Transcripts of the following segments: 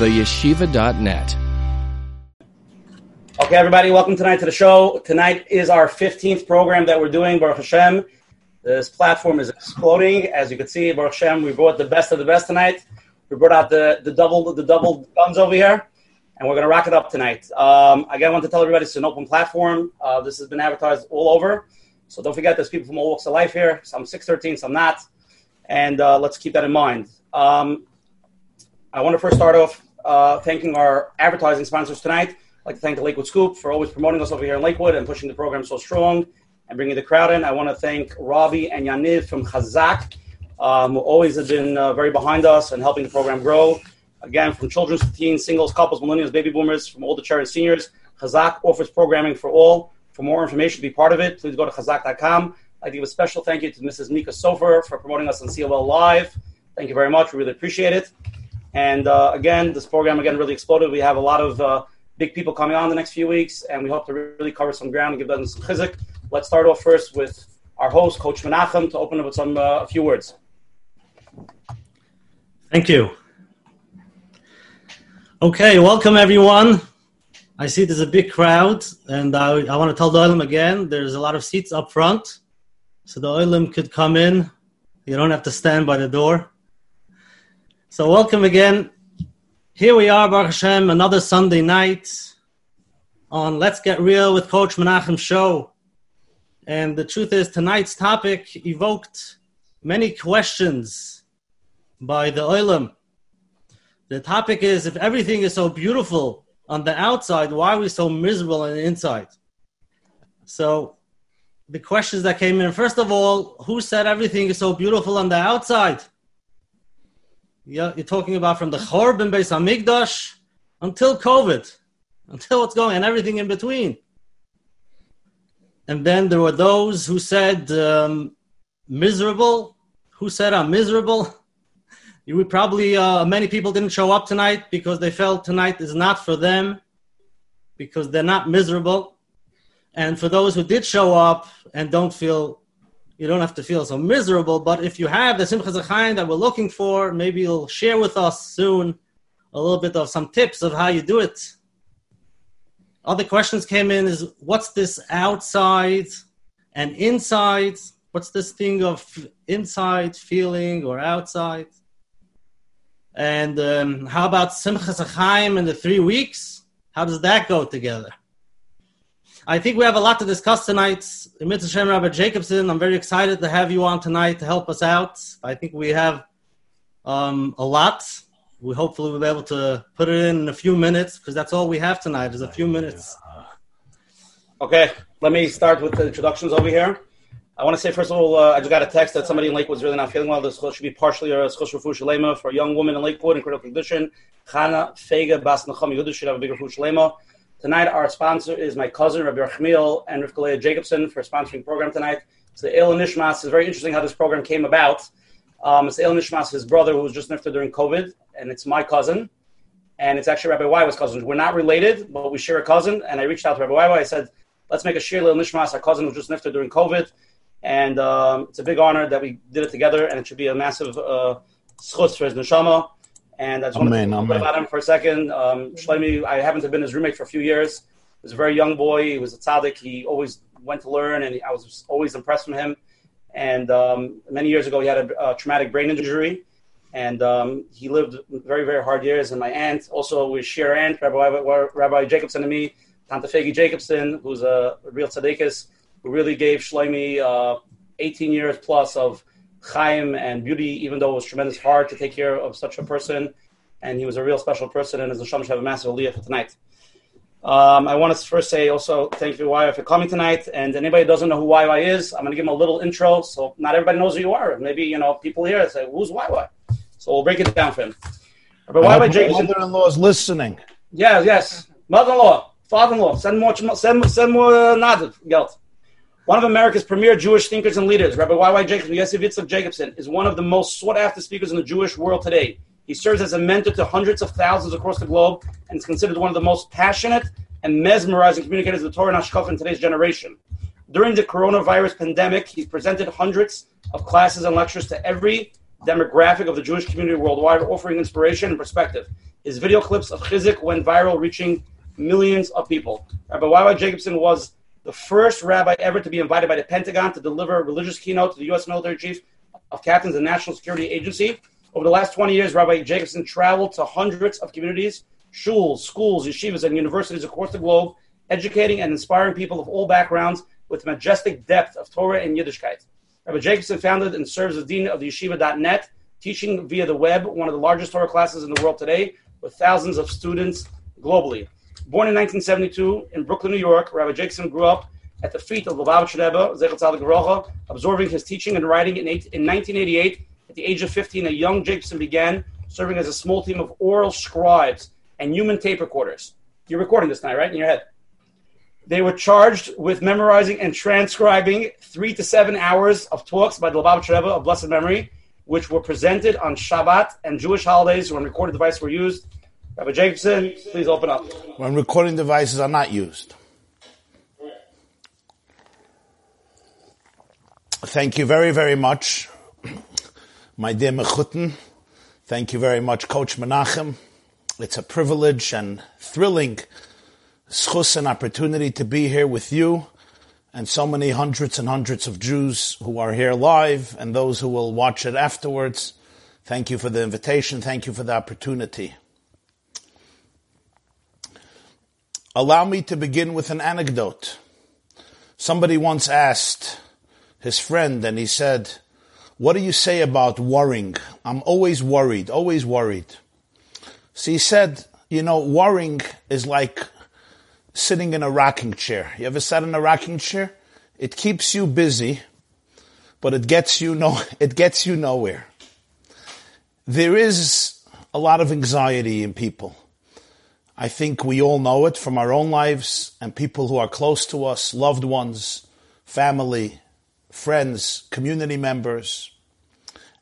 theyeshiva.net. Okay, everybody, welcome tonight to the show. Tonight is our 15th program that we're doing, Baruch Hashem. This platform is exploding. As you can see, Baruch Hashem, we brought the best of the best tonight. We brought out the, the double the double guns over here, and we're going to rock it up tonight. Um, again, I want to tell everybody it's an open platform. Uh, this has been advertised all over. So don't forget, there's people from all walks of life here. Some 613, some not. And uh, let's keep that in mind. Um, I want to first start off uh, thanking our advertising sponsors tonight. I'd like to thank the Lakewood Scoop for always promoting us over here in Lakewood and pushing the program so strong and bringing the crowd in. I want to thank Robbie and Yaniv from Chazak, um, who always have been uh, very behind us and helping the program grow. Again, from children's to teens, singles, couples, millennials, baby boomers, from all older children, seniors, Chazak offers programming for all. For more information be part of it, please go to chazak.com. I'd give a special thank you to Mrs. Mika Sofer for promoting us on COL Live. Thank you very much. We really appreciate it. And uh, again, this program again really exploded. We have a lot of uh, big people coming on the next few weeks, and we hope to really cover some ground and give them some chizik. Let's start off first with our host, Coach Menachem, to open up with some uh, a few words. Thank you. Okay, welcome everyone. I see there's a big crowd, and I, I want to tell the Olim again there's a lot of seats up front, so the Olim could come in. You don't have to stand by the door. So, welcome again. Here we are, Baruch Hashem, another Sunday night on Let's Get Real with Coach Menachem show. And the truth is, tonight's topic evoked many questions by the Olam. The topic is if everything is so beautiful on the outside, why are we so miserable on the inside? So, the questions that came in first of all, who said everything is so beautiful on the outside? Yeah, you're talking about from the Chorban Beis Hamikdash until COVID, until what's going and everything in between. And then there were those who said um, miserable. Who said I'm miserable? You probably uh, many people didn't show up tonight because they felt tonight is not for them because they're not miserable. And for those who did show up and don't feel you don't have to feel so miserable. But if you have the Simchas Hachayim that we're looking for, maybe you'll share with us soon a little bit of some tips of how you do it. Other questions came in is what's this outside and inside? What's this thing of inside feeling or outside? And um, how about Simchas Hachayim in the three weeks? How does that go together? I think we have a lot to discuss tonight. Mr. Shem Rabbi Jacobson, I'm very excited to have you on tonight to help us out. I think we have um, a lot. We hopefully will be able to put it in, in a few minutes because that's all we have tonight is a few minutes. Okay, let me start with the introductions over here. I want to say, first of all, uh, I just got a text that somebody in Lakewood is really not feeling well. This should be partially a schos refu shalema for a young woman in Lakewood in critical condition. Chana Fega Bas Nacham Yehuda should have a bigger refu. Tonight, our sponsor is my cousin, Rabbi Rachmiel and Rivka Jacobson for sponsoring the program tonight. So the El Nishmas is very interesting how this program came about. Um, it's El Nishmas, his brother, who was just nifted during COVID, and it's my cousin. And it's actually Rabbi YY's cousin. We're not related, but we share a cousin. And I reached out to Rabbi Weiwa. I said, let's make a shir El Nishmas. Our cousin was just nifted during COVID. And um, it's a big honor that we did it together, and it should be a massive uh, schutz for his neshama. And I just want to talk about him for a second. Um, Shlomi, I haven't been his roommate for a few years. He was a very young boy. He was a tzaddik. He always went to learn, and I was always impressed with him. And um, many years ago, he had a, a traumatic brain injury, and um, he lived very, very hard years. And my aunt, also we share aunt, Rabbi, Rabbi Jacobson and me, Tante Fegi Jacobson, who's a real tzaddikus, who really gave Shlomi uh, 18 years plus of Chaim and beauty, even though it was tremendous hard to take care of such a person. And he was a real special person, and as the Shamash have a massive aliyah for tonight. Um, I want to first say also thank you, YY, for coming tonight. And anybody doesn't know who YY is, I'm going to give him a little intro. So not everybody knows who you are. Maybe, you know, people here say, who's YY? So we'll break it down for him. But YY Jason. Mother-in-law is listening. Yes, yes. Mother-in-law, father-in-law, send more, send, send more uh, nadiv, geld. One of America's premier Jewish thinkers and leaders, Rabbi Y.Y. Jacobson, Yosef Yitzchak Jacobson, is one of the most sought-after speakers in the Jewish world today. He serves as a mentor to hundreds of thousands across the globe and is considered one of the most passionate and mesmerizing communicators of the Torah and Hashkafa in today's generation. During the coronavirus pandemic, he's presented hundreds of classes and lectures to every demographic of the Jewish community worldwide, offering inspiration and perspective. His video clips of Chizik went viral, reaching millions of people. Rabbi Y.Y. Jacobson was the first rabbi ever to be invited by the Pentagon to deliver a religious keynote to the U.S. military chief of captains the National Security Agency. Over the last 20 years, Rabbi Jacobson traveled to hundreds of communities, shuls, schools, yeshivas, and universities across the globe, educating and inspiring people of all backgrounds with majestic depth of Torah and Yiddishkeit. Rabbi Jacobson founded and serves as dean of the yeshiva.net, teaching via the web, one of the largest Torah classes in the world today, with thousands of students globally. Born in 1972 in Brooklyn, New York, Rabbi Jacobson grew up at the feet of Lubavitch Rebbe, Zechat absorbing his teaching and writing in, eight, in 1988. At the age of 15, a young Jacobson began serving as a small team of oral scribes and human tape recorders. You're recording this tonight, right? In your head. They were charged with memorizing and transcribing three to seven hours of talks by the Lubavitch Rebbe of blessed memory, which were presented on Shabbat and Jewish holidays when recorded devices were used. Rabbi Jacobson, please open up. When recording devices are not used. Thank you very, very much, my dear Mechutin. Thank you very much, Coach Menachem. It's a privilege and thrilling schus and opportunity to be here with you and so many hundreds and hundreds of Jews who are here live and those who will watch it afterwards. Thank you for the invitation. Thank you for the opportunity. Allow me to begin with an anecdote. Somebody once asked, his friend and he said, what do you say about worrying? I'm always worried, always worried. So he said, you know, worrying is like sitting in a rocking chair. You ever sat in a rocking chair? It keeps you busy, but it gets you no, it gets you nowhere. There is a lot of anxiety in people. I think we all know it from our own lives and people who are close to us, loved ones, family, friends, community members,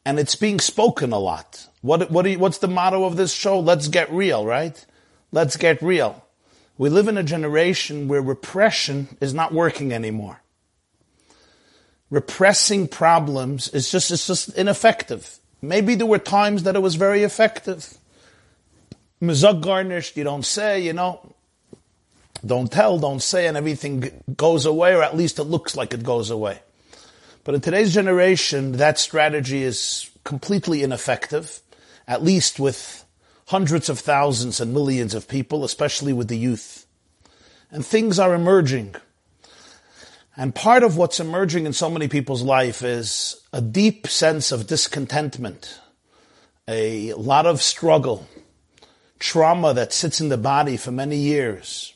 and it's being spoken a lot. What, what you, what's the motto of this show? Let's get real, right? Let's get real. We live in a generation where repression is not working anymore. Repressing problems is just, it's just ineffective. Maybe there were times that it was very effective. Mizug garnished, you don't say, you know, don't tell, don't say, and everything goes away, or at least it looks like it goes away. But in today's generation, that strategy is completely ineffective, at least with hundreds of thousands and millions of people, especially with the youth. And things are emerging. And part of what's emerging in so many people's life is a deep sense of discontentment, a lot of struggle, trauma that sits in the body for many years.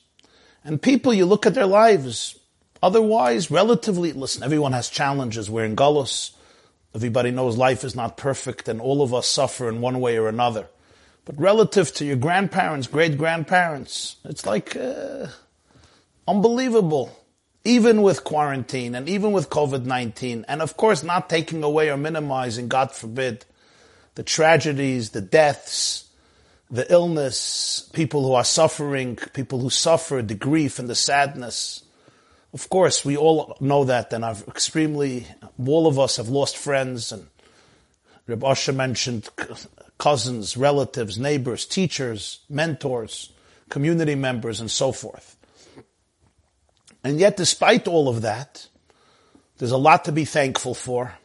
And people, you look at their lives, Otherwise, relatively, listen, everyone has challenges. We're in Gullus. Everybody knows life is not perfect and all of us suffer in one way or another. But relative to your grandparents, great grandparents, it's like uh, unbelievable. Even with quarantine and even with COVID-19 and of course not taking away or minimizing, God forbid, the tragedies, the deaths, the illness, people who are suffering, people who suffer, the grief and the sadness. Of course, we all know that, and I've extremely, all of us have lost friends, and Reb Asher mentioned cousins, relatives, neighbors, teachers, mentors, community members, and so forth. And yet, despite all of that, there's a lot to be thankful for,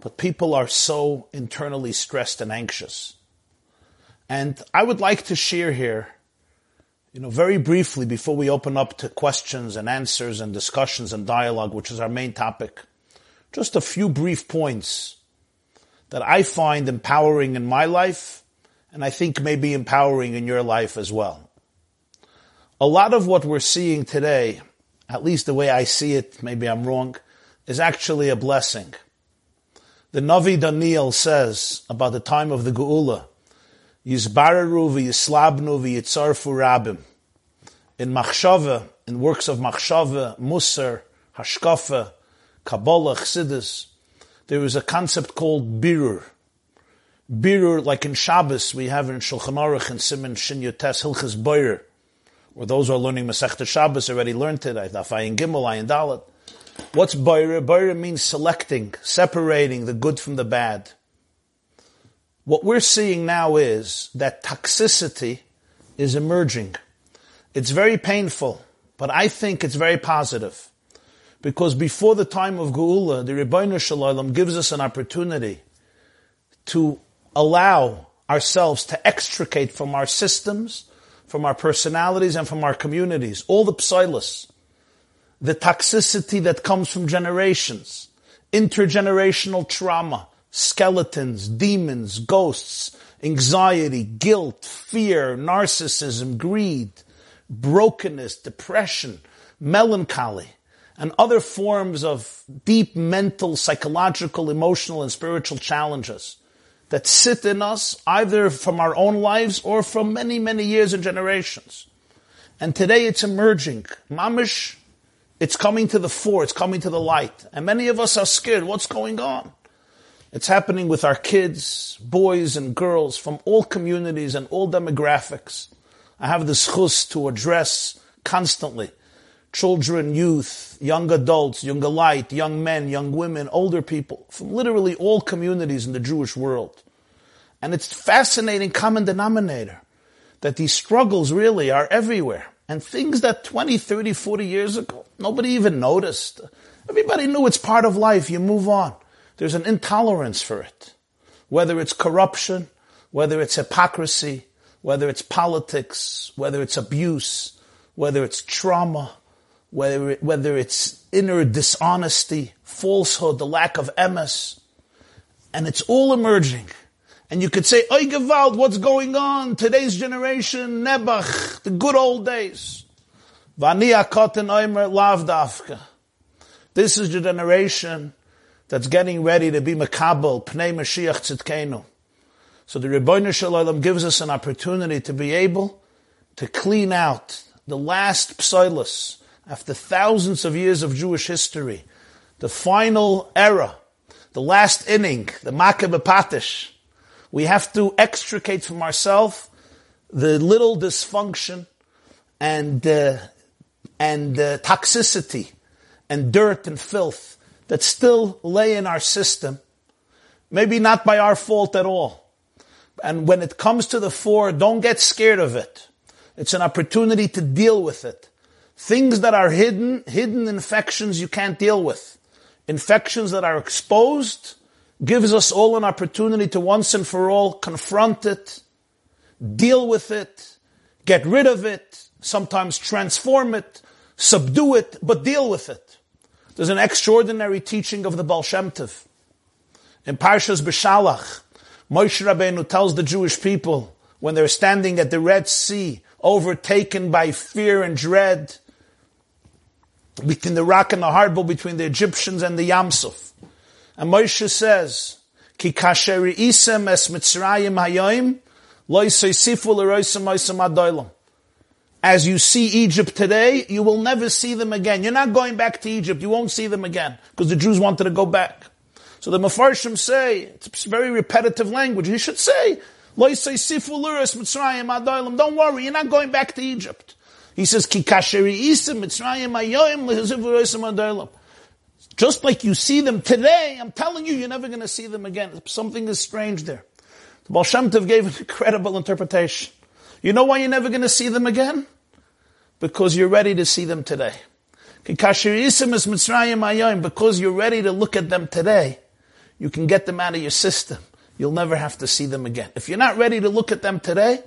but people are so internally stressed and anxious. And I would like to share here you know, very briefly before we open up to questions and answers and discussions and dialogue, which is our main topic, just a few brief points that I find empowering in my life and I think may be empowering in your life as well. A lot of what we're seeing today, at least the way I see it, maybe I'm wrong, is actually a blessing. The Navi Daniel says about the time of the Geula, Yizbararu v'yislabnu v'yitzarfu rabim. In Machshava, in works of Machshava, Musar, Hashkafa, Kabbalah, Chassidus, there is a concept called Birur. Birur, like in Shabbos, we have in Shulchan Aruch and Simon Shin Yotes Hilchas Boyer, or those who are learning Masechta Shabbos already learned it, Ayin Gimel, Ayin Dalet. What's Boyer? Boyer means selecting, separating the good from the bad. What we're seeing now is that toxicity is emerging. It's very painful, but I think it's very positive. Because before the time of Geula, the Ribono Shel Olam gives us an opportunity to allow ourselves to extricate from our systems, from our personalities, and from our communities all the psilus, the toxicity that comes from generations, intergenerational trauma, skeletons, demons, ghosts, anxiety, guilt, fear, narcissism, greed, brokenness, depression, melancholy, and other forms of deep mental, psychological, emotional, and spiritual challenges that sit in us either from our own lives or from many, many years and generations. And today it's emerging. Mamish, it's coming to the fore, it's coming to the light. And many of us are scared. What's going on? It's happening with our kids, boys and girls from all communities and all demographics. I have the schus to address constantly children, youth, young adults, young light, young men, young women, older people, from literally all communities in the Jewish world. And it's fascinating common denominator that these struggles really are everywhere. And things that 20, 30, 40 years ago, nobody even noticed. Everybody knew it's part of life. You move on. There's an intolerance for it. Whether it's corruption, whether it's hypocrisy, whether it's politics, whether it's abuse, whether it's trauma, whether, it, whether it's inner dishonesty, falsehood, the lack of emes. And it's all emerging. And you could say, Oy Gewalt, what's going on? Today's generation, Nebach, the good old days. Vania Kotten Oimer Lavdafka. This is the generation that's getting ready to be Makabel, Pnei Mashiach Tzidkenu. So the Ribono Shel Olam gives us an opportunity to be able to clean out the last psilus after thousands of years of Jewish history, the final era, the last inning, the Makkah Patish. We have to extricate from ourselves the little dysfunction and uh, and uh, toxicity and dirt and filth that still lay in our system, maybe not by our fault at all. And when it comes to the fore, don't get scared of it. It's an opportunity to deal with it. Things that are hidden, hidden infections you can't deal with. Infections that are exposed gives us all an opportunity to once and for all confront it, deal with it, get rid of it, sometimes transform it, subdue it, but deal with it. There's an extraordinary teaching of the Baal Shem Tov. In Parshas Beshalach, Moshe Rabbeinu tells the Jewish people when they're standing at the Red Sea, overtaken by fear and dread, between the rock and the hard between the Egyptians and the Yamsuf. And Moshe says, Ki kasheri isem es mitzrayim hayoim, loy adoilam. As you see Egypt today, you will never see them again. You're not going back to Egypt. You won't see them again because the Jews wanted to go back. So the Mefarshim say, it's very repetitive language. You should say, don't worry, you're not going back to Egypt. He says, Just like you see them today, I'm telling you, you're never going to see them again. Something is strange there. The Baal Shem Tov gave an incredible interpretation. You know why you're never going to see them again? Because you're ready to see them today. Because you're ready to look at them today, you can get them out of your system. You'll never have to see them again. If you're not ready to look at them today,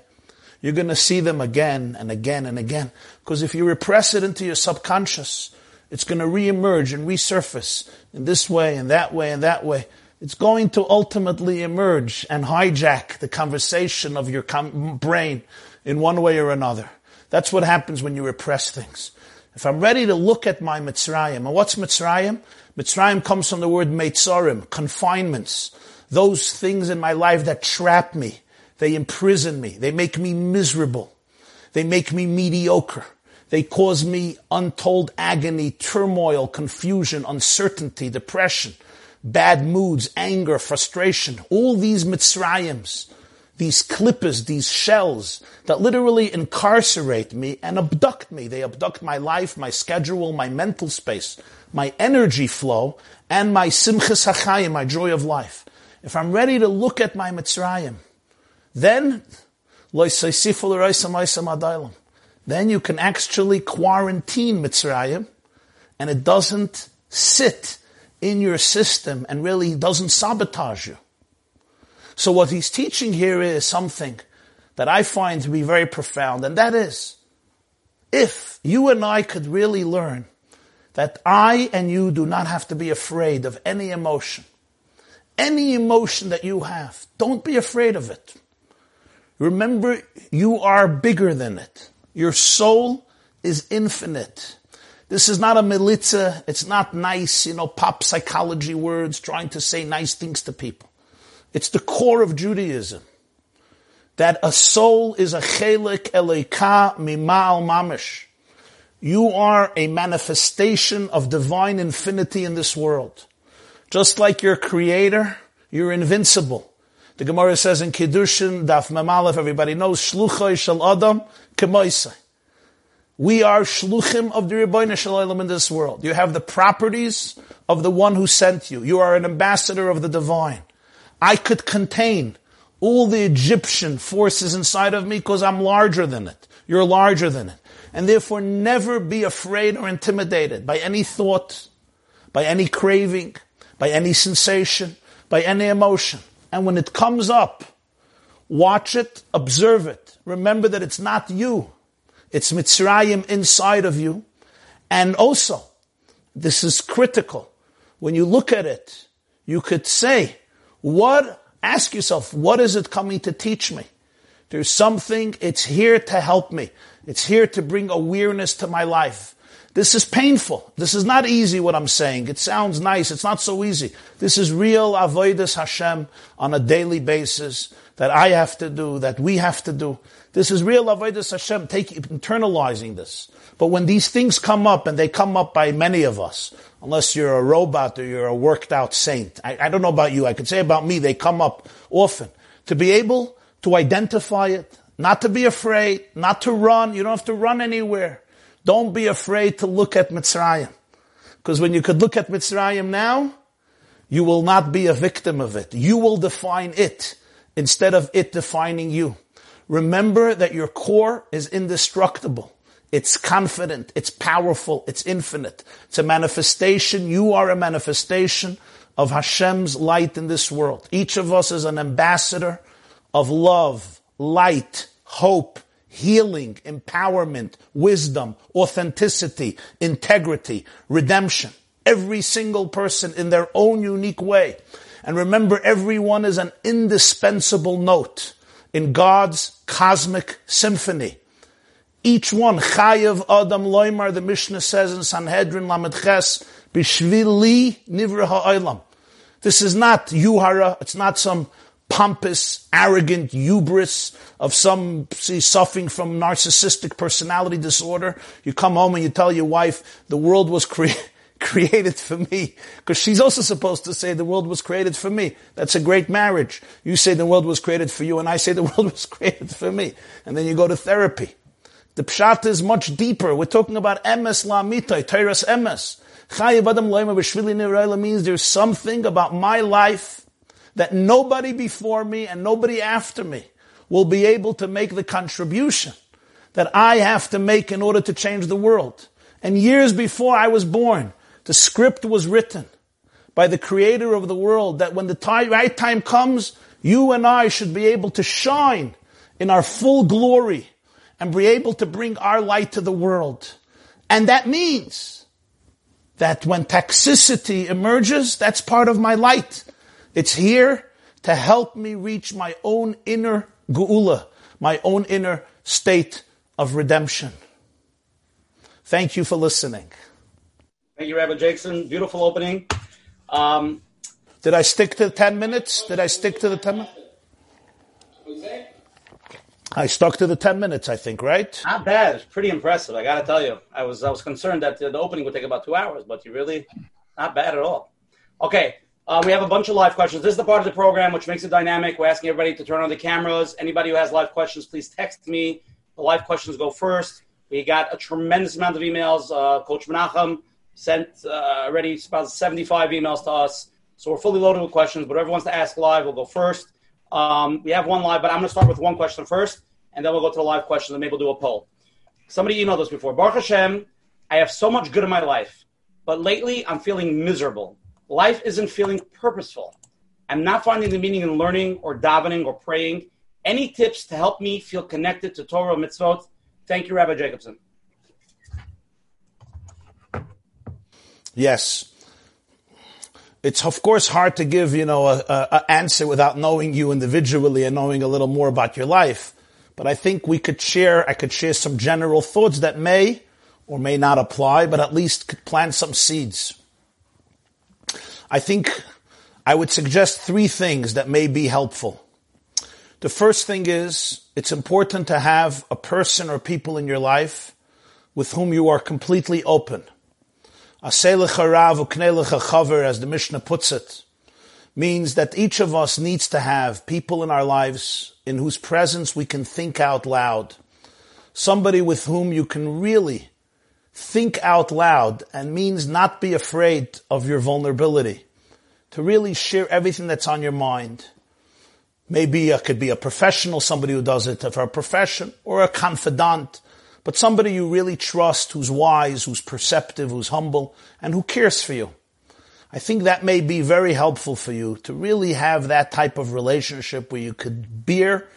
you're going to see them again and again and again. Because if you repress it into your subconscious, it's going to reemerge and resurface in this way and that way and that way. It's going to ultimately emerge and hijack the conversation of your com- brain in one way or another. That's what happens when you repress things. If I'm ready to look at my Mitzrayim, and what's Mitzrayim? Mitzrayim comes from the word Meitzorim, confinements. Those things in my life that trap me. They imprison me. They make me miserable. They make me mediocre. They cause me untold agony, turmoil, confusion, uncertainty, depression, bad moods, anger, frustration. All these Mitzrayims these kelipos, these shells that literally incarcerate me and abduct me. They abduct my life, my schedule, my mental space, my energy flow, and my simchas hachayim, my joy of life. if I'm ready to look at my Mitzrayim, then then you can actually quarantine Mitzrayim and it doesn't sit in your system and really doesn't sabotage you. So what he's teaching here is something that I find to be very profound, and that is, if you and I could really learn that I and you do not have to be afraid of any emotion, any emotion that you have, don't be afraid of it. Remember, you are bigger than it. Your soul is infinite. This is not a melitzah. It's not nice, you know, pop psychology words trying to say nice things to people. It's the core of Judaism. That a soul is a chelik eleika mimal mamish. You are a manifestation of divine infinity in this world. Just like your creator, you're invincible. The Gemara says in Kiddushin, Daf Memalef, everybody knows, Shluchai Shal Adam Kemoisai. We are shluchim of the Ribono Shel Olam in this world. You have the properties of the one who sent you. You are an ambassador of the divine. I could contain all the Egyptian forces inside of me because I'm larger than it. You're larger than it. And therefore never be afraid or intimidated by any thought, by any craving, by any sensation, by any emotion. And when it comes up, watch it, observe it. Remember that it's not you. It's Mitzrayim inside of you. And also, this is critical. When you look at it, you could say, what, ask yourself, what is it coming to teach me? There's something, it's here to help me. It's here to bring awareness to my life. This is painful. This is not easy what I'm saying. It sounds nice. It's not so easy. This is real avodas Hashem on a daily basis that I have to do, that we have to do. This is real avodas Hashem, take, internalizing this. But when these things come up, and they come up by many of us, unless you're a robot or you're a worked out saint, I, I don't know about you, I could say about me, they come up often. To be able to identify it, not to be afraid, not to run, you don't have to run anywhere. Don't be afraid to look at Mitzrayim. Because when you could look at Mitzrayim now, you will not be a victim of it. You will define it instead of it defining you. Remember that your core is indestructible. It's confident. It's powerful. It's infinite. It's a manifestation. You are a manifestation of Hashem's light in this world. Each of us is an ambassador of love, light, hope, healing, empowerment, wisdom, authenticity, integrity, redemption. Every single person in their own unique way. And remember, everyone is an indispensable note in God's cosmic symphony. Each one, Chayav Adam Loimar, the Mishnah says in Sanhedrin Lamed Ches, Bishvili Nivra Ha'olam. This is not Yuhara, it's not some pompous, arrogant hubris of some see, suffering from narcissistic personality disorder. You come home and you tell your wife, the world was created for me. Because she's also supposed to say the world was created for me. That's a great marriage. You say the world was created for you and I say the world was created for me. And then you go to therapy. The pshat is much deeper. We're talking about emes la'mitai, teres emes. Loima means there's something about my life that nobody before me and nobody after me will be able to make the contribution that I have to make in order to change the world. And years before I was born, the script was written by the creator of the world that when the time, right time comes, you and I should be able to shine in our full glory and be able to bring our light to the world. And that means that when toxicity emerges, that's part of my light. It's here to help me reach my own inner geula, my own inner state of redemption. Thank you for listening. Thank you, Rabbi Jacobson. Beautiful opening. Um, Did I stick to the 10 minutes? Did I stick to the 10 minutes? I stuck to the 10 minutes, I think, right? Not bad. It's pretty impressive. I got to tell you. I was, I was concerned that the, the, opening would take about two hours, but you really, not bad at all. Okay. Uh, we have a bunch of live questions. This is the part of the program which makes it dynamic. We're asking everybody to turn on the cameras. Anybody who has live questions, please text me. The live questions go first. We got a tremendous amount of emails. Uh, Coach Menachem sent uh, already about 75 emails to us. So we're fully loaded with questions, but whoever wants to ask live we'll go first. Um, we have one live, but I'm going to start with one question first, and then we'll go to the live questions, and maybe we'll do a poll. Somebody emailed us before. Baruch Hashem, I have so much good in my life, but lately I'm feeling miserable. Life isn't feeling purposeful. I'm not finding the meaning in learning or davening or praying. Any tips to help me feel connected to Torah mitzvot? Thank you, Rabbi Jacobson. Yes. It's of course hard to give, you know, a, a, a, answer without knowing you individually and knowing a little more about your life. But I think we could share, I could share some general thoughts that may or may not apply, but at least could plant some seeds. I think I would suggest three things that may be helpful. The first thing is it's important to have a person or people in your life with whom you are completely open. As the Mishnah puts it, means that each of us needs to have people in our lives in whose presence we can think out loud. Somebody with whom you can really think out loud and means not be afraid of your vulnerability. To really share everything that's on your mind. Maybe it could be a professional, somebody who does it for a profession, or a confidant, but somebody you really trust, who's wise, who's perceptive, who's humble, and who cares for you. I think that may be very helpful for you to really have that type of relationship where you could bear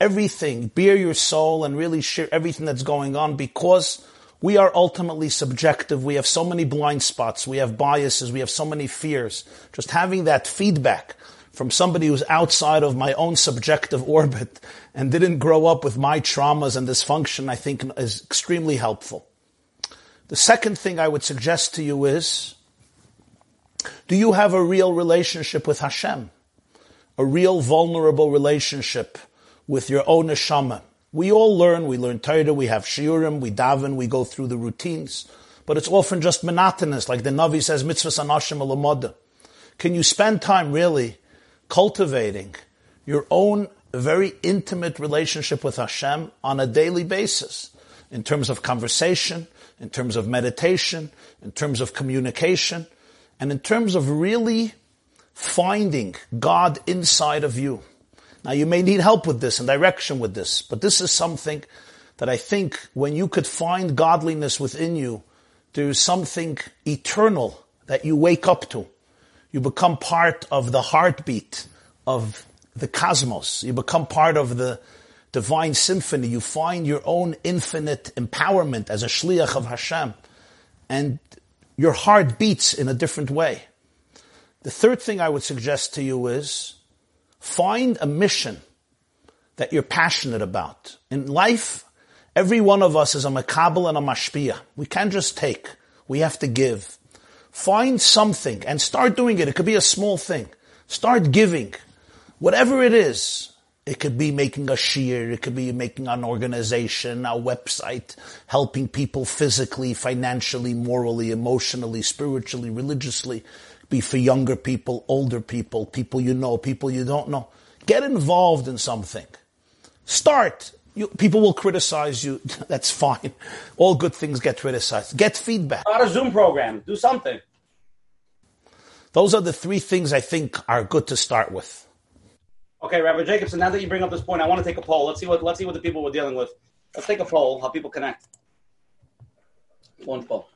everything, bear your soul and really share everything that's going on because we are ultimately subjective. We have so many blind spots. We have biases. We have so many fears. Just having that feedback from somebody who's outside of my own subjective orbit and didn't grow up with my traumas and dysfunction, I think is extremely helpful. The second thing I would suggest to you is, do you have a real relationship with Hashem? A real vulnerable relationship with your own neshama? We all learn, we learn Torah, we have shiurim, we daven, we go through the routines, but it's often just monotonous, like the Navi says, mitzvahs anashim alamoda. Can you spend time really cultivating your own very intimate relationship with Hashem on a daily basis in terms of conversation, in terms of meditation, in terms of communication, and in terms of really finding God inside of you. Now you may need help with this and direction with this, but this is something that I think when you could find godliness within you, there's something eternal that you wake up to. You become part of the heartbeat of the cosmos. You become part of the divine symphony. You find your own infinite empowerment as a shliach of Hashem. And your heart beats in a different way. The third thing I would suggest to you is find a mission that you're passionate about. In life, every one of us is a makabel and a mashpia. We can't just take. We have to give. Find something and start doing it. It could be a small thing. Start giving. Whatever it is. It could be making a shear. It could be making an organization, a website, helping people physically, financially, morally, emotionally, spiritually, religiously. Be for younger people, older people, people you know, people you don't know. Get involved in something. Start. You, people will criticize you. That's fine. All good things get criticized. Get feedback. Start a Zoom program. Do something. Those are the three things I think are good to start with. Okay, Rabbi Jacobson. Now that you bring up this point, I want to take a poll. Let's see what let's see what the people we're dealing with. Let's take a poll. How people connect. One poll.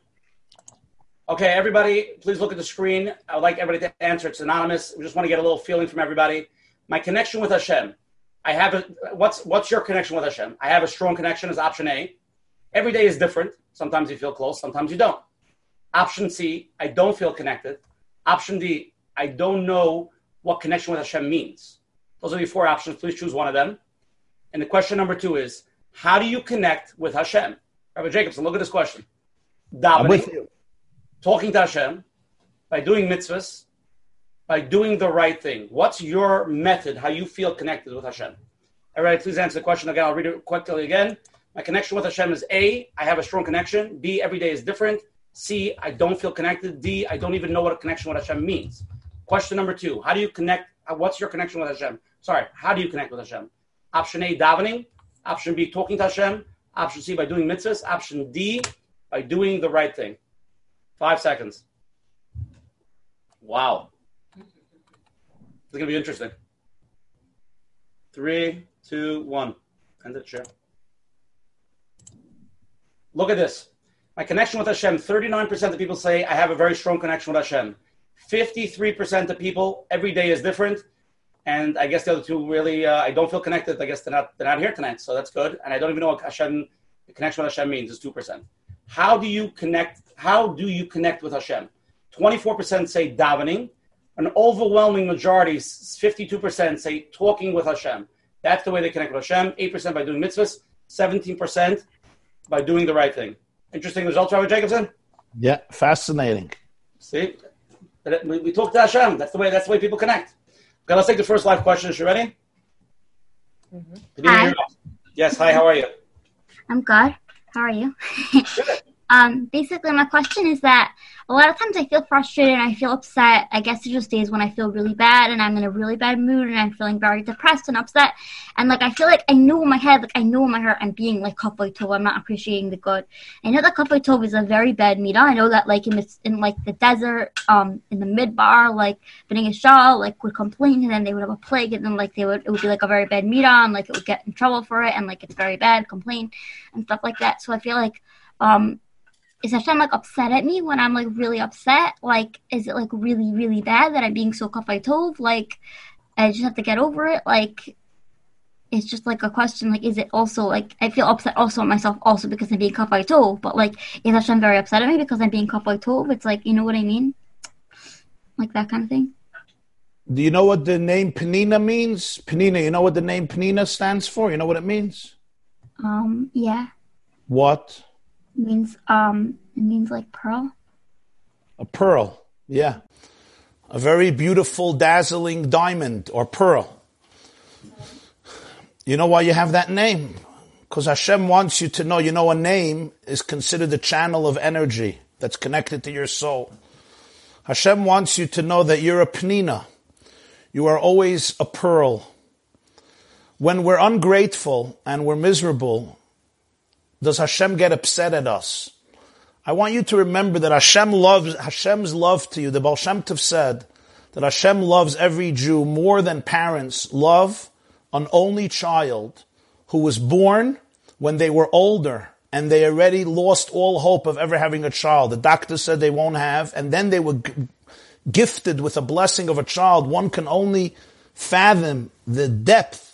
Okay, everybody, please look at the screen. I would like everybody to answer. It's anonymous. We just want to get a little feeling from everybody. My connection with Hashem. I have a what's what's your connection with Hashem? I have a strong connection is option A. Every day is different. Sometimes you feel close, sometimes you don't. Option C, I don't feel connected. Option D, I don't know what connection with Hashem means. Those are the four options. Please choose one of them. And the question number two is, how do you connect with Hashem? Rabbi Jacobson, look at this question. Davening, talking to Hashem, by doing mitzvahs, by doing the right thing. What's your method, how you feel connected with Hashem? All right, please answer the question again. I'll read it quickly again. My connection with Hashem is A, I have a strong connection. B, every day is different. C, I don't feel connected. D, I don't even know what a connection with Hashem means. Question number two, how do you connect? Uh, what's your connection with Hashem? Sorry, how do you connect with Hashem? Option A, davening. Option B, talking to Hashem. Option C, by doing mitzvahs. Option D, by doing the right thing. Five seconds. Wow. It's going to be interesting. Three, two, one. End it, share. Look at this. My connection with Hashem, 39% of people say I have a very strong connection with Hashem. 53% of people, every day is different. And I guess the other two really, uh, I don't feel connected. I guess they're not, they're not here tonight. So that's good. And I don't even know what Hashem, the connection with Hashem means is 2%. How do you connect? How do you connect with Hashem? 24% say davening. An overwhelming majority, 52%, say talking with Hashem. That's the way they connect with Hashem. 8% by doing mitzvahs, 17% by doing the right thing. Interesting results, Rabbi Jacobson? Yeah, fascinating. See? We, we talk to Hashem. That's the way that's the way people connect. Okay, let's take the first live question. Is you ready? Mm-hmm. Hi. Yes, hi, how are you? I'm good. How are you? um, basically, my question is that a lot of times I feel frustrated and I feel upset. I guess it's just days when I feel really bad and I'm in a really bad mood and I'm feeling very depressed and upset. And like I feel like I know in my head, like I know in my heart, I'm being like kafay tov. I'm not appreciating the good. I know that kafay tov is a very bad midah. I know that like in in like the desert, um, in the midbar, like Bnei Yisrael, like would complain and then they would have a plague and then like they would it would be like a very bad midah and like it would get in trouble for it and like it's very bad, complain and stuff like that. So I feel like um is Hashem like upset at me when I'm like really upset? Like, is it like really, really bad that I'm being so kafay tov? Like, I just have to get over it. Like, it's just like a question. Like, is it also like I feel upset also at myself also because I'm being kafay tov? But like, is Hashem very upset at me because I'm being kafay tov? It's like you know what I mean, like that kind of thing. Do you know what the name Penina means? Penina, you know what the name Penina stands for? You know what it means? Um, yeah. What? Means um it means like pearl. A pearl, yeah. A very beautiful, dazzling diamond or pearl. You know why you have that name? Because Hashem wants you to know, you know, a name is considered a channel of energy that's connected to your soul. Hashem wants you to know that you're a penina. You are always a pearl. When we're ungrateful and we're miserable, does Hashem get upset at us? I want you to remember that Hashem loves, Hashem's love to you. The Baal Shem Tov said that Hashem loves every Jew more than parents love an only child who was born when they were older and they already lost all hope of ever having a child. The doctor said they won't have, and then they were g- gifted with a blessing of a child. One can only fathom the depth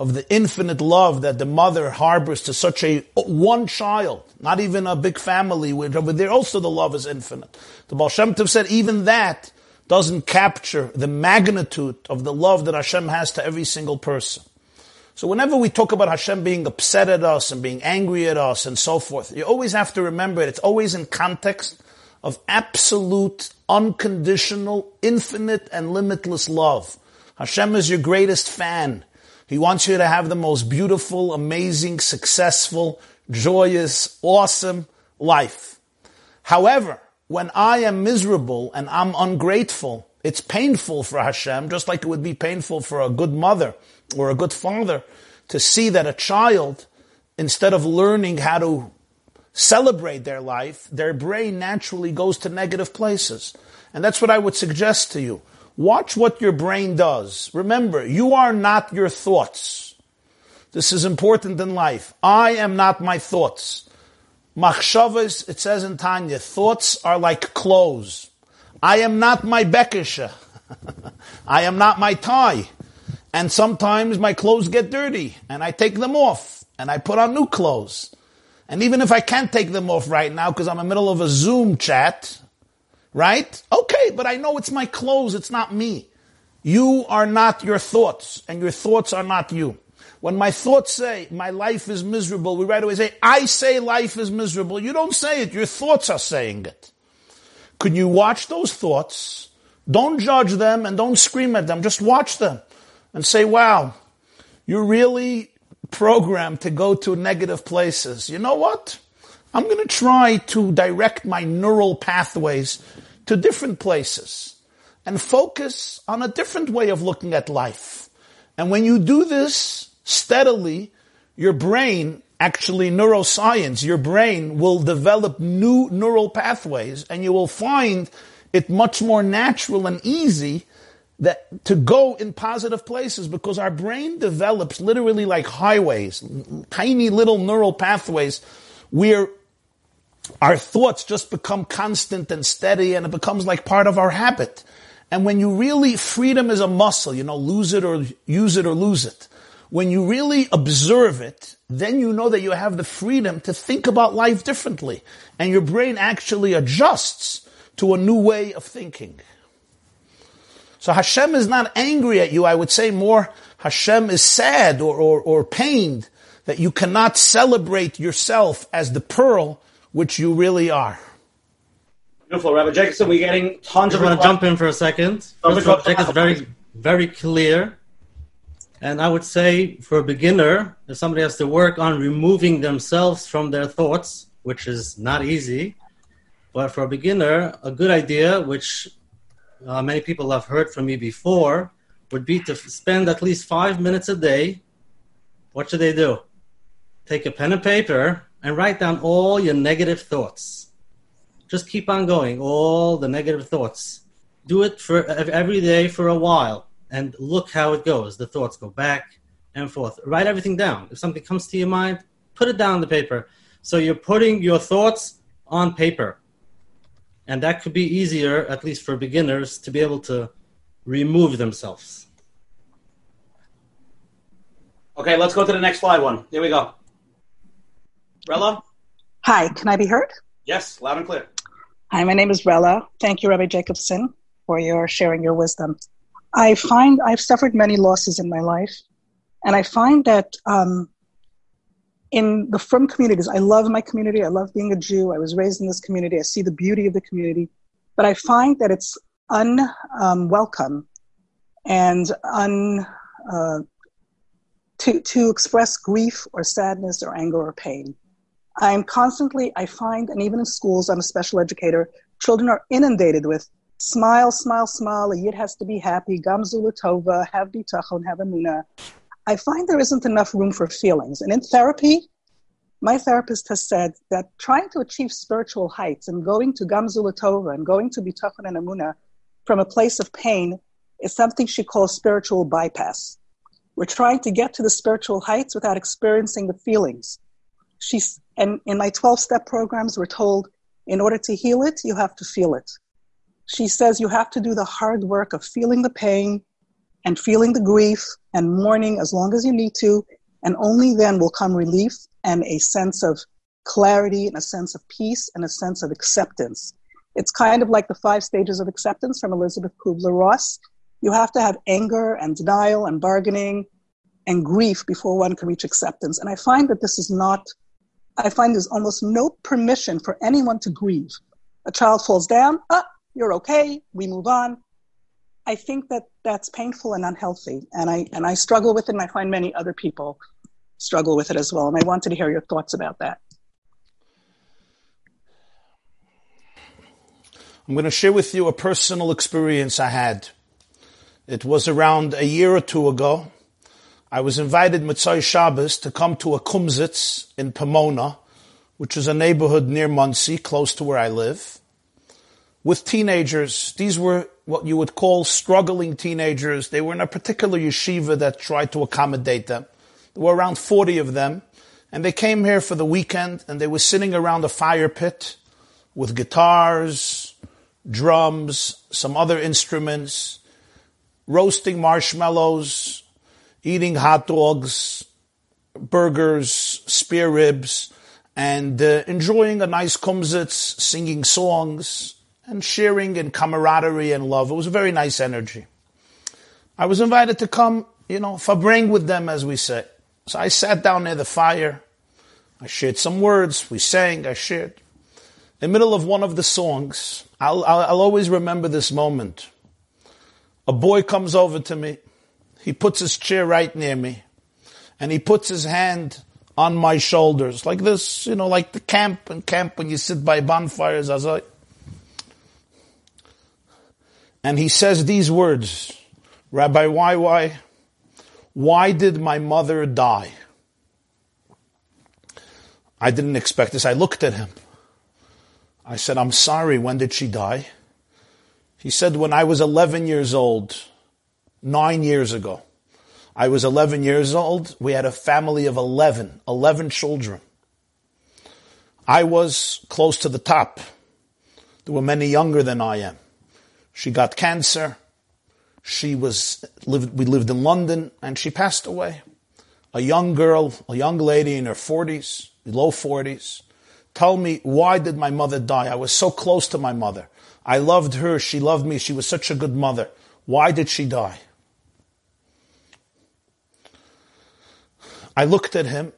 of the infinite love that the mother harbors to such a one child, not even a big family, which over there also the love is infinite. The Baal Shem Tov said even that doesn't capture the magnitude of the love that Hashem has to every single person. So whenever we talk about Hashem being upset at us and being angry at us and so forth, you always have to remember it. It's always in context of absolute, unconditional, infinite, and limitless love. Hashem is your greatest fan. He wants you to have the most beautiful, amazing, successful, joyous, awesome life. However, when I am miserable and I'm ungrateful, it's painful for Hashem, just like it would be painful for a good mother or a good father to see that a child, instead of learning how to celebrate their life, their brain naturally goes to negative places. And that's what I would suggest to you. Watch what your brain does. Remember, you are not your thoughts. This is important in life. I am not my thoughts. Machshavas, it says in Tanya, thoughts are like clothes. I am not my bekisha. I am not my tie. And sometimes my clothes get dirty and I take them off and I put on new clothes. And even if I can't take them off right now because I'm in the middle of a Zoom chat, Right? Okay, but I know it's my clothes, it's not me. You are not your thoughts, and your thoughts are not you. When my thoughts say my life is miserable, we right away say, I say life is miserable. You don't say it, your thoughts are saying it. Could you watch those thoughts? Don't judge them and don't scream at them. Just watch them and say, wow, you're really programmed to go to negative places. You know what? I'm going to try to direct my neural pathways to different places and focus on a different way of looking at life. And when you do this steadily, your brain, actually neuroscience, your brain will develop new neural pathways and you will find it much more natural and easy that to go in positive places because our brain develops literally like highways, tiny little neural pathways where our thoughts just become constant and steady and it becomes like part of our habit. And when you really, freedom is a muscle, you know, lose it or use it or lose it. When you really observe it, then you know that you have the freedom to think about life differently. And your brain actually adjusts to a new way of thinking. So Hashem is not angry at you. I would say more Hashem is sad or, or, or pained that you cannot celebrate yourself as the pearl which you really are. Beautiful, Rabbi Jacobson. We're getting tons of. I want to jump in for a second. First of all, Jacob is very, very clear, and I would say for a beginner, if somebody has to work on removing themselves from their thoughts, which is not easy, but for a beginner, a good idea, which uh, many people have heard from me before, would be to spend at least five minutes a day. What should they do? Take a pen and paper and write down all your negative thoughts just keep on going. All the negative thoughts. Do it for every day for a while, and look how it goes. The thoughts go back and forth. Write everything down. If something comes to your mind, put it down on the paper. So you're putting your thoughts on paper, and that could be easier, at least for beginners, to be able to remove themselves. Okay, let's go to the next slide one. Here we go. Rella? Hi, can I be heard? Yes, loud and clear. Hi, my name is Rella. Thank you, Rabbi Jacobson, for your sharing your wisdom. I find I've suffered many losses in my life, and I find that um, in the frum communities, I love my community. I love being a Jew. I was raised in this community. I see the beauty of the community, but I find that it's unwelcome um, and un uh, to to express grief or sadness or anger or pain. I'm constantly, I find, and even in schools, I'm a special educator, children are inundated with smile, smile, smile, a yid has to be happy, tova, have bitachon, have amuna. I find there isn't enough room for feelings. And in therapy, my therapist has said that trying to achieve spiritual heights and going to gamzula tova and going to bitachon and amuna from a place of pain is something she calls spiritual bypass. We're trying to get to the spiritual heights without experiencing the feelings. She's, and in my 12 step programs, we're told in order to heal it, you have to feel it. She says you have to do the hard work of feeling the pain and feeling the grief and mourning as long as you need to, and only then will come relief and a sense of clarity and a sense of peace and a sense of acceptance. It's kind of like the five stages of acceptance from Elizabeth Kubler Ross. You have to have anger and denial and bargaining and grief before one can reach acceptance. And I find that this is not I find there's almost no permission for anyone to grieve. A child falls down, ah, you're okay, we move on. I think that that's painful and unhealthy, and I and I struggle with it, and I find many other people struggle with it as well. And I wanted to hear your thoughts about that. I'm going to share with you a personal experience I had. It was around a year or two ago. I was invited Motzei Shabbos to come to a kumzitz in Pomona, which is a neighborhood near Monsey, close to where I live, with teenagers. These were what you would call struggling teenagers. They were in a particular yeshiva that tried to accommodate them. There were around 40 of them, and they came here for the weekend, and they were sitting around a fire pit with guitars, drums, some other instruments, roasting marshmallows, eating hot dogs, burgers, spare ribs, and uh, enjoying a nice kumzitz, singing songs, and sharing in camaraderie and love. It was a very nice energy. I was invited to come, you know, farbreng with them, as we say. So I sat down near the fire. I shared some words. We sang. I shared. In the middle of one of the songs, I'll, I'll, I'll always remember this moment. A boy comes over to me he puts his chair right near me and he puts his hand on my shoulders like this, you know, like the camp and camp when you sit by bonfires as I. And he says these words, Rabbi, why, why, why did my mother die? I didn't expect this. I looked at him. I said, I'm sorry. When did she die? He said, when I was 11 years old nine years ago. I was 11 years old. We had a family of 11, 11 children. I was close to the top. There were many younger than I am. She got cancer. She was, lived, we lived in London and she passed away. A young girl, a young lady in her 40s, low 40s, Tell me, why did my mother die? I was so close to my mother. I loved her. She loved me. She was such a good mother. Why did she die? I looked at him.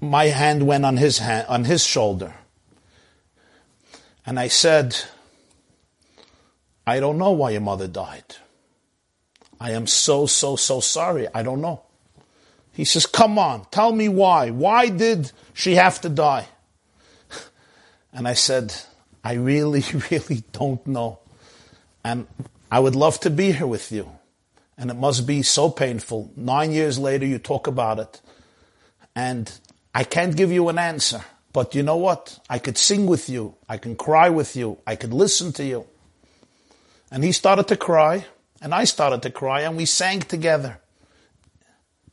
My hand went on his hand, on his shoulder. And I said, I don't know why your mother died. I am so, so, so sorry. I don't know. He says, come on, tell me why. Why did she have to die? And I said, I really, really don't know. And I would love to be here with you. And it must be so painful. Nine years later, you talk about it. And I can't give you an answer. But you know what? I could sing with you. I can cry with you. I could listen to you. And he started to cry. And I started to cry. And we sang together.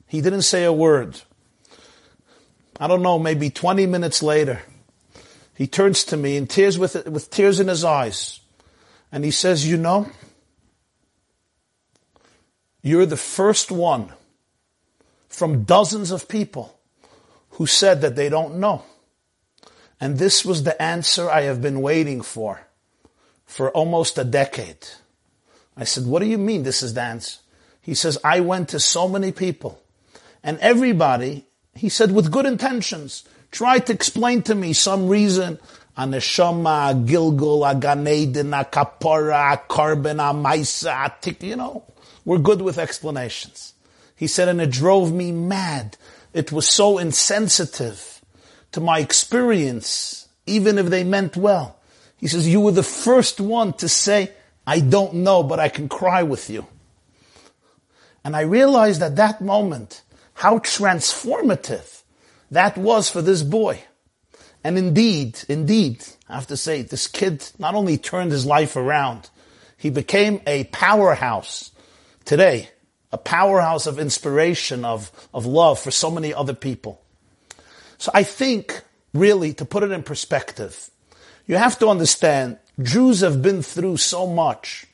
He didn't say a word. I don't know, maybe 20 minutes later, he turns to me in tears with, with tears in his eyes. And he says, you know, you're the first one from dozens of people who said that they don't know. And this was the answer I have been waiting for for almost a decade. I said, what do you mean this is the answer? He says, I went to so many people and everybody, he said, with good intentions, tried to explain to me some reason. Aneshama, Gilgul, a Gan Eden, a Kapora, a a you know. We're good with explanations. He said, and it drove me mad. It was so insensitive to my experience, even if they meant well. He says, you were the first one to say, I don't know, but I can cry with you. And I realized at that moment how transformative that was for this boy. And indeed, indeed, I have to say, this kid not only turned his life around, he became a powerhouse today, a powerhouse of inspiration, of, of love for so many other people. So I think, really, to put it in perspective, you have to understand Jews have been through so much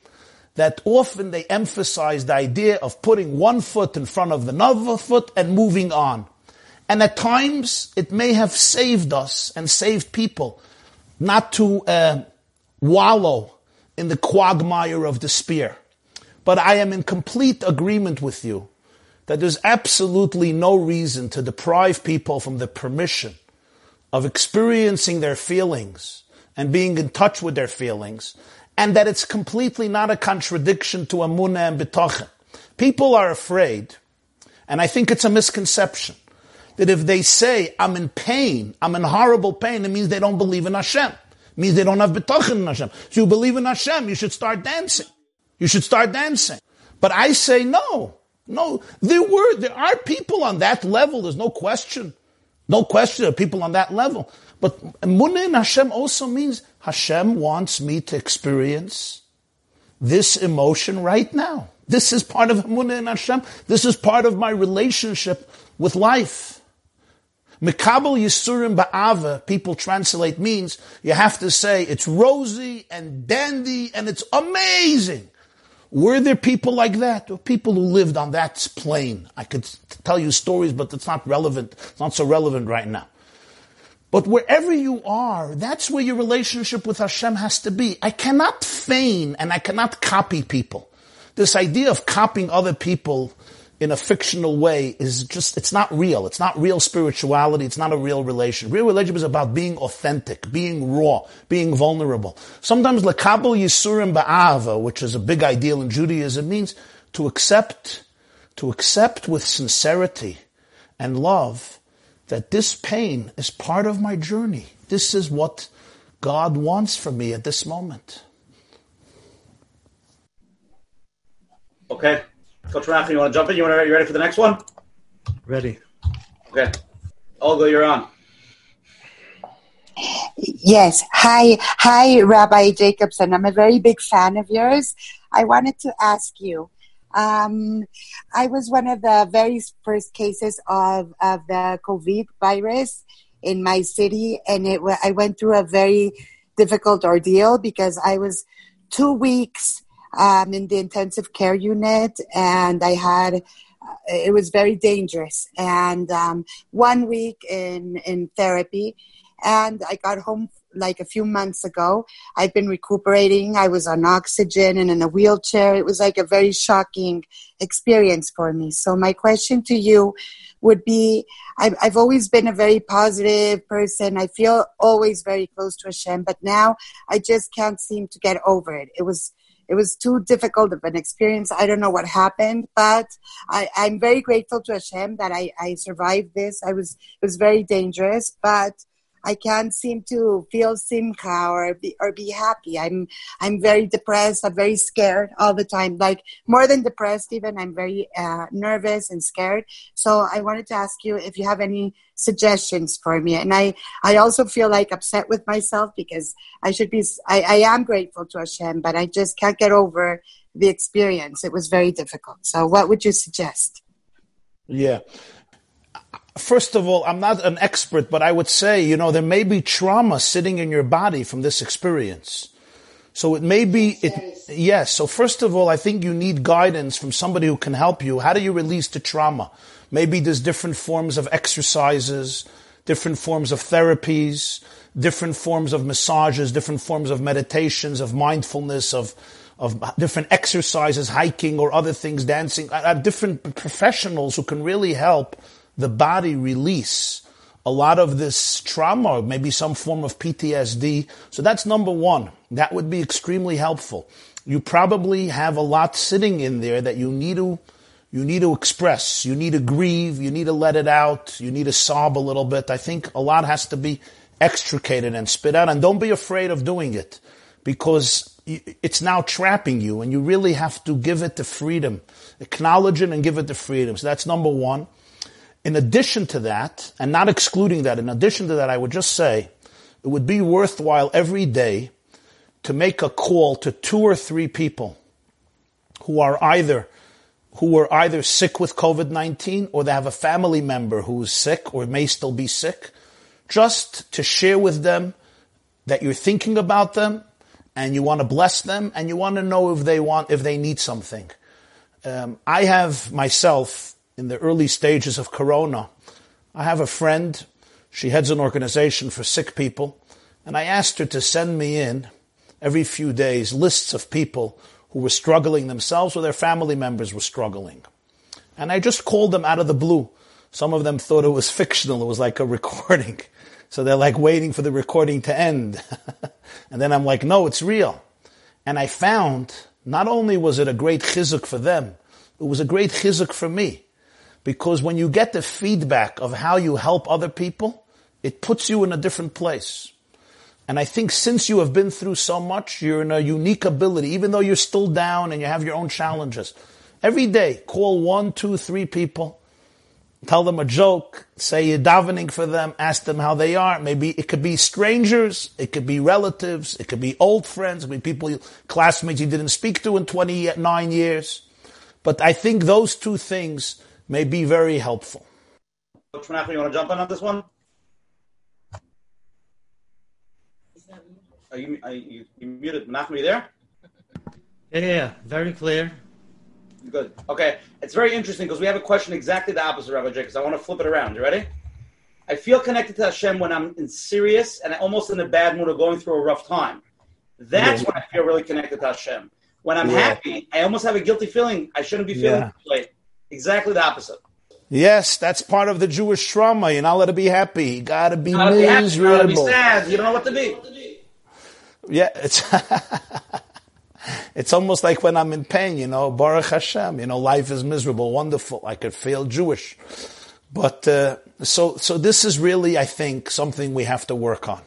that often they emphasize the idea of putting one foot in front of another foot and moving on. And at times, it may have saved us and saved people not to uh, wallow in the quagmire of despair. But I am in complete agreement with you that there's absolutely no reason to deprive people from the permission of experiencing their feelings and being in touch with their feelings, and that it's completely not a contradiction to Amunah and bitachon. People are afraid, and I think it's a misconception that if they say, I'm in pain, I'm in horrible pain, it means they don't believe in Hashem. It means they don't have bitachon in Hashem. So you believe in Hashem, you should start dancing. You should start dancing. But I say no. No, there were, there are people on that level, there's no question. No question of people on that level. But Munah in Hashem also means Hashem wants me to experience this emotion right now. This is part of Munah in Hashem. This is part of my relationship with life. Mikabel Yisurim Ba'ava, people translate means you have to say it's rosy and dandy and it's amazing. Were there people like that? Or people who lived on that plane? I could tell you stories, but it's not relevant. It's not so relevant right now. But wherever you are, that's where your relationship with Hashem has to be. I cannot feign and I cannot copy people. This idea of copying other people in a fictional way is just, it's not real. It's not real spirituality. It's not a real relation. Real relationship is about being authentic, being raw, being vulnerable. Sometimes lekabel yisurim ba'ava, which is a big ideal in Judaism, means to accept, to accept with sincerity and love that this pain is part of my journey. This is what God wants from me at this moment. Okay. Coach Rafin, you want to jump in? You want to, you ready for the next one? Ready. Okay. Olga, you're on. Yes. Hi. Hi, Rabbi Jacobson. I'm a very big fan of yours. I wanted to ask you, Um, I was one of the very first cases of, of the COVID virus in my city, and it I went through a very difficult ordeal because I was two weeks um, in the intensive care unit, and I had uh, it was very dangerous, and um, one week in in therapy, and I got home like a few months ago. I've been recuperating. I was on oxygen and in a wheelchair. It was like a very shocking experience for me. So my question to you would be, I've, I've always been a very positive person. I feel always very close to Hashem, but now I just can't seem to get over it. It was, it was too difficult of an experience. I don't know what happened, but I, am very grateful to Hashem that I, I survived this. I was, it was very dangerous, but I can't seem to feel simcha or be, or be happy. I'm I'm very depressed. I'm very scared all the time. Like more than depressed, even I'm very uh, nervous and scared. So I wanted to ask you if you have any suggestions for me. And I I also feel like upset with myself because I should be. I, I am grateful to Hashem, but I just can't get over the experience. It was very difficult. So what would you suggest? Yeah first of all, I'm not an expert, but I would say, you know, there may be trauma sitting in your body from this experience. So it may be, it, yes. So first of all, I think you need guidance from somebody who can help you. How do you release the trauma? Maybe there's different forms of exercises, different forms of therapies, different forms of massages, different forms of meditations, of mindfulness, of, of different exercises, hiking or other things, dancing. I have different professionals who can really help the body release a lot of this trauma, maybe some form of PTSD. So that's number one. That would be extremely helpful. You probably have a lot sitting in there that you need to you need to express, you need to grieve, you need to let it out, you need to sob a little bit. I think a lot has to be extricated and spit out, and don't be afraid of doing it because it's now trapping you, and you really have to give it the freedom, acknowledge it, and give it the freedom. So that's number one. In addition to that, and not excluding that, in addition to that, I would just say it would be worthwhile every day to make a call to two or three people who are either who are either sick with COVID-19 or they have a family member who is sick or may still be sick, just to share with them that you're thinking about them and you want to bless them and you want to know if they want, if they need something. Um, I have myself in the early stages of Corona. I have a friend, she heads an organization for sick people, and I asked her to send me in every few days lists of people who were struggling themselves or their family members were struggling. And I just called them out of the blue. Some of them thought it was fictional, it was like a recording. So they're like waiting for the recording to end. and then I'm like, no, it's real. And I found not only was it a great chizuk for them, it was a great chizuk for me. Because when you get the feedback of how you help other people, it puts you in a different place. And I think since you have been through so much, you're in a unique ability, even though you're still down and you have your own challenges. Every day, call one, two, three people, tell them a joke, say you're davening for them, ask them how they are. Maybe it could be strangers, it could be relatives, it could be old friends, it could be people, classmates you didn't speak to in 29 years. But I think those two things may be very helpful. Coach Menachem, you want to jump in on this one? Are you, are you, you muted? Menachem, are you there? Yeah, yeah, very clear. Good. Okay. It's very interesting because we have a question exactly the opposite, Rabbi Jacobs. I want to flip it around. You ready? I feel connected to Hashem when I'm in serious and almost in a bad mood or going through a rough time. That's yeah. when I feel really connected to Hashem. When I'm yeah. happy, I almost have a guilty feeling. I shouldn't be feeling yeah. this way. Exactly the opposite. Yes, that's part of the Jewish trauma. You're not allowed to be happy. You gotta be gotta miserable. Be, you be sad. You don't know what to be. Yeah, it's it's almost like when I'm in pain. You know, Baruch Hashem. You know, life is miserable, wonderful. I could feel Jewish, but uh, so so this is really, I think, something we have to work on.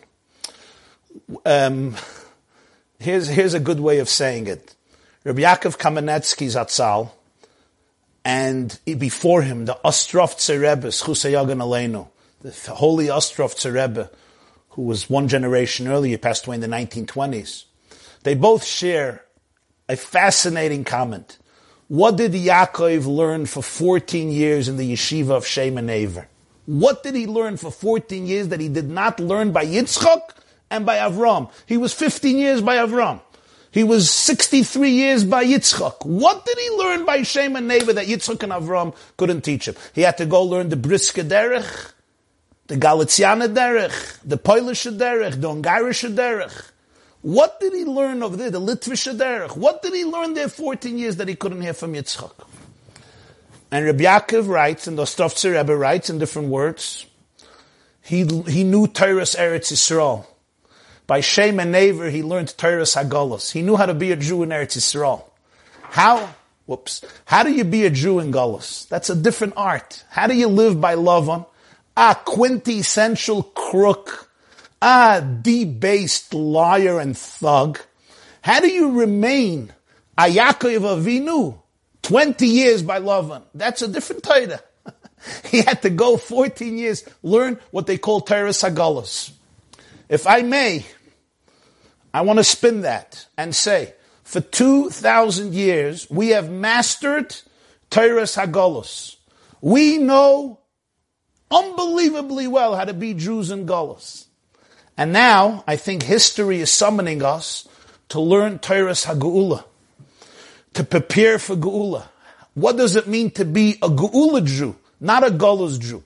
Um, here's here's a good way of saying it. Rabbi Yaakov Kamenetsky Zatzal and before him, the Ostrovtzer Rebbe, Schusayagan Aleinu, the holy Ostrovtzer Rebbe, who was one generation earlier, passed away in the 1920s. They both share a fascinating comment. What did Yaakov learn for 14 years in the yeshiva of Shem Ever? What did he learn for 14 years that he did not learn by Yitzchok and by Avram? He was 15 years by Avram. He was 63 years by Yitzchak. What did he learn by Shem and Neva that Yitzchak and Avram couldn't teach him? He had to go learn the Brisker Derech, the Galiciana Derech, the Polish Derech, the Ungarish Derech. What did he learn over there? The Litvish Derech. What did he learn there 14 years that he couldn't hear from Yitzchak? And Rabbi Yaakov writes, and the Ostrovtzer Rebbe writes in different words, he, he knew Torah's Eretz Yisrael. By Shem and Naver, he learned Torah's Hagolus. He knew how to be a Jew in Eretz Yisrael. How? Whoops. How do you be a Jew in Golos? That's a different art. How do you live by Lavan? A quintessential crook a debased liar and thug, how do you remain a Yaakov Avinu 20 years by Lavan? That's a different Torah. he had to go 14 years, learn what they call Torah Sagalas. If I may, I want to spin that and say, for 2,000 years, we have mastered Torah Hagalos. We know unbelievably well how to be Jews in Golos. And now, I think history is summoning us to learn Torah's Hagula, to prepare for Geula. What does it mean to be a Geula Jew, not a Golos Jew?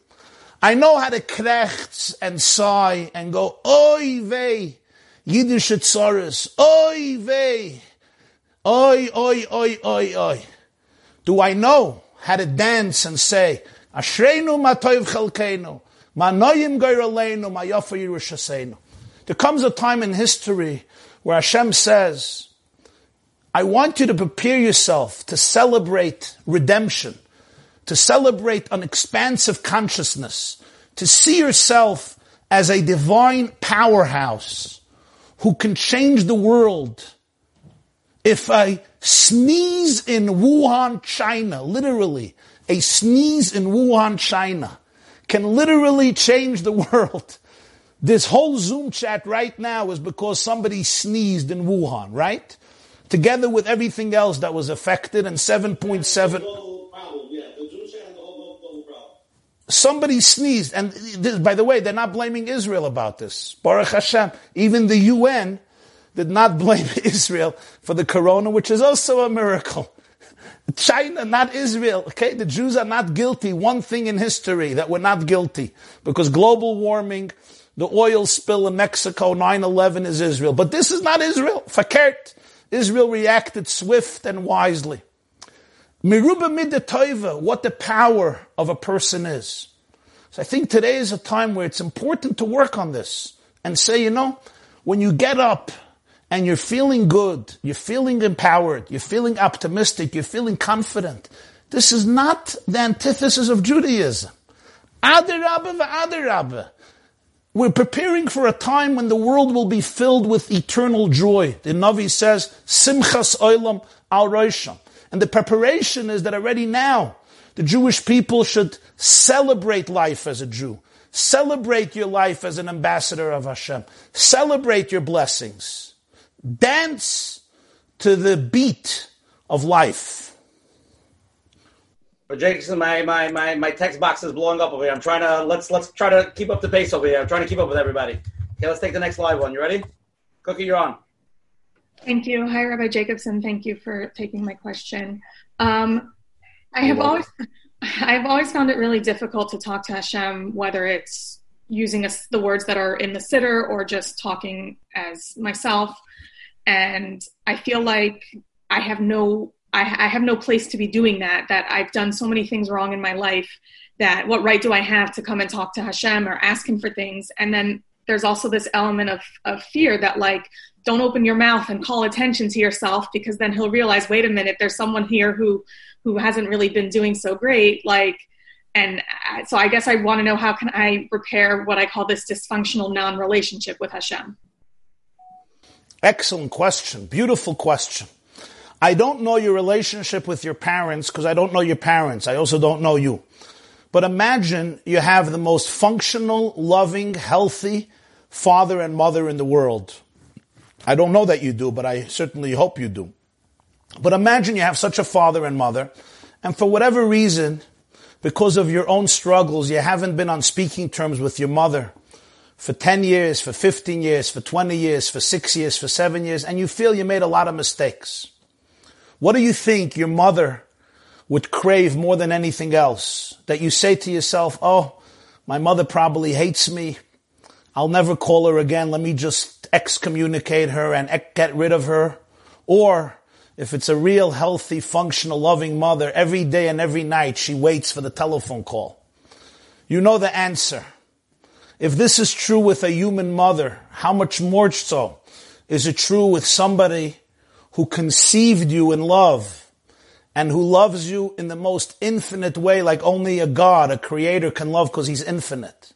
I know how to krechts and sigh and go, oi vey, Yiddish tzoris, oi vey, oi, oi, oi, oi, oi. Do I know how to dance and say, Ashreinu matoiv chelkeinu, there comes a time in history where Hashem says, I want you to prepare yourself to celebrate redemption, to celebrate an expansive consciousness, to see yourself as a divine powerhouse who can change the world. If I sneeze in Wuhan, China, literally, a sneeze in Wuhan, China, can literally change the world. This whole Zoom chat right now is because somebody sneezed in Wuhan, right? Together with everything else that was affected and 7.7. Somebody sneezed, and this, by the way, they're not blaming Israel about this. Baruch Hashem. Even the UN did not blame Israel for the corona, which is also a miracle. China, not Israel. Okay, the Jews are not guilty. One thing in history that we're not guilty because global warming, the oil spill in Mexico, 9/11 is Israel, but this is not Israel. Farkert, Israel reacted swift and wisely. Miruba midatoiva, what the power of a person is. So I think today is a time where it's important to work on this and say, you know, when you get up and you're feeling good, you're feeling empowered, you're feeling optimistic, you're feeling confident, this is not the antithesis of Judaism. Adarabba v'adarabba. We're preparing for a time when the world will be filled with eternal joy. The Navi says, Simchas Olam al. And the preparation is that already now, the Jewish people should celebrate life as a Jew. Celebrate your life as an ambassador of Hashem. Celebrate your blessings dance to the beat of life. But Jason, my, my, my, my text box is blowing up over here. I'm trying to let's let's try to keep up the pace over here. I'm trying to keep up with everybody. Okay, let's take the next live one. You ready? Cookie, you're on. Thank you. Hi, Rabbi Jacobson. Thank you for taking my question. Um, I have always I've always found it really difficult to talk to Hashem, whether it's using a, the words that are in the siddur or just talking as myself and I feel like I have no I, I have no place to be doing that. That I've done so many things wrong in my life. That what right do I have to come and talk to Hashem or ask Him for things? And then there's also this element of of fear that like don't open your mouth and call attention to yourself because then He'll realize wait a minute there's someone here who who hasn't really been doing so great like and uh, so I guess I want to know how can I repair what I call this dysfunctional non-relationship with Hashem. Excellent question. Beautiful question. I don't know your relationship with your parents because I don't know your parents. I also don't know you. But imagine you have the most functional, loving, healthy father and mother in the world. I don't know that you do, but I certainly hope you do. But imagine you have such a father and mother, and for whatever reason, because of your own struggles, you haven't been on speaking terms with your mother for 10 years, for 15 years, for 20 years, for six years, for seven years, and you feel you made a lot of mistakes. What do you think your mother would crave more than anything else? That you say to yourself, oh, my mother probably hates me. I'll never call her again. Let me just excommunicate her and get rid of her. Or if it's a real healthy, functional, loving mother, every day and every night she waits for the telephone call. You know the answer. If this is true with a human mother, how much more so is it true with somebody who conceived you in love and who loves you in the most infinite way like only a God, a creator can love because he's infinite.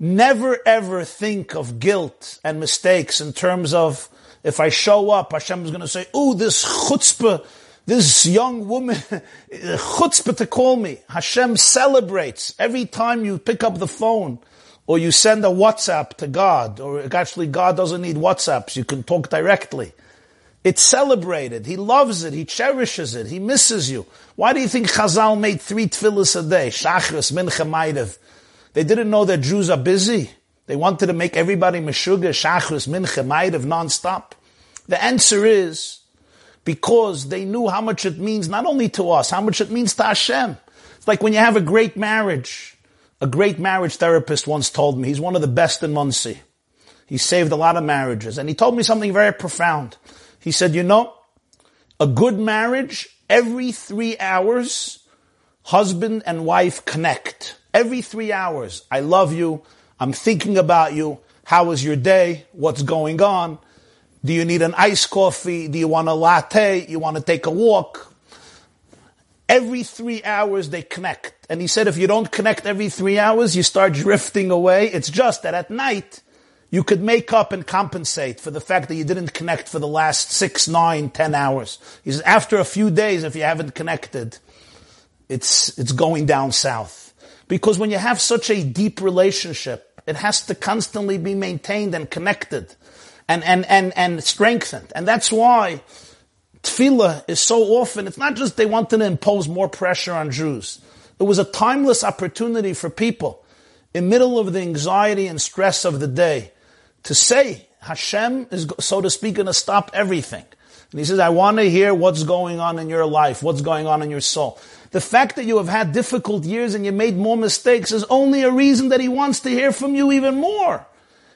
Never ever think of guilt and mistakes in terms of if I show up, Hashem is going to say, oh, this chutzpah, this young woman, chutzpah to call me. Hashem celebrates every time you pick up the phone or you send a WhatsApp to God, or actually God doesn't need WhatsApps, you can talk directly. It's celebrated. He loves it. He cherishes it. He misses you. Why do you think Chazal made three tefillahs a day? Shachris, Mincha, Maariv. They didn't know that Jews are busy. They wanted to make everybody meshuga, Shachris, Mincha, Maariv, non-stop. The answer is because they knew how much it means not only to us, how much it means to Hashem. It's like when you have a great marriage. A great marriage therapist once told me, he's one of the best in Monsey. He saved a lot of marriages. And he told me something very profound. He said, you know, a good marriage, every three hours, husband and wife connect. Every three hours. I love you. I'm thinking about you. How was your day? What's going on? Do you need an iced coffee? Do you want a latte? You want to take a walk? Every three hours they connect. And he said if you don't connect every three hours, you start drifting away. It's just that at night, you could make up and compensate for the fact that you didn't connect for the last six, nine, ten hours. He says after a few days, if you haven't connected, it's, it's going down south. Because when you have such a deep relationship, it has to constantly be maintained and connected and, and, and, and strengthened. And that's why tefillah is so often, it's not just they wanted to impose more pressure on Jews. It was a timeless opportunity for people in middle of the anxiety and stress of the day to say Hashem is, so to speak, going to stop everything. And he says, I want to hear what's going on in your life, what's going on in your soul. The fact that you have had difficult years and you made more mistakes is only a reason that he wants to hear from you even more.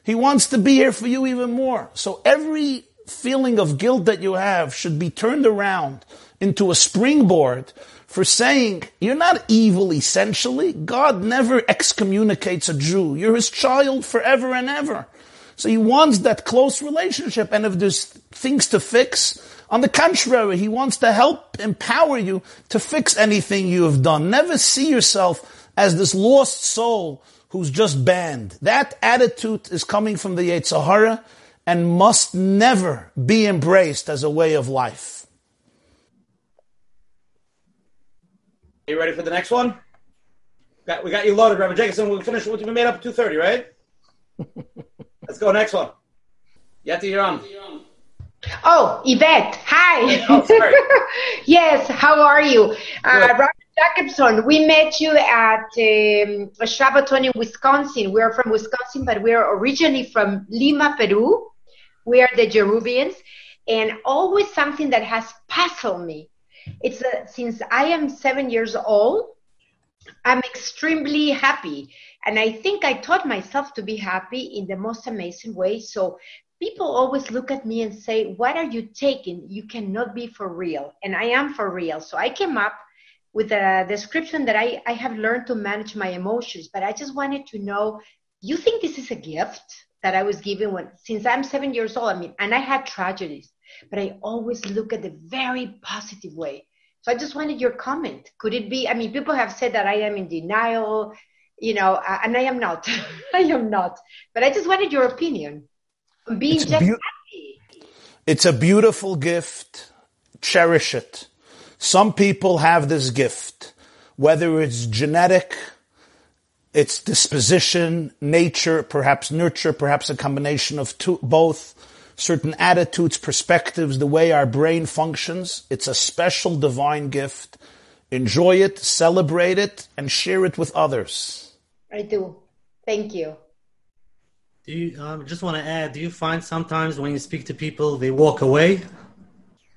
He wants to be here for you even more. So every feeling of guilt that you have should be turned around into a springboard for saying you're not evil essentially. God never excommunicates a Jew. You're his child forever and ever. So he wants that close relationship. And if there's things to fix, on the contrary, he wants to help empower you to fix anything you have done. Never see yourself as this lost soul who's just banned. That attitude is coming from the Yetzer Hara and must never be embraced as a way of life. Are you ready for the next one? Got, we got you loaded, Reverend Jacobson. We'll finish what you've made up at 2.30, right? Let's go next one. you Yeti, you're on. Oh, Yvette, hi. Oh, sorry. yes, how are you? Uh, Rabbi Jacobson, we met you at um, Shabbaton in Wisconsin. We're from Wisconsin, but we're originally from Lima, Peru. We are the Jeruvians. And always something that has puzzled me. It's uh, since I am seven years old, I'm extremely happy. And I think I taught myself to be happy in the most amazing way. So people always look at me and say, What are you taking? You cannot be for real. And I am for real. So I came up with a description that I, I have learned to manage my emotions. But I just wanted to know you think this is a gift that I was given when, since I'm seven years old? I mean, and I had tragedies, but I always look at the very positive way. So I just wanted your comment. Could it be? I mean, people have said that I am in denial, you know, and I am not. I am not. But I just wanted your opinion. Being It's just beau- happy. It's a beautiful gift. Cherish it. Some people have this gift, whether it's genetic, it's disposition, nature, perhaps nurture, perhaps a combination of two, both. certain attitudes, perspectives, the way our brain functions. It's a special divine gift. Enjoy it, celebrate it, and share it with others. I do. Thank you. Do you um, just want to add? Do you find sometimes when you speak to people they walk away?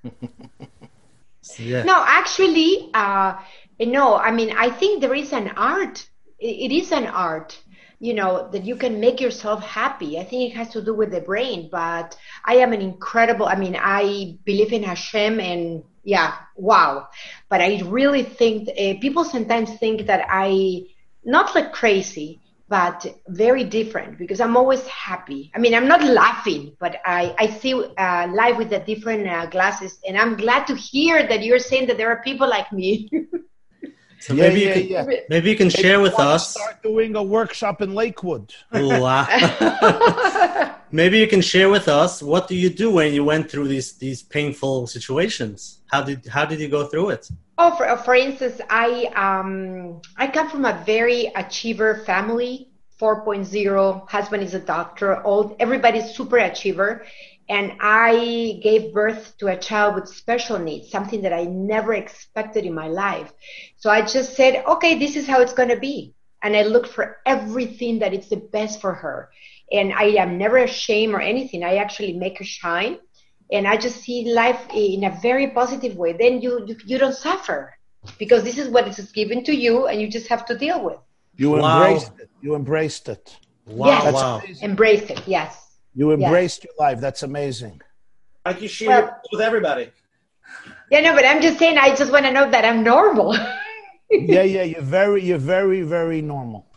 yeah. No, actually, uh, no. I mean, I think there is an art. It is an art you know that you can make yourself happy i think it has to do with the brain but i am an incredible i mean i believe in hashem and yeah wow but i really think uh, people sometimes think that i not like crazy but very different because i'm always happy i mean i'm not laughing but i i see uh, life with the different uh, glasses and i'm glad to hear that you're saying that there are people like me So yeah, maybe, yeah, you can, yeah. maybe you can maybe share with us. Start doing a workshop in Lakewood. maybe you can share with us what do you do when you went through these these painful situations? How did how did you go through it? Oh, for for instance, I um I come from a very achiever family. 4.0 husband is a doctor all everybody's super achiever and I gave birth to a child with special needs, something that I never expected in my life. So I just said, okay, this is how it's going to be. And I looked for everything that is the best for her. And I am never ashamed or anything. I actually make her shine. And I just see life in a very positive way. Then you, you, you don't suffer because this is what is given to you and you just have to deal with. You wow. embraced it. You embraced it. Wow. Yes. Wow. Embraced it. Yes. You embraced your life. That's amazing. Like you share well, with everybody. Yeah, no, but I'm just saying. I just want to know that I'm normal. yeah, yeah, you're very, you're very, very normal.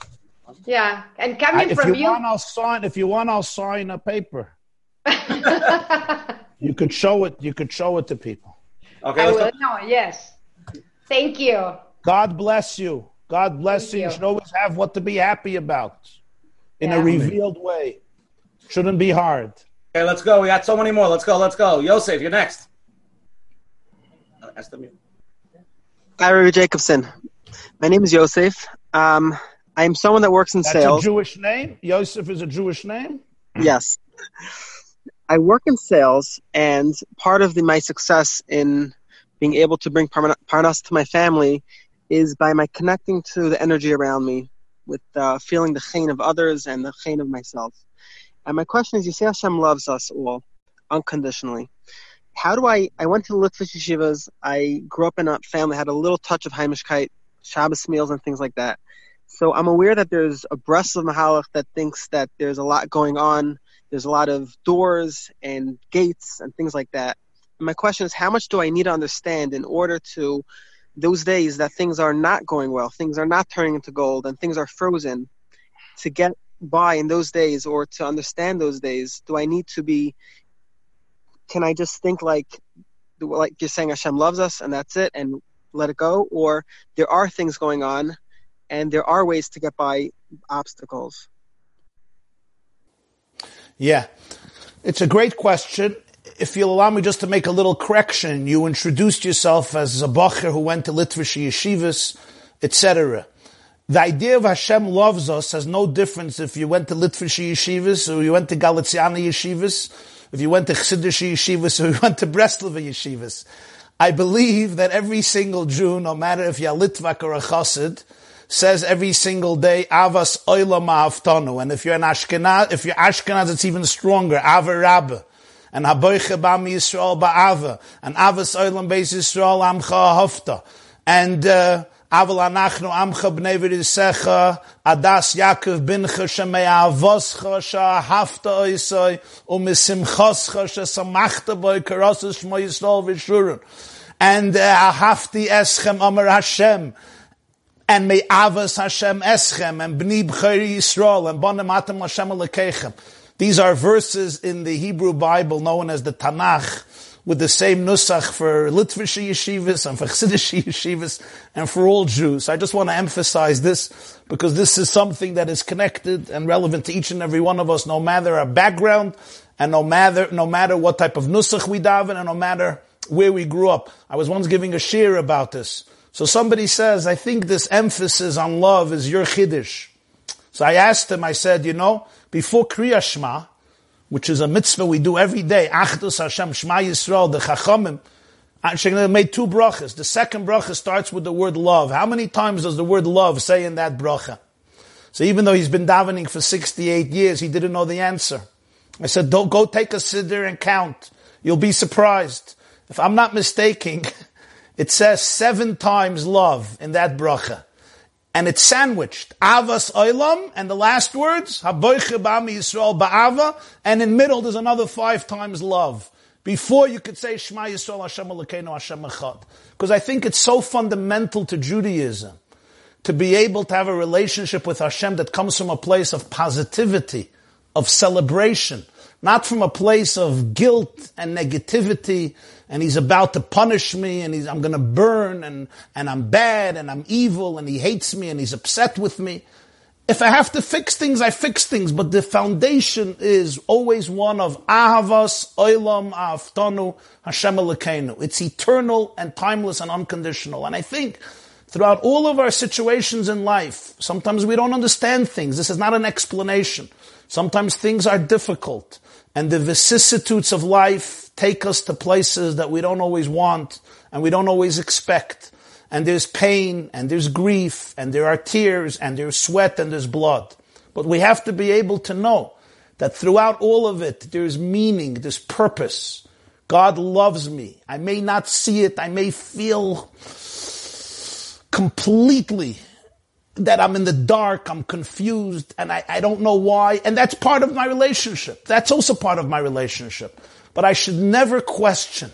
Yeah, and coming I, from you, you, want, I'll sign. If you want, I'll sign a paper. you could show it. You could show it to people. Okay, I will. No, yes. Thank you. God bless you. God bless you. you. You should always have what to be happy about in yeah. a revealed way. Shouldn't be hard. Okay, let's go. We got so many more. Let's go. Let's go. Yosef, you're next. Ask them. Hi, Rabbi Jacobson. My name is Yosef. Um, I am someone that works in That's sales. a Jewish name? Yosef is a Jewish name? Yes. I work in sales, and part of the, my success in being able to bring parnas to my family is by my connecting to the energy around me with uh, feeling the chain of others and the chain of myself. And my question is, you say Hashem loves us all unconditionally. How do I? I went to Litvish yeshivas. I grew up in a family had a little touch of Heimishkeit, Shabbos meals, and things like that. So I'm aware that there's a Breslov Mahalach that thinks that there's a lot going on. There's a lot of doors and gates and things like that. And my question is, how much do I need to understand in order to those days that things are not going well, things are not turning into gold, and things are frozen, to get by in those days or to understand those days? Do I need to be? Can I just think like, like you're saying, Hashem loves us and that's it, and let it go, or there are things going on, and there are ways to get by obstacles. Yeah, it's a great question. If you'll allow me just to make a little correction, you introduced yourself as a bacher who went to Litvish yeshivas, etc. The idea of Hashem loves us has no difference if you went to Litvish yeshivas or you went to Galiciana yeshivas, if you went to Chassidish yeshivas or you went to Breslov yeshivas. I believe that every single Jew, no matter if you're Litvak or a Chassid, says every single day, Avas Oila Ma'aftanu. And if you're an Ashkenaz, if you're Ashkenaz, it's even stronger. Ava Rabbah and Haboiche Bam Yisrael Ba'ava, and Avas Oilam Beis Yisrael Amcha Hafta, and uh, Aval Anachnu Amcha Bnei V'Risecha Adas Yaakov Bincha Shemei Avoscha Shahafta Oisoi Umisimchoscha Shesamachta Boi Karosas Shmo Yisrael V'Shurun, and uh, Ahafti Eschem Amar Hashem, and may avas Hashem eschem and bni b'chayri Yisrael and bonem atem Hashem alekechem. These are verses in the Hebrew Bible known as the Tanakh with the same nusach for Litvish yeshivas and for Chassidish yeshivas and for all Jews. I just want to emphasize this because this is something that is connected and relevant to each and every one of us, no matter our background and no matter, no matter what type of nusach we daven and no matter where we grew up. I was once giving a shiur about this. So somebody says, I think this emphasis on love is your chiddush. So I asked him, I said, you know, before Kriya Shema, which is a mitzvah we do every day, Achdus Hashem, Shema Yisrael, the Chachamim, actually made two brachas. The second bracha starts with the word love. How many times does the word love say in that bracha? So even though he's been davening for 68 years, he didn't know the answer. I said, don't go take a siddur and count. You'll be surprised. If I'm not mistaken, it says seven times love in that bracha. And it's sandwiched. Avas oilam, and the last words, Haboiche ba'ami Yisrael ba'ava, and in middle there's another five times love. Before you could say Shema Yisrael Hashem Elokeinu Hashem Echad. Because I think it's so fundamental to Judaism to be able to have a relationship with Hashem that comes from a place of positivity, of celebration, not from a place of guilt and negativity, and he's about to punish me, and he's, I'm gonna burn, and, and I'm bad, and I'm evil, and he hates me, and he's upset with me. If I have to fix things, I fix things, but the foundation is always one of Ahavas, Oilam, Aftanu, Hashem Elokeinu. It's eternal and timeless and unconditional. And I think throughout all of our situations in life, sometimes we don't understand things. This is not an explanation. Sometimes things are difficult and the vicissitudes of life take us to places that we don't always want and we don't always expect. And there's pain and there's grief and there are tears and there's sweat and there's blood. But we have to be able to know that throughout all of it, there's meaning, there's purpose. God loves me. I may not see it. I may feel completely that I'm in the dark, I'm confused, and I, I don't know why. And that's part of my relationship. That's also part of my relationship. But I should never question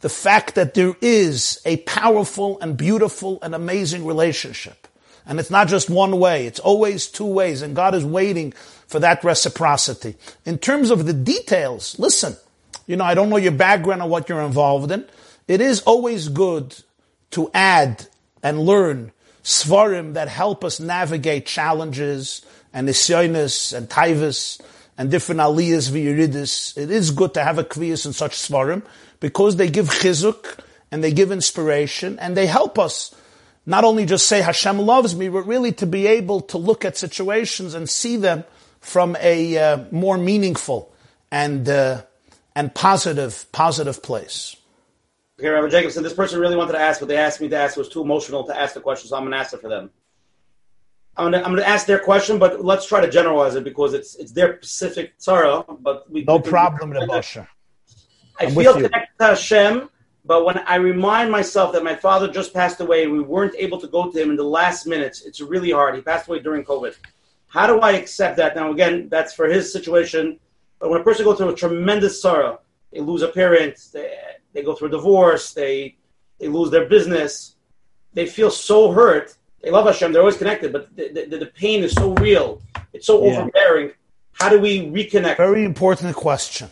the fact that there is a powerful and beautiful and amazing relationship. And it's not just one way, it's always two ways, and God is waiting for that reciprocity. In terms of the details, listen, you know, I don't know your background or what you're involved in. It is always good to add and learn svarim that help us navigate challenges and nisyonis and taivas and different aliyahs v'yiridis. It is good to have a kviyas in such svarim because they give chizuk and they give inspiration and they help us not only just say Hashem loves me, but really to be able to look at situations and see them from a uh, more meaningful and uh, and positive positive place. Okay, Rabbi Jacobson, this person really wanted to ask, but they asked me to ask. It was too emotional to ask the question, so I'm going to ask it for them. I'm going, to, I'm going to ask their question, but let's try to generalize it because it's it's their specific sorrow. But we no problem, Rebasha. I I'm feel connected to Hashem, but when I remind myself that my father just passed away and we weren't able to go to him in the last minutes, it's really hard. He passed away during COVID. How do I accept that? Now, again, that's for his situation. But when a person goes through a tremendous sorrow, they lose a parent, they, they go through a divorce, they they lose their business, they feel so hurt. They love Hashem, they're always connected, but the, the, the pain is so real, it's so yeah. overbearing. How do we reconnect? Very important question.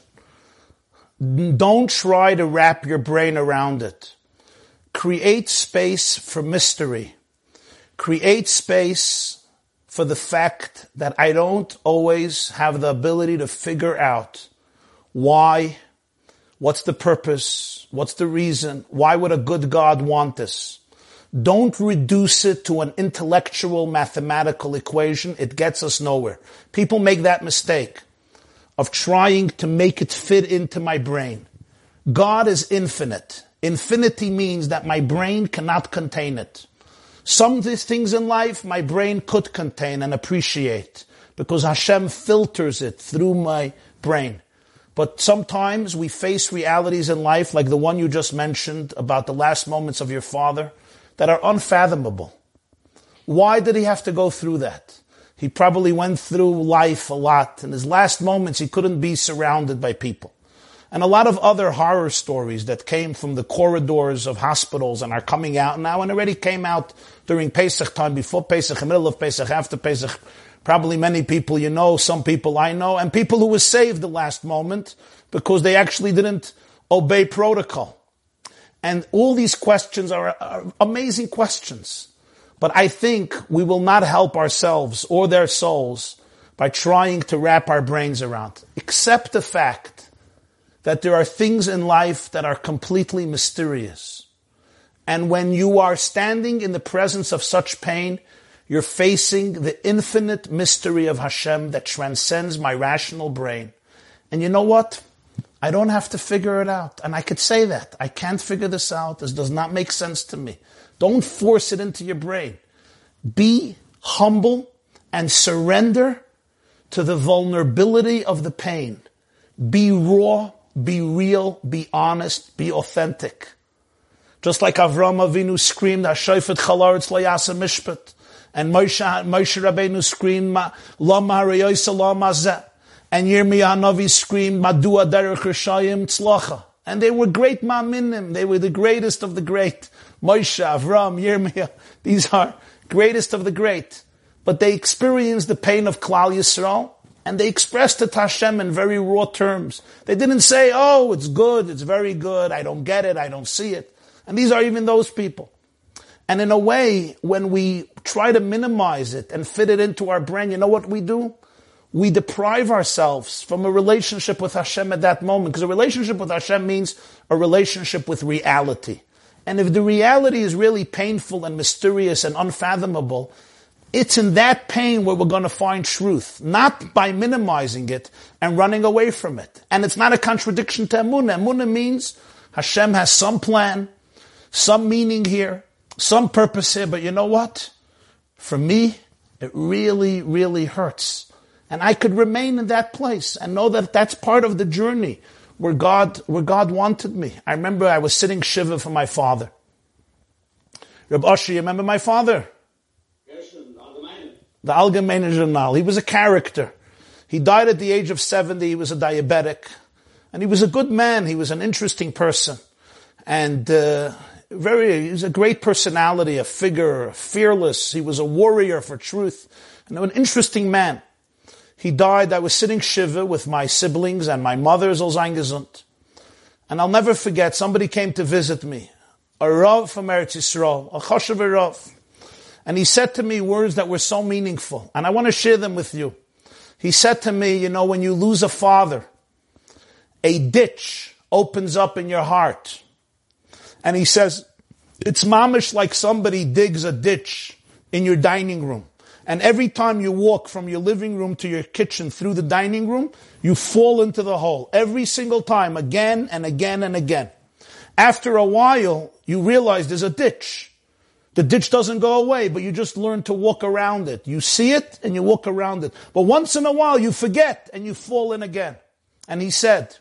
Don't try to wrap your brain around it. Create space for mystery. Create space for the fact that I don't always have the ability to figure out why What's the purpose? What's the reason? Why would a good God want this? Don't reduce it to an intellectual mathematical equation. It gets us nowhere. People make that mistake of trying to make it fit into my brain. God is infinite. Infinity means that my brain cannot contain it. Some of these things in life my brain could contain and appreciate because Hashem filters it through my brain. But sometimes we face realities in life like the one you just mentioned about the last moments of your father that are unfathomable. Why did he have to go through that? He probably went through life a lot. In his last moments, he couldn't be surrounded by people. And a lot of other horror stories that came from the corridors of hospitals and are coming out now and already came out during Pesach time, before Pesach, middle of Pesach, after Pesach, Probably many people you know, some people I know, and people who were saved the last moment because they actually didn't obey protocol. And all these questions are, are amazing questions. But I think we will not help ourselves or their souls by trying to wrap our brains around, Accept the fact that there are things in life that are completely mysterious. And when you are standing in the presence of such pain, you're facing the infinite mystery of Hashem that transcends my rational brain. And you know what? I don't have to figure it out. And I could say that. I can't figure this out. This does not make sense to me. Don't force it into your brain. Be humble and surrender to the vulnerability of the pain. Be raw, be real, be honest, be authentic. Just like Avram Avinu screamed, "Hashayfet chalaretz layasa mishpat," and Moshe, Moshe Rabbeinu screamed, "Lama harayos lama zeh," and Yirmiyah Hanavi screamed, "Madua derech rishayim tzlacha." And they were great ma'minim. They were the greatest of the great. Moshe, Avram, Yirmiyah. These are greatest of the great. But they experienced the pain of Klal Yisrael, and they expressed it to Hashem in very raw terms. They didn't say, oh, it's good, it's very good, I don't get it, I don't see it. And these are even those people. And in a way, when we try to minimize it and fit it into our brain, you know what we do? We deprive ourselves from a relationship with Hashem at that moment. Because a relationship with Hashem means a relationship with reality. And if the reality is really painful and mysterious and unfathomable, it's in that pain where we're going to find truth, not by minimizing it and running away from it. And it's not a contradiction to Emunah. Emunah means Hashem has some plan, some meaning here, some purpose here, but you know what? For me, it really, really hurts. And I could remain in that place and know that that's part of the journey where God, where God wanted me. I remember I was sitting Shiva for my father. Reb Asher, you remember my father? The Algemeiner Journal. He was a character. He died at the age of 70. He was a diabetic. And he was a good man. He was an interesting person. And, uh, very, he was a great personality, a figure, fearless. He was a warrior for truth. And an interesting man. He died. I was sitting Shiva with my siblings and my mother, Zolzangesund. And I'll never forget, somebody came to visit me. A Rav from Eretz Yisrael, a Choshev Rav. And he said to me words that were so meaningful. And I want to share them with you. He said to me, you know, when you lose a father, a ditch opens up in your heart. And he says, it's mamish like somebody digs a ditch in your dining room. And every time you walk from your living room to your kitchen through the dining room, you fall into the hole. Every single time, again and again and again. After a while, you realize there's a ditch. The ditch doesn't go away, but you just learn to walk around it. You see it and you walk around it. But once in a while you forget and you fall in again. And he said,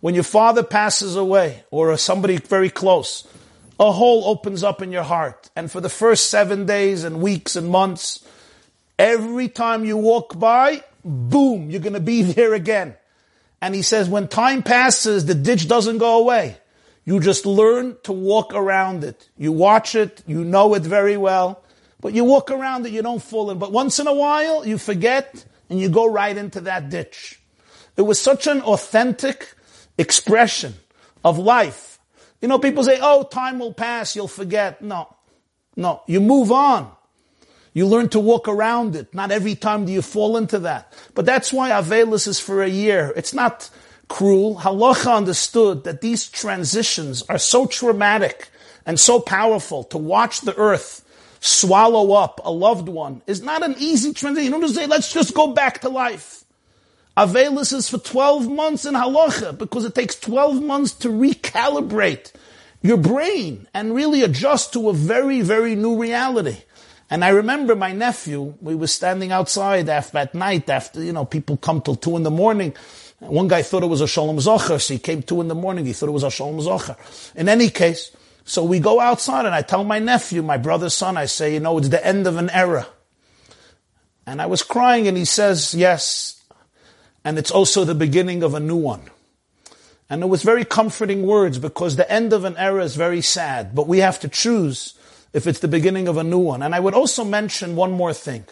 when your father passes away or somebody very close, a hole opens up in your heart. And for the first seven days and weeks and months, Every time you walk by, boom, you're going to be there again. And he says, when time passes, the ditch doesn't go away. You just learn to walk around it. You watch it, you know it very well, but you walk around it, you don't fall in. But once in a while, you forget and you go right into that ditch. It was such an authentic expression of life. You know, people say, oh, time will pass, you'll forget. No, no, you move on. You learn to walk around it. Not every time do you fall into that. But that's why Avelis is for a year. It's not cruel. Halacha understood that these transitions are so traumatic and so powerful to watch the earth swallow up a loved one is not an easy transition. You don't just say, let's just go back to life. Avelis is for 12 months in halacha because it takes 12 months to recalibrate your brain and really adjust to a very, very new reality. And I remember my nephew, we were standing outside after, at night after, you know, people come till two in the morning. One guy thought it was a Shalom Zocher, so he came two in the morning, he thought it was a Shalom Zocher. In any case, so we go outside and I tell my nephew, my brother's son, I say, you know, it's the end of an era. And I was crying and he says, yes. And it's also the beginning of a new one. And it was very comforting words because the end of an era is very sad, but we have to choose if it's the beginning of a new one. And I would also mention one more thing.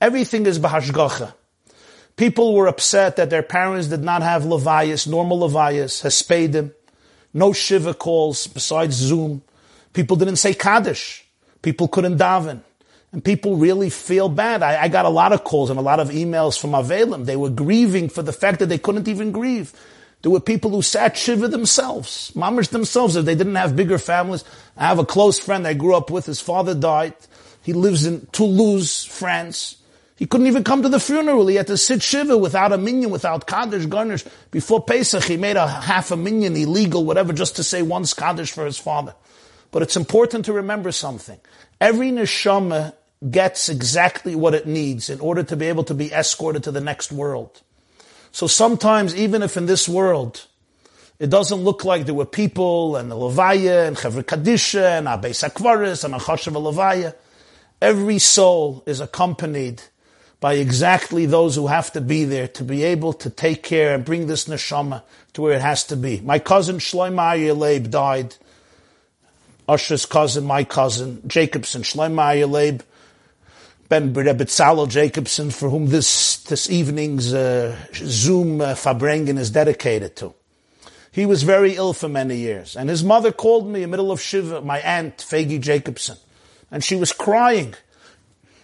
Everything is bahashgacha. People were upset that their parents did not have levias, normal levias, hespedim, no shiva calls besides Zoom. People didn't say Kaddish. People couldn't daven. And people really feel bad. I, I, got a lot of calls and a lot of emails from Avelim. They were grieving for the fact that they couldn't even grieve. There were people who sat shiva themselves, mamish themselves, if they didn't have bigger families. I have a close friend I grew up with. His father died. He lives in Toulouse, France. He couldn't even come to the funeral. He had to sit shiva without a minyan, without kaddish garnish. Before Pesach, he made a half a minyan illegal, whatever, just to say one kaddish for his father. But it's important to remember something. Every neshama gets exactly what it needs in order to be able to be escorted to the next world. So sometimes, even if in this world, it doesn't look like there were people and the Levaya and Chevre Kadisha and Abeis Akvaris and Achashav Levaya, every soul is accompanied by exactly those who have to be there to be able to take care and bring this neshama to where it has to be. My cousin Shlomo Leib died. Usher's cousin, my cousin, Jacobson, Shlomo Leib, Ben Rebbe Jacobson, for whom this, this evening's uh, Zoom uh, Farbrengen is dedicated to. He was very ill for many years, and his mother called me in the middle of Shiva, my aunt, Fagi Jacobson, and she was crying.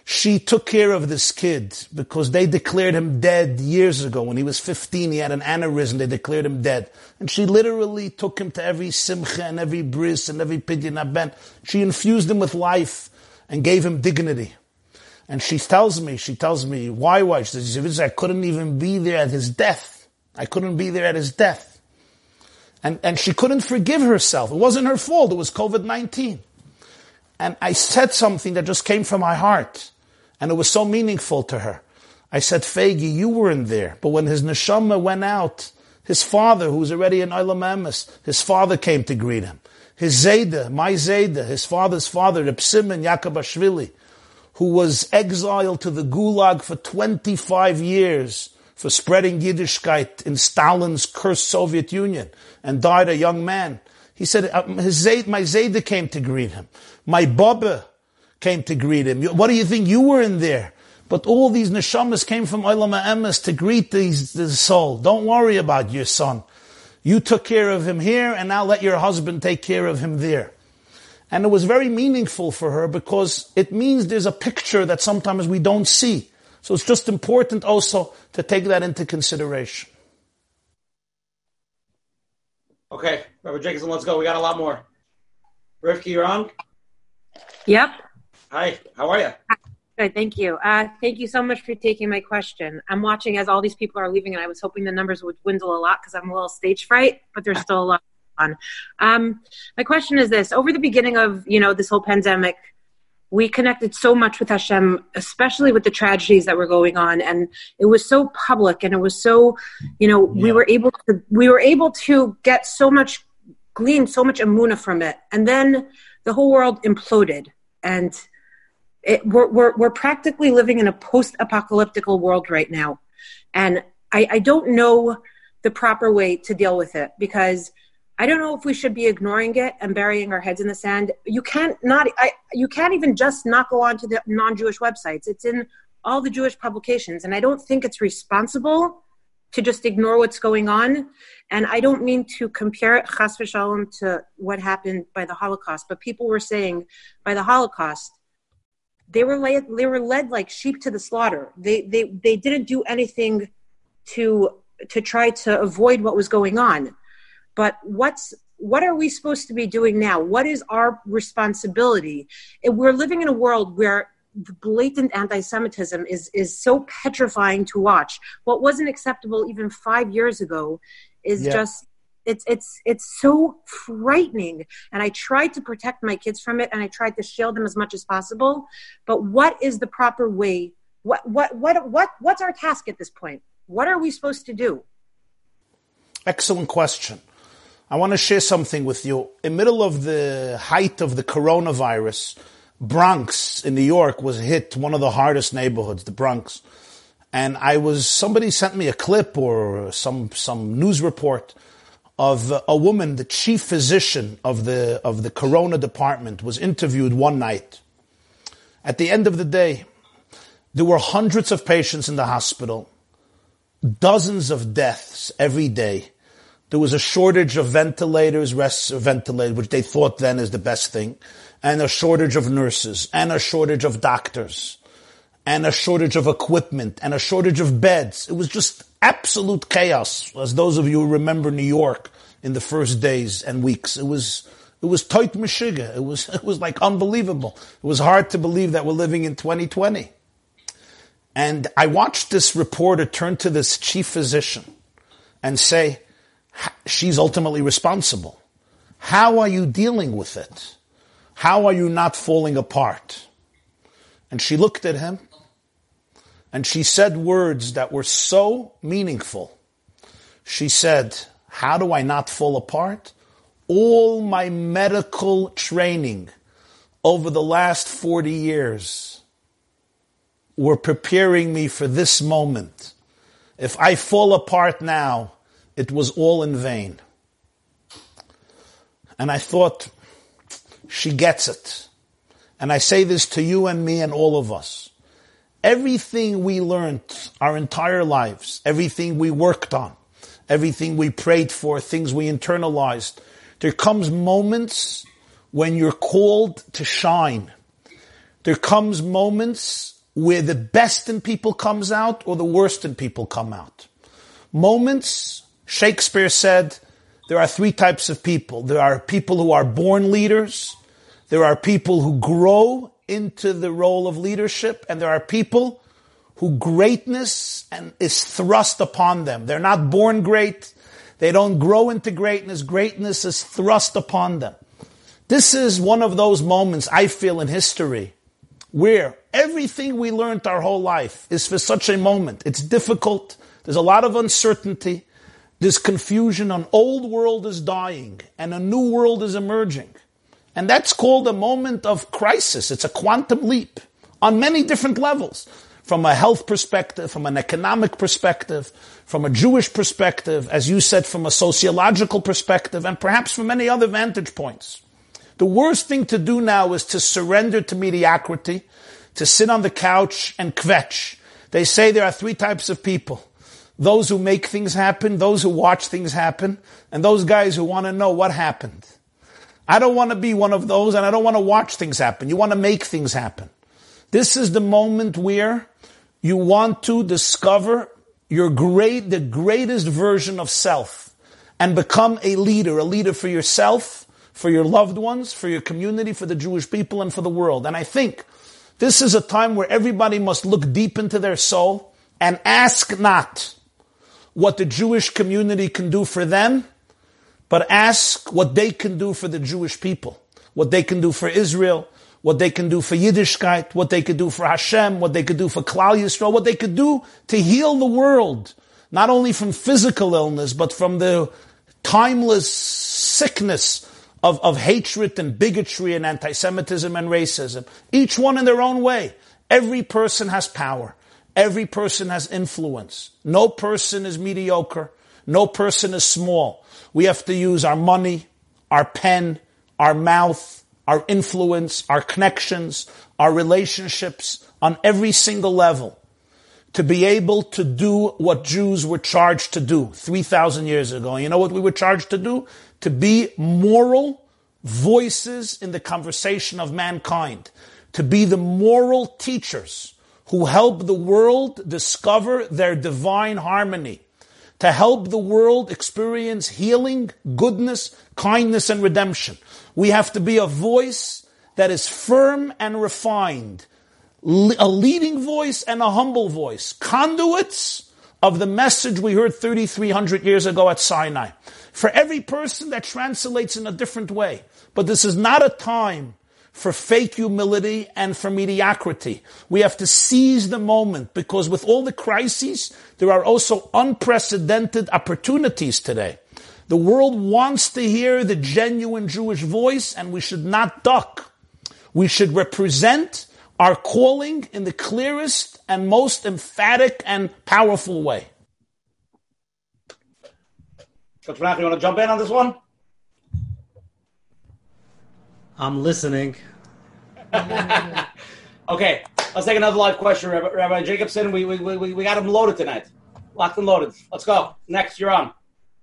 She took care of this kid because they declared him dead years ago. When he was 15, he had an aneurysm. They declared him dead. And she literally took him to every simcha and every bris and every pidyon aben. She infused him with life and gave him dignity. And she tells me, she tells me, why, why? She says, I couldn't even be there at his death. I couldn't be there at his death. And, and she couldn't forgive herself. It wasn't her fault. It was COVID-19. And I said something that just came from my heart. And it was so meaningful to her. I said, Fagi, you weren't there. But when his neshama went out, his father, who was already in Olam his father came to greet him. His Zayda, my Zayda, his father's father, Reb Simon Yakubashvili, who was exiled to the Gulag for 25 years for spreading Yiddishkeit in Stalin's cursed Soviet Union and died a young man. He said, uh, Zayd, my Zayda came to greet him. My Baba came to greet him. What do you think? You were in there. But all these neshamas came from Olam Emes to greet these, this soul. Don't worry about your son. You took care of him here, and now let your husband take care of him there. And it was very meaningful for her because it means there's a picture that sometimes we don't see. So it's just important also to take that into consideration. Okay, Rabbi Jacobson, let's go. We got a lot more. Rivki, you're on? Yep. Hi, how are you? Good, thank you. Uh, thank you so much for taking my question. I'm watching as all these people are leaving, and I was hoping the numbers would dwindle a lot because I'm a little stage fright, but there's still a lot on. Um, my question is this: Over the beginning of you know this whole pandemic, we connected so much with Hashem, especially with the tragedies that were going on, and it was so public, and it was so, you know, yeah. we were able to we were able to get so much, glean so much amuna from it, and then the whole world imploded, and it, we're, we're, we're practically living in a post-apocalyptic world right now and I, I don't know the proper way to deal with it because I don't know if we should be ignoring it and burying our heads in the sand. You can't not I, you can't even just not go onto the non-Jewish websites. It's in all the Jewish publications, and I don't think it's responsible to just ignore what's going on. And I don't mean to compare it, chas v'shalom, to what happened by the Holocaust, but people were saying by the Holocaust, they were led, they were led like sheep to the slaughter. They, they, they didn't do anything to, to try to avoid what was going on. But what's, what are we supposed to be doing now? What is our responsibility? We're living in a world where the blatant anti-Semitism is is so petrifying to watch. What wasn't acceptable even five years ago is yeah. just it's it's it's so frightening and i tried to protect my kids from it and i tried to shield them as much as possible but what is the proper way what what what what what's our task at this point what are we supposed to do excellent question i want to share something with you in middle of the height of the coronavirus bronx in new york was hit one of the hardest neighborhoods the bronx and i was somebody sent me a clip or some some news report of a woman, the chief physician of the, of the corona department, was interviewed one night. At the end of the day, there were hundreds of patients in the hospital, dozens of deaths every day. There was a shortage of ventilators, rests of uh, ventilators, which they thought then is the best thing, and a shortage of nurses, and a shortage of doctors, and a shortage of equipment, and a shortage of beds. It was just absolute chaos, as those of you who remember New York in the first days and weeks. It was, it was tight meshiga. It was, it was like unbelievable. It was hard to believe that we're living in 2020. And I watched this reporter turn to this chief physician and say, she's ultimately responsible. How are you dealing with it? How are you not falling apart? And she looked at him and she said words that were so meaningful. She said, how do I not fall apart? All my medical training over the last 40 years were preparing me for this moment. If I fall apart now, it was all in vain. And I thought, she gets it. And I say this to you and me and all of us. Everything we learned our entire lives, everything we worked on, everything we prayed for, things we internalized, there comes moments when you're called to shine. There comes moments where the best in people comes out or the worst in people come out. Moments, Shakespeare said, there are three types of people. There are people who are born leaders. There are people who grow into the role of leadership and there are people who greatness and is thrust upon them. They're not born great. They don't grow into greatness. Greatness is thrust upon them. This is one of those moments I feel in history where everything we learned our whole life is for such a moment. It's difficult. There's a lot of uncertainty. There's confusion. An old world is dying and a new world is emerging. And that's called a moment of crisis. It's a quantum leap on many different levels. From a health perspective, from an economic perspective, from a Jewish perspective, as you said, from a sociological perspective, and perhaps from many other vantage points. The worst thing to do now is to surrender to mediocrity, to sit on the couch and kvetch. They say there are three types of people. Those who make things happen, those who watch things happen, and those guys who want to know what happened. I don't want to be one of those and I don't want to watch things happen. You want to make things happen. This is the moment where you want to discover your great, the greatest version of self and become a leader, a leader for yourself, for your loved ones, for your community, for the Jewish people and for the world. And I think this is a time where everybody must look deep into their soul and ask not what the Jewish community can do for them, but ask what they can do for the Jewish people, what they can do for Israel, what they can do for Yiddishkeit, what they could do for Hashem, what they could do for Klal Yisrael, what they could do to heal the world, not only from physical illness, but from the timeless sickness of, of hatred and bigotry and anti-Semitism and racism. Each one in their own way. Every person has power. Every person has influence. No person is mediocre. No person is small. We have to use our money, our pen, our mouth, our influence, our connections, our relationships on every single level to be able to do what Jews were charged to do 3,000 years ago. You know what we were charged to do? To be moral voices in the conversation of mankind. To be the moral teachers who help the world discover their divine harmony to help the world experience healing, goodness, kindness, and redemption. We have to be a voice that is firm and refined, a leading voice and a humble voice, conduits of the message we heard 3,300 years ago at Sinai. For every person that translates in a different way. But this is not a time for fake humility and for mediocrity. We have to seize the moment because with all the crises, there are also unprecedented opportunities today. The world wants to hear the genuine Jewish voice and we should not duck. We should represent our calling in the clearest and most emphatic and powerful way. Coach Menachem, you want to jump in on this one? I'm listening. okay, let's take another live question, Rabbi, Rabbi Jacobson. We, we, we, we got him loaded tonight. Locked and loaded. Let's go. Next, you're on.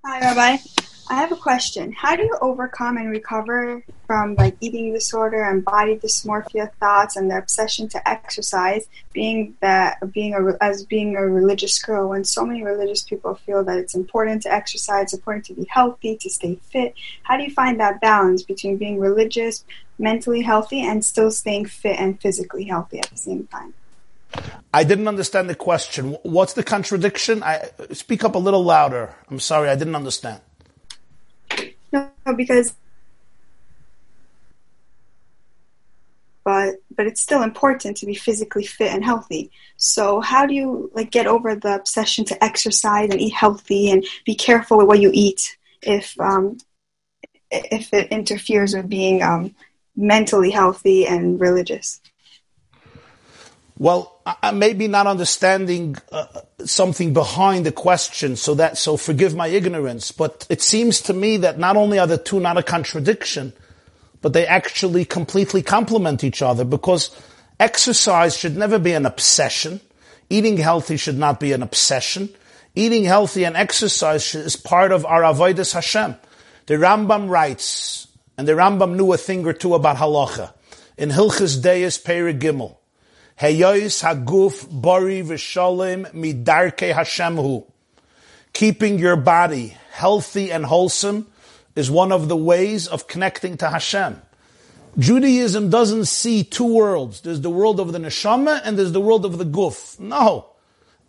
Hi, Rabbi. I have a question. How do you overcome and recover from like eating disorder and body dysmorphia thoughts and the obsession to exercise, being that being a, as being a religious girl, when so many religious people feel that it's important to exercise, important to be healthy, to stay fit? How do you find that balance between being religious, mentally healthy, and still staying fit and physically healthy at the same time? I didn't understand the question. What's the contradiction? I speak up a little louder. I'm sorry, I didn't understand. Because but but it's still important to be physically fit and healthy. So how do you like get over the obsession to exercise and eat healthy and be careful with what you eat if um, if it interferes with being um, mentally healthy and religious? Well, I may be not understanding uh, something behind the question, so that so forgive my ignorance. But it seems to me that not only are the two not a contradiction, but they actually completely complement each other because exercise should never be an obsession. Eating healthy should not be an obsession. Eating healthy and exercise is part of our avodas Hashem. The Rambam writes, and the Rambam knew a thing or two about halacha in Hilchas Deis Peri Gimel. Heyois haguf bari v'shalem midarke Hashemhu. Keeping your body healthy and wholesome is one of the ways of connecting to Hashem. Judaism doesn't see two worlds. There's the world of the neshama and there's the world of the guf. No.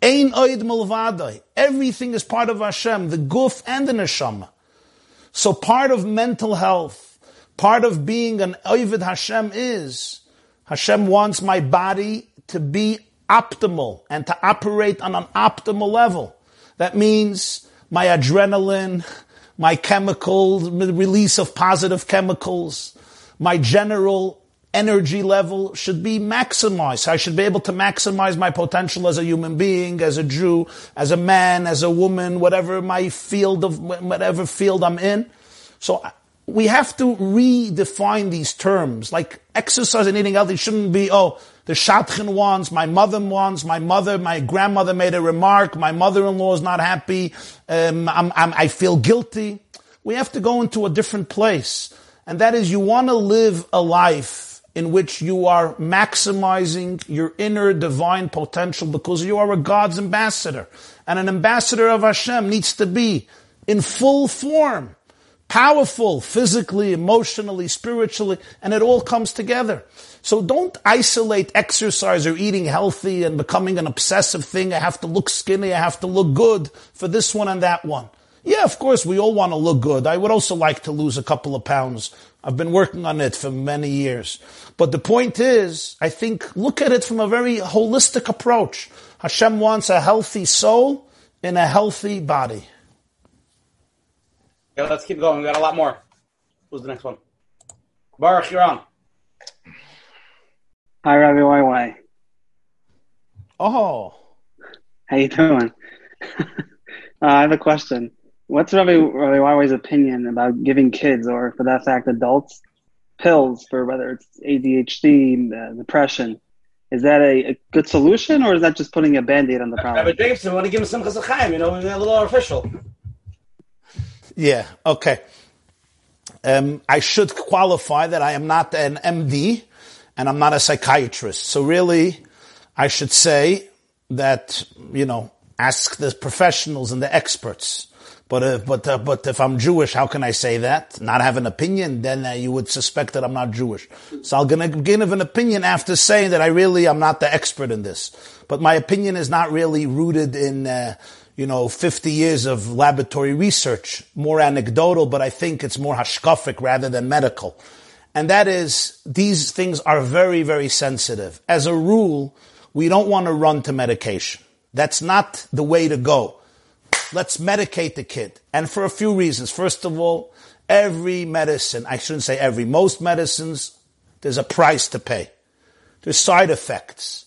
Ein oid mulvadai. Everything is part of Hashem, the guf and the neshama. So part of mental health, part of being an oivid Hashem is Hashem wants my body to be optimal and to operate on an optimal level. That means my adrenaline, my chemical release of positive chemicals, my general energy level should be maximized. I should be able to maximize my potential as a human being, as a Jew, as a man, as a woman, whatever my field of, whatever field I'm in. So we have to redefine these terms. Like exercise and eating healthy shouldn't be, oh, the Shatchin wants, my mother wants, my mother, my grandmother made a remark, my mother-in-law is not happy, um, I'm, I'm, I feel guilty. We have to go into a different place. And that is you want to live a life in which you are maximizing your inner divine potential because you are a God's ambassador. And an ambassador of Hashem needs to be in full form powerful physically, emotionally, spiritually, and it all comes together. So don't isolate exercise or eating healthy and becoming an obsessive thing. I have to look skinny. I have to look good for this one and that one. Yeah, of course, we all want to look good. I would also like to lose a couple of pounds. I've been working on it for many years. But the point is, I think, look at it from a very holistic approach. Hashem wants a healthy soul in a healthy body. Okay, let's keep going. We got a lot more. Who's the next one? Baruch, you're on. Hi, Rabbi YY. Oh. How you doing? uh, I have a question. What's Rabbi, Rabbi YY's opinion about giving kids, or for that fact, adults, pills for whether it's ADHD, uh, depression? Is that a, a, good solution, or is that just putting a band-aid on the problem? Rabbi Jameson, want to give him some chesachayim, you know, a little artificial. Yeah, okay. Um, I should qualify that I am not an MD and I'm not a psychiatrist. So really, I should say that, you know, ask the professionals and the experts. But if, but, uh, but if I'm Jewish, how can I say that? Not have an opinion, then uh, you would suspect that I'm not Jewish. So I'm to give an opinion after saying that I really I'm not the expert in this. But my opinion is not really rooted in, uh, you know, 50 years of laboratory research, more anecdotal, but I think it's more hashkafic rather than medical. And that is, these things are very, very sensitive. As a rule, we don't want to run to medication. That's not the way to go. Let's medicate the kid. And for a few reasons. First of all, every medicine, I shouldn't say every, most medicines, there's a price to pay. There's side effects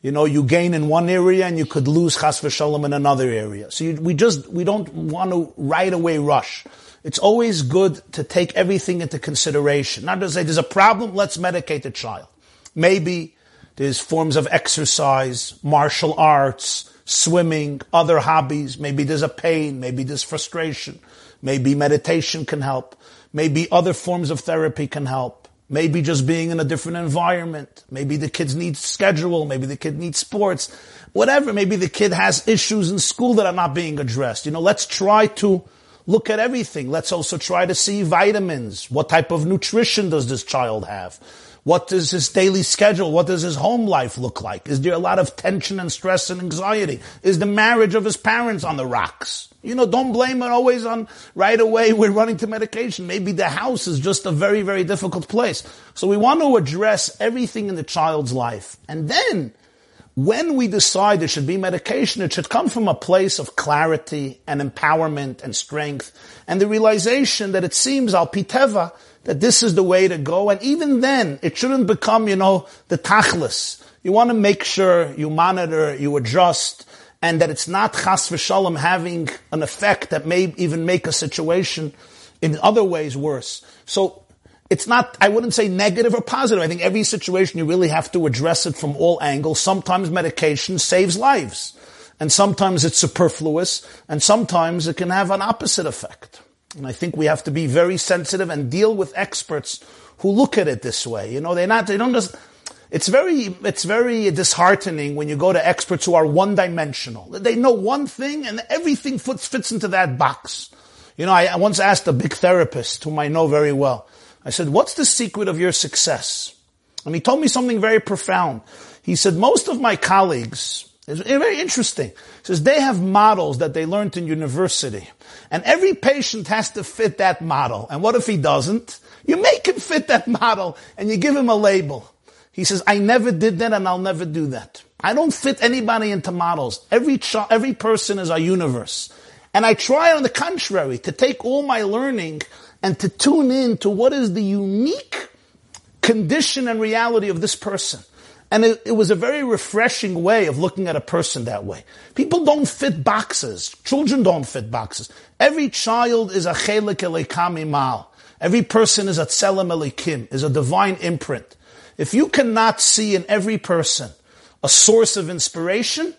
you know, you gain in one area and you could lose chas v'shalom in another area. So you, we just, we don't want to right away rush. It's always good to take everything into consideration. Not to say there's a problem, let's medicate the child. Maybe there's forms of exercise, martial arts, swimming, other hobbies. Maybe there's a pain. Maybe there's frustration. Maybe meditation can help. Maybe other forms of therapy can help. Maybe just being in a different environment. Maybe the kids need schedule. Maybe the kid needs sports. Whatever. Maybe the kid has issues in school that are not being addressed. You know, let's try to look at everything. Let's also try to see vitamins. What type of nutrition does this child have? What does his daily schedule? What does his home life look like? Is there a lot of tension and stress and anxiety? Is the marriage of his parents on the rocks? You know, don't blame it always on right away we're running to medication. Maybe the house is just a very, very difficult place. So we want to address everything in the child's life. And then when we decide there should be medication, it should come from a place of clarity and empowerment and strength and the realization that it seems al piteva that this is the way to go. And even then, it shouldn't become, you know, the tachlis. You want to make sure you monitor, you adjust, and that it's not chas v'shalom having an effect that may even make a situation in other ways worse. So it's not, I wouldn't say negative or positive. I think every situation you really have to address it from all angles. Sometimes medication saves lives. And sometimes it's superfluous. And sometimes it can have an opposite effect. And I think we have to be very sensitive and deal with experts who look at it this way. You know, they're not, they don't just, it's very, it's very disheartening when you go to experts who are one dimensional. They know one thing and everything fits, fits into that box. You know, I, I once asked a big therapist whom I know very well. I said, what's the secret of your success? And he told me something very profound. He said, most of my colleagues, it's very interesting. He says they have models that they learned in university. And every patient has to fit that model. And what if he doesn't? You make him fit that model and you give him a label. He says, I never did that and I'll never do that. I don't fit anybody into models. Every, every person is a universe. And I try on the contrary to take all my learning and to tune in to what is the unique condition and reality of this person. And it, it, was a very refreshing way of looking at a person that way. People don't fit boxes. Children don't fit boxes. Every child is a chelik elekami mal. Every person is a tselem elikim, is a divine imprint. If you cannot see in every person a source of inspiration,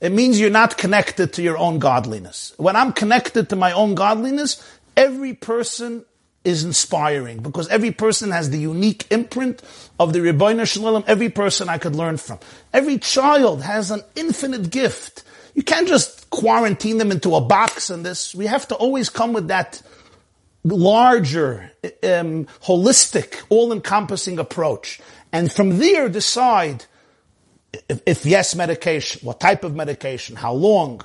it means you're not connected to your own godliness. When I'm connected to my own godliness, every person is inspiring because every person has the unique imprint of the Ribono Shel Olam. Every person I could learn from. Every child has an infinite gift. You can't just quarantine them into a box and this. We have to always come with that larger, um, holistic, all-encompassing approach. And from there decide if, if yes, medication, what type of medication, how long,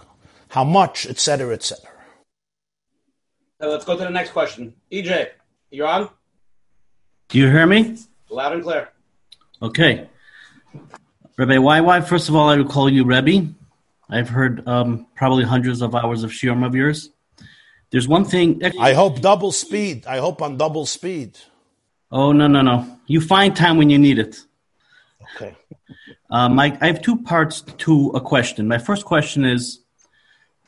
how much, etc., etc. Uh, let's go to the next question. EJ, you're on? Do you hear me? Loud and clear. Okay. Rebbe YY, first of all, I would call you Rebbe. I've heard um, probably hundreds of hours of shiurim of yours. There's one thing. I hope double speed. I hope on double speed. Oh, no, no, no. You find time when you need it. Okay. Um, I, I have two parts to a question. My first question is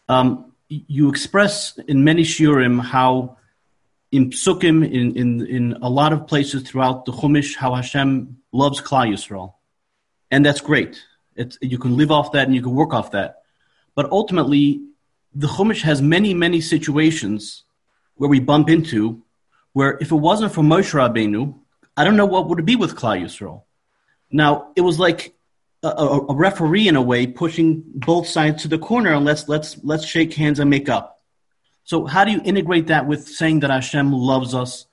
um, you express in many shiurim how in psukim, in, in, in a lot of places throughout the Chumash, how Hashem loves Klal Yisrael. And that's great. It's, you can live off that and you can work off that. But ultimately, the Chumash has many, many situations where we bump into where if it wasn't for Moshe Rabbeinu, I don't know what would it be with Klal Yisrael. Now, it was like a, a, referee in a way pushing both sides to the corner and let's let's let's shake hands and make up. So how do you integrate that with saying that Hashem loves us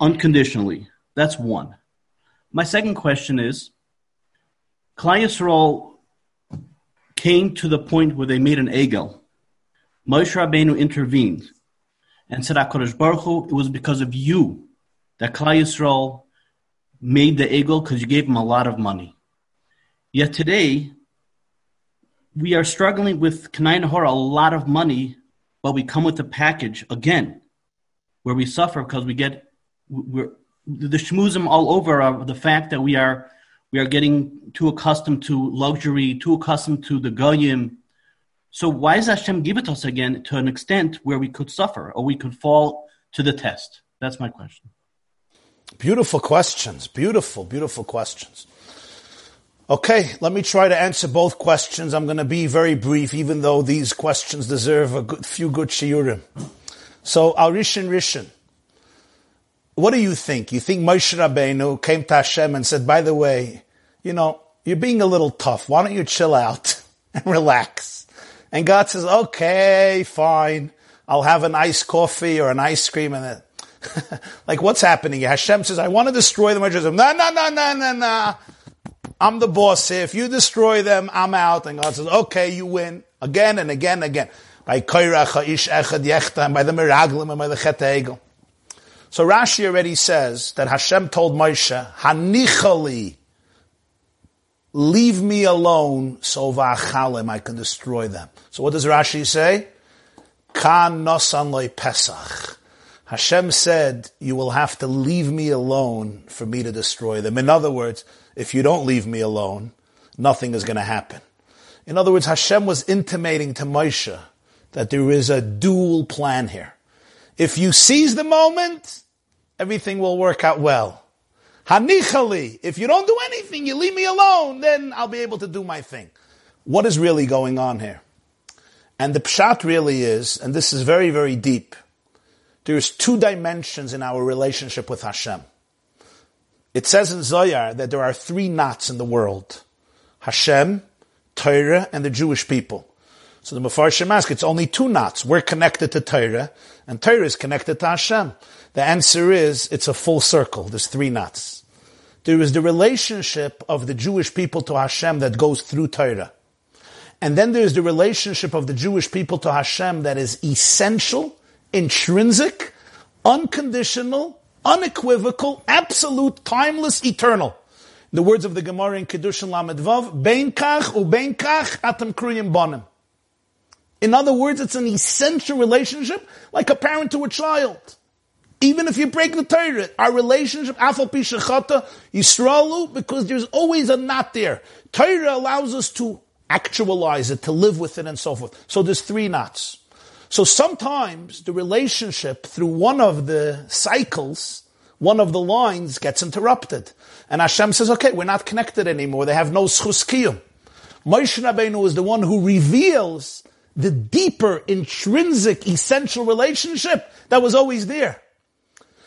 unconditionally? That's one. My second question is, Klal Yisrael came to the point where they made an egel. Moshe Rabbeinu intervened and said, HaKadosh Baruch Hu, it was because of you that Klal Yisrael made the egel because you gave him a lot of money. Yet today, we are struggling with Kanai Nahor a lot of money, but we come with a package again, where we suffer because we get we're, the shmuzim all over are the fact that we are we are getting too accustomed to luxury, too accustomed to the goyim. So why does Hashem give it to us again to an extent where we could suffer or we could fall to the test? That's my question. Beautiful questions. Beautiful, beautiful questions. Okay, let me try to answer both questions. I'm going to be very brief, even though these questions deserve a good, few good shiurim. So, Al Rishon. What do you think? You think Moshe Rabbeinu came to Hashem and said, by the way, you know, you're being a little tough. Why don't you chill out and relax? And God says, okay, fine. I'll have an iced coffee or an ice cream and then, like what's happening? Hashem says, I want to destroy the Moshe no, no, no, no, no, no. I'm the boss here. If you destroy them, I'm out. And God says, okay, you win. Again and again and again. By Koirach, Ish Echad Yechta, and by the Miraglim, and by the Chet Egel. So Rashi already says that Hashem told Moshe, Hanichali, leave me alone, so va'achalim, I can destroy them. So what does Rashi say? Kan nosan loy pesach. Hashem said, you will have to leave me alone for me to destroy them. In other words, if you don't leave me alone, nothing is going to happen. In other words, Hashem was intimating to Moshe that there is a dual plan here. If you seize the moment, everything will work out well. Hanichali, if you don't do anything, you leave me alone, then I'll be able to do my thing. What is really going on here? And the pshat really is, and this is very, very deep, there's two dimensions in our relationship with Hashem. It says in Zohar that there are three knots in the world. Hashem, Torah, and the Jewish people. So the Mefarshim ask, it's only two knots. We're connected to Torah, and Torah is connected to Hashem. The answer is, it's a full circle. There's three knots. There is the relationship of the Jewish people to Hashem that goes through Torah. And then there's the relationship of the Jewish people to Hashem that is essential, intrinsic, unconditional, unequivocal, absolute, timeless, eternal. The words of the Gemara in Kiddushin Lamed Vav, Bein kach u bein kach atam kruyim bonim. In other words, it's an essential relationship, like a parent to a child. Even if you break the Torah, our relationship, afal pishachata, Yisraelu, because there's always a knot there. Torah allows us to actualize it, to live with it, and so forth. So there's three knots. So sometimes the relationship through one of the cycles, one of the lines gets interrupted. And Hashem says, okay, we're not connected anymore. They have no schus kiyum. Moshe Rabbeinu is the one who reveals the deeper, intrinsic, essential relationship that was always there.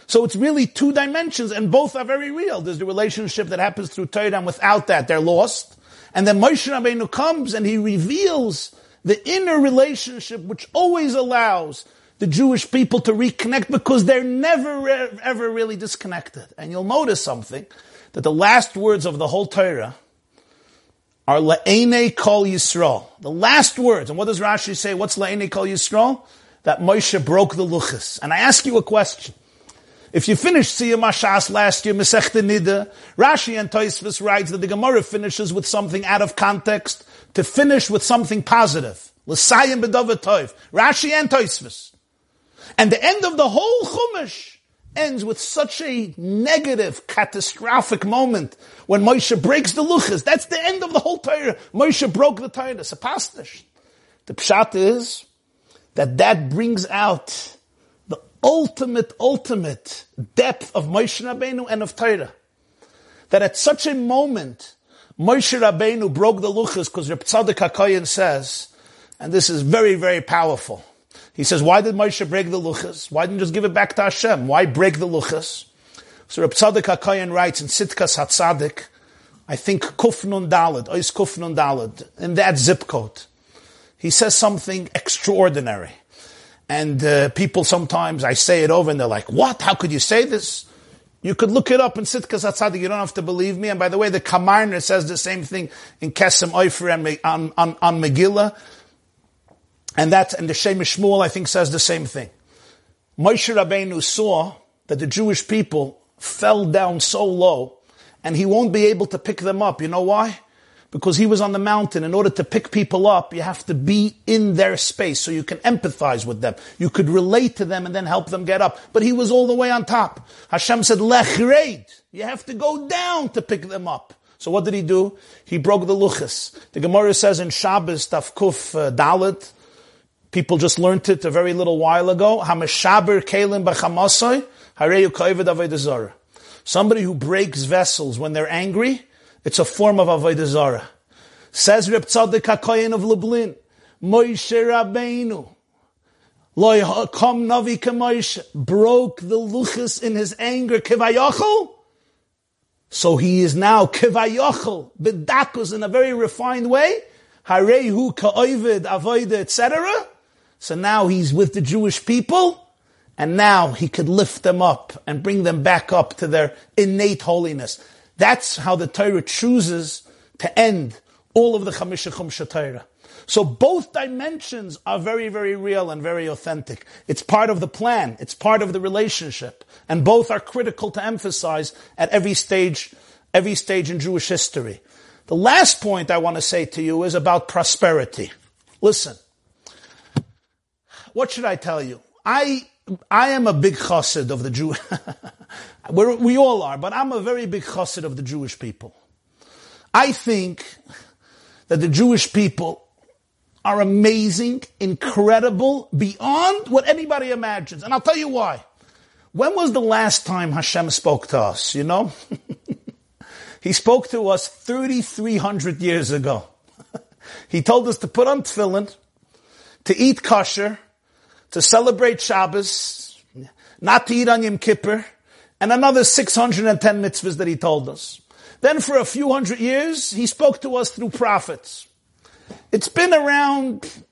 So it's really two dimensions, and both are very real. There's the relationship that happens through Torah, and without that, they're lost. And then Moshe Rabbeinu comes and he reveals the inner relationship which always allows the Jewish people to reconnect because they're never ever really disconnected. And you'll notice something that the last words of the whole Torah are La'ene Kol Yisrael. The last words. And what does Rashi say? What's La'ene Kol Yisrael? That Moshe broke the luchas. And I ask you a question. If you finished Siyum HaShas last year, Masechta Nida, Rashi and Toisvis writes that the Gemara finishes with something out of context to finish with something positive. L'sayim b'davar toiv. Rashi and Toisvis. And the end of the whole Chumash ends with such a negative, catastrophic moment when Moshe breaks the luchas. That's the end of the whole Torah. Moshe broke the Torah. It's a pastish. The pshat is that that brings out ultimate, ultimate depth of Moshe Rabbeinu and of Torah. That at such a moment, Moshe Rabbeinu broke the luchas because Reb Tzadok HaKoyen says, and this is very, very powerful. He says, why did Moshe break the luchas? Why didn't he just give it back to Hashem? Why break the luchas? So Reb Tzadok HaKoyen writes in Tzidkas HaTzadik, I think Kufnun Dalad, Ois Kufnun Dalad, in that zip code. He says something extraordinary. And uh, people sometimes, I say it over and they're like, what? How could you say this? You could look it up in Tzidkas Hatzadik. You don't have to believe me. And by the way, the Kamarner says the same thing in Kesem Oifer and on, on, on Megillah. And that, and the Shem Shmuel, I think, says the same thing. Moshe Rabbeinu saw that the Jewish people fell down so low and he won't be able to pick them up. You know why? Because he was on the mountain. In order to pick people up, you have to be in their space so you can empathize with them. You could relate to them and then help them get up. But he was all the way on top. Hashem said, Lechreid. You have to go down to pick them up. So what did he do? He broke the luchas. The Gemara says in Shabbos, Tafkuf uh, Dalit, people just learned it a very little while ago, Hameshaber Kalim B'chamasoi, Hareyu Koivid Somebody who breaks vessels when they're angry, it's a form of Avodah Zarah. Says Reb Tzadok HaKoyen of Lublin, Moshe Rabbeinu, Loi Kom Navi Moshe, broke the luchas in his anger, Kivayachol. So he is now Kivayachol, Bedakus in a very refined way, Harehu Ka'ovid, Avodah, etc. So now he's with the Jewish people, And now he could lift them up and bring them back up to their innate holiness. That's how the Torah chooses to end all of the Chamisha Chumsha Torah. So both dimensions are very, very real and very authentic. It's part of the plan. It's part of the relationship. And both are critical to emphasize at every stage, every stage in Jewish history. The last point I want to say to you is about prosperity. Listen. What should I tell you? I, I am a big chassid of the Jew. we all are, but I'm a very big chassid of the Jewish people. I think that the Jewish people are amazing, incredible, beyond what anybody imagines. And I'll tell you why. When was the last time Hashem spoke to us, you know? he spoke to us 3,300 years ago. he told us to put on tefillin, to eat kosher, to celebrate Shabbos, not to eat on Yom Kippur, and another 610 mitzvahs that he told us. Then for a few hundred years, he spoke to us through prophets. It's been around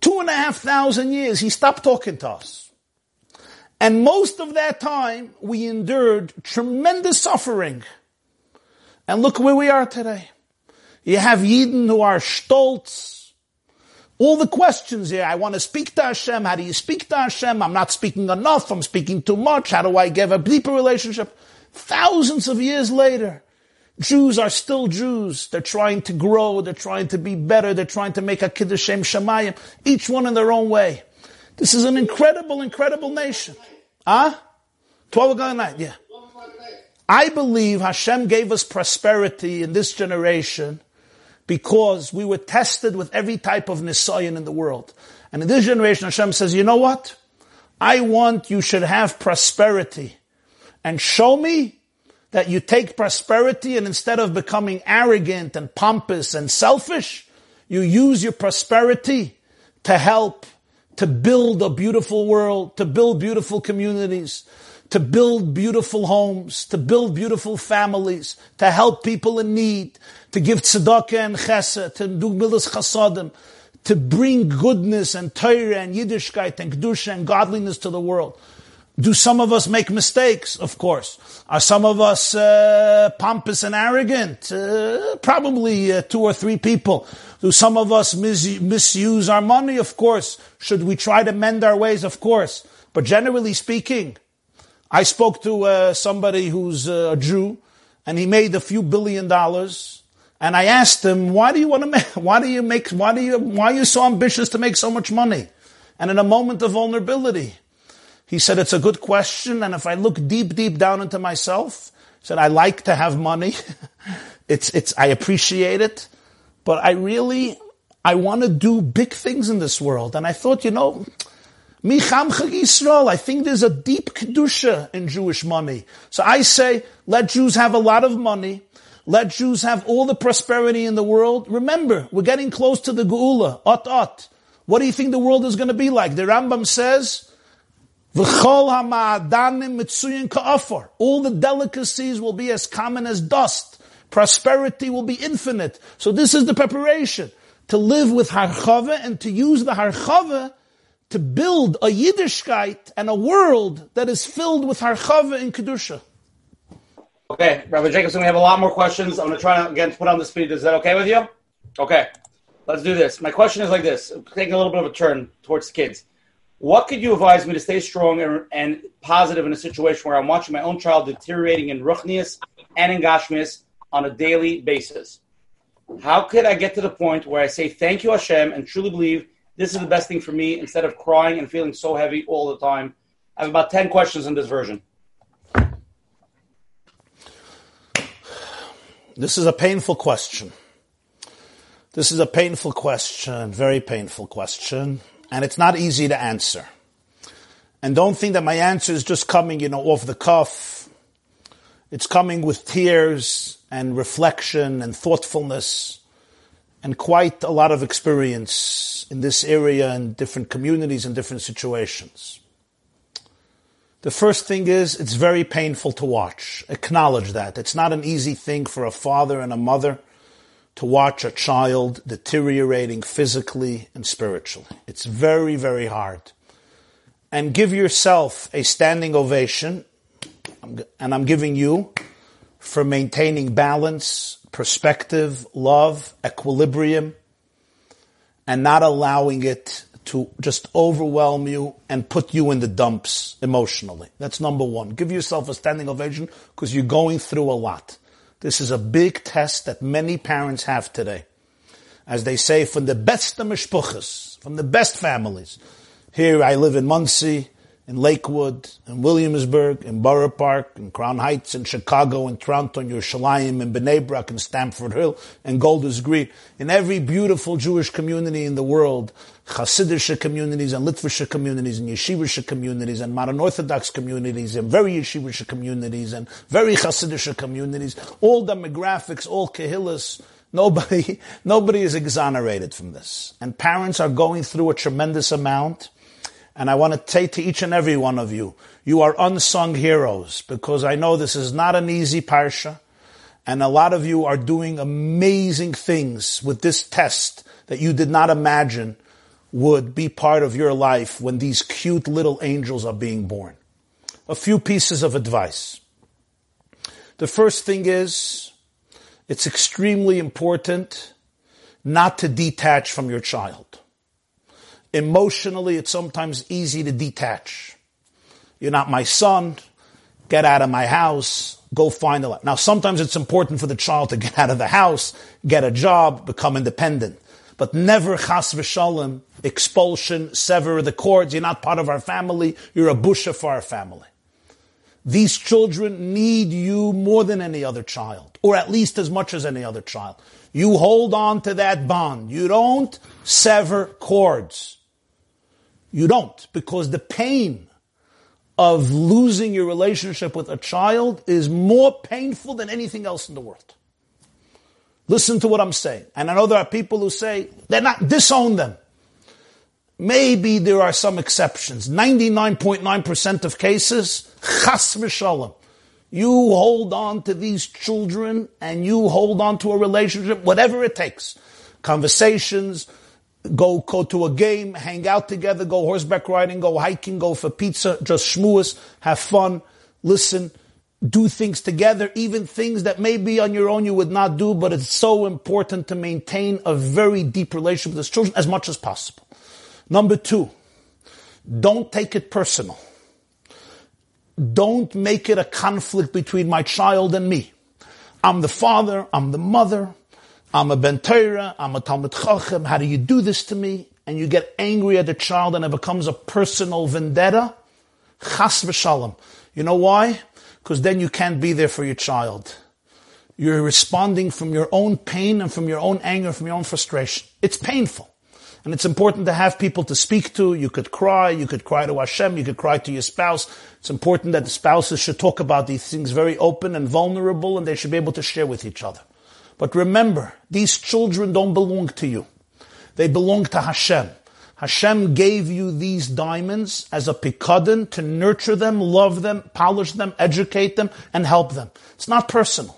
two and a half thousand years. He stopped talking to us. And most of that time, we endured tremendous suffering. And look where we are today. You have Yidden who are stolz. All the questions here. I want to speak to Hashem. How do you speak to Hashem? I'm not speaking enough. I'm speaking too much. How do I give a deeper relationship? Thousands of years later, Jews are still Jews. They're trying to grow. They're trying to be better. They're trying to make a Kiddushim Shemayim, each one in their own way. This is an incredible, incredible nation. Huh? 12 o'clock at night, yeah. I believe Hashem gave us prosperity in this generation because we were tested with every type of nisayan in the world. And in this generation, Hashem says, you know what? I want you should have prosperity and show me that you take prosperity and instead of becoming arrogant and pompous and selfish, you use your prosperity to help to build a beautiful world, to build beautiful communities, to build beautiful homes, to build beautiful families, to help people in need, to give tzedakah and chesed, to do milas chasadim, to bring goodness and Torah and Yiddishkeit and Kedusha and godliness to the world. Do some of us make mistakes? Of course. Are some of us uh, pompous and arrogant? Uh, probably uh, two or three people. Do some of us mis- misuse our money? Of course. Should we try to mend our ways? Of course. But generally speaking, I spoke to uh, somebody who's uh, a Jew, and he made a few billion dollars. And I asked him, "Why do you want to make? Why do you make? Why do you? Why are you so ambitious to make so much money?" And in a moment of vulnerability, he said, it's a good question. And if I look deep, deep down into myself, he said, I like to have money. it's, it's, I appreciate it, but I really, I want to do big things in this world. And I thought, you know, Yisrael, I think there's a deep kedusha in Jewish money. So I say, let Jews have a lot of money. Let Jews have all the prosperity in the world. Remember, we're getting close to the Geula, ot ot. What do you think the world is going to be like? The Rambam says, all the delicacies will be as common as dust. Prosperity will be infinite. So this is the preparation. To live with harchava and to use the harchava to build a Yiddishkeit and a world that is filled with harchava and kedusha. Okay, Rabbi Jacobson, we have a lot more questions. I'm going to try to, again, put on the speed. Is that okay with you? Okay, let's do this. My question is like this, taking a little bit of a turn towards the kids. What could you advise me to stay strong and, and, positive in a situation where I'm watching my own child deteriorating in ruchnius and in gashmias on a daily basis? How could I get to the point where I say thank you Hashem and truly believe this is the best thing for me instead of crying and feeling so heavy all the time? I have about 10 questions in this version. This is a painful question. This is a painful question, very painful question and it's not easy to answer. And don't think that my answer is just coming, you know, off the cuff. It's coming with tears and reflection and thoughtfulness and quite a lot of experience in this area and different communities and different situations. The first thing is it's very painful to watch. Acknowledge that. It's not an easy thing for a father and a mother to watch a child deteriorating physically and spiritually. It's very, very hard. and give yourself a standing ovation, and I'm giving you for maintaining balance, perspective, love, equilibrium, and not allowing it to just overwhelm you and put you in the dumps emotionally. That's number one. Give yourself a standing ovation because you're going through a lot. This is a big test that many parents have today. As they say, from the best of mishpuchas, from the best families. Here I live in Monsey, in Lakewood, in Williamsburg, in Borough Park, in Crown Heights, in Chicago, in Toronto, in Yerushalayim, in Bnei Brak, in Stamford Hill, in Golders Green, in every beautiful Jewish community in the world, Hasidic communities and Litvish communities and Yeshivish communities and modern Orthodox communities and very Yeshivish communities and very Hasidic communities, all demographics, all kahillas, nobody, nobody is exonerated from this. And parents are going through a tremendous amount and I want to say to each and every one of you, you are unsung heroes because I know this is not an easy parsha. And a lot of you are doing amazing things with this test that you did not imagine would be part of your life when these cute little angels are being born. A few pieces of advice. The first thing is, it's extremely important not to detach from your child. Emotionally, it's sometimes easy to detach. You're not my son. Get out of my house. Go find a life. Now, sometimes it's important for the child to get out of the house, get a job, become independent. But never chas v'shalom, expulsion, sever the cords. You're not part of our family. You're a busha for our family. These children need you more than any other child, or at least as much as any other child. You hold on to that bond. You don't sever cords. You don't, because the pain of losing your relationship with a child is more painful than anything else in the world. Listen to what I'm saying. And I know there are people who say, they're not, disown them. Maybe there are some exceptions. 99.9% of cases, chas v'shalom. You hold on to these children and you hold on to a relationship, whatever it takes. Conversations, go go to a game, hang out together, go horseback riding, go hiking, go for pizza, just schmooze, have fun, listen, do things together, even things that maybe on your own you would not do, but it's so important to maintain a very deep relationship with his children as much as possible. Number two, don't take it personal. Don't make it a conflict between my child and me. I'm the father, I'm the mother, I'm a Ben I'm a Talmud Chacham, how do you do this to me? And you get angry at the child and it becomes a personal vendetta. Chas v'shalom. You know why? Because then you can't be there for your child. You're responding from your own pain and from your own anger, from your own frustration. It's painful. And it's important to have people to speak to. You could cry, you could cry to Hashem, you could cry to your spouse. It's important that the spouses should talk about these things very open and vulnerable and they should be able to share with each other. But remember, these children don't belong to you. They belong to Hashem. Hashem gave you these diamonds as a pikadon to nurture them, love them, polish them, educate them, and help them. It's not personal.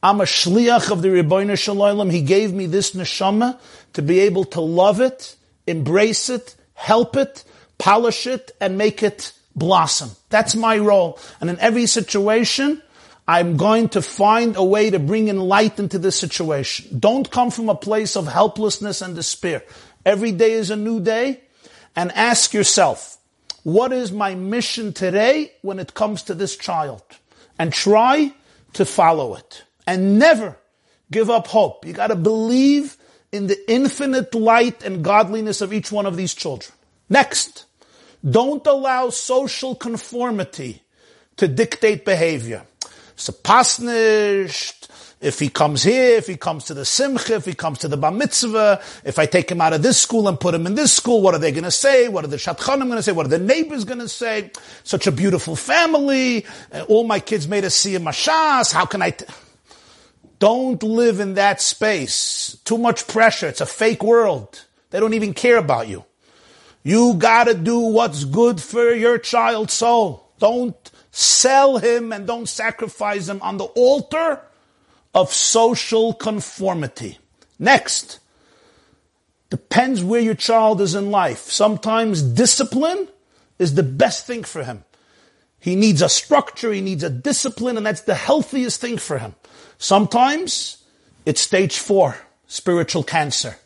I'm a shliach of the Ribbono Shel Olam. He gave me this neshama to be able to love it, embrace it, help it, polish it, and make it blossom. That's my role. And in every situation, I'm going to find a way to bring in light into this situation. Don't come from a place of helplessness and despair. Every day is a new day and ask yourself, what is my mission today when it comes to this child? And try to follow it and never give up hope. You gotta believe in the infinite light and godliness of each one of these children. Next, don't allow social conformity to dictate behavior. So pasnisht, if he comes here, if he comes to the simcha, if he comes to the bar mitzvah, if I take him out of this school and put him in this school, what are they going to say? What are the shatchanim going to say? What are the neighbors going to say? Such a beautiful family. Uh, all my kids made a a mashas. How can I? T- don't live in that space. Too much pressure. It's a fake world. They don't even care about you. You gotta do what's good for your child's soul. Don't sell him and don't sacrifice him on the altar of social conformity. Next, depends where your child is in life. Sometimes discipline is the best thing for him. He needs a structure, he needs a discipline, and that's the healthiest thing for him. Sometimes it's stage four, spiritual cancer.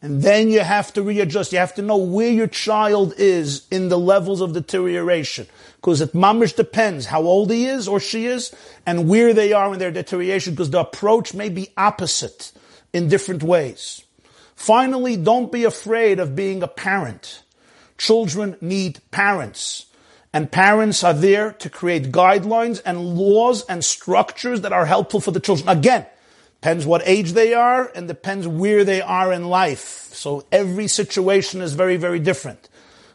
And then you have to readjust. You have to know where your child is in the levels of deterioration. Because it mamish depends how old he is or she is and where they are in their deterioration because the approach may be opposite in different ways. Finally, don't be afraid of being a parent. Children need parents. And parents are there to create guidelines and laws and structures that are helpful for the children. Again, depends what age they are and depends where they are in life. So every situation is very, very different.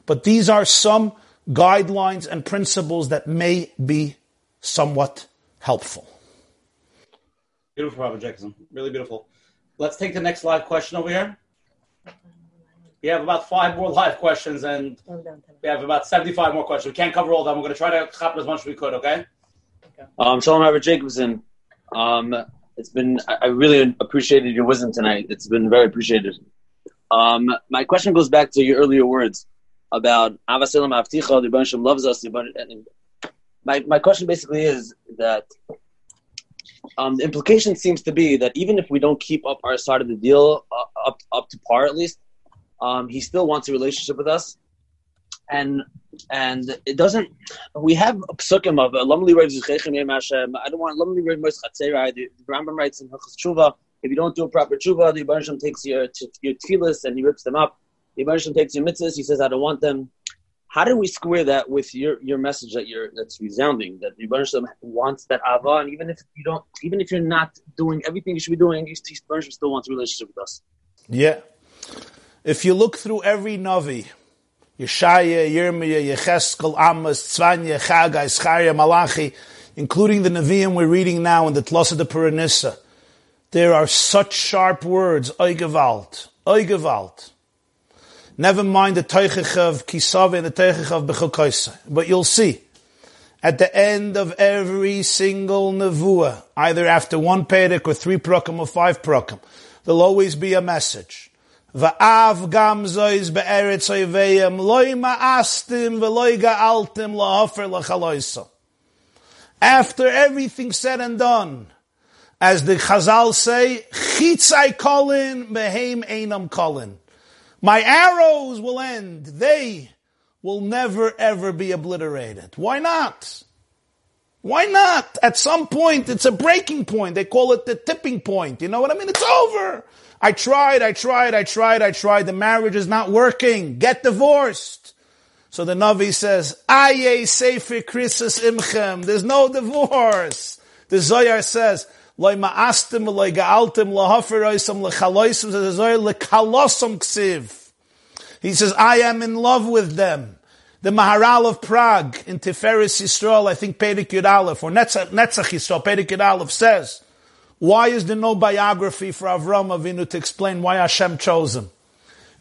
But these are some guidelines and principles that may be somewhat helpful. Beautiful, Rabbi Jacobson. Really beautiful. Let's take the next live question over here. We have about five more live questions, and we have about 75 more questions. We can't cover all of them. We're going to try to cover as much as we could, okay? okay. Um, Shalom Rabbi Jacobson. Um, it's been I really appreciated your wisdom tonight. It's been very appreciated. Um, my question goes back to your earlier words about Avaselam Avticha, the Rebbeinu loves us. My my question basically is that um, the implication seems to be that even if we don't keep up our side of the deal uh, up up to par at least, um, he still wants a relationship with us, and and it doesn't. We have a psukim of Lamli Hashem. I don't want Lamli Chatzera. The Rambam writes in Hilchos Tshuva. If you don't do a proper tshuva, the Rebbeinu takes your your tefillas and he rips them up. The Rebbeinu takes your mitzvahs. He says, "I don't want them." How do we square that with your, your message that you're that's resounding that the Rebbeinu wants that ava, and even if you don't, even if you're not doing everything you should be doing, the still wants a relationship with us. Yeah. If you look through every Navi, Yeshaya, Yirmiyah, Yecheskel, Amos, Tzvanya, Chagai, Zechariah, Malachi, including the Nevi'im we're reading now in the Tlosa de Puranissa, there are such sharp words, Oigevalt, Oigevalt. Never mind the Teichich of Kisave and the Teichich of Bechokoisa. But you'll see, at the end of every single Nevuah, either after one Perek or three Prokim or five Prokim, there'll always be a message. Va'av gam zois be'eretz oiveyem loy ma'astim v'loy ga'altim la'hofer l'chaloisa. After everything said and done, as the Chazal say, chitzai kolin behem einam kolin. My arrows will end. They will never ever be obliterated. Why not? Why not? At some point, it's a breaking point. They call it the tipping point. You know what I mean? It's over. I tried, I tried, I tried, I tried. The marriage is not working. Get divorced. So the Navi says, Aye sefer krisis imchem. There's no divorce. The Zoyar says, Loi ma'astim loi ga'altim lahafiroisam lechaloisim. The Zoyar lekalosam ksiv. He says, I am in love with them. The Maharal of Prague in Tiferes Yisrael, I think Perik Yud Aleph, or Netzach, Netzach Yisrael, Perik Yud Aleph says, why is there no biography for Avram Avinu to explain why Hashem chose him?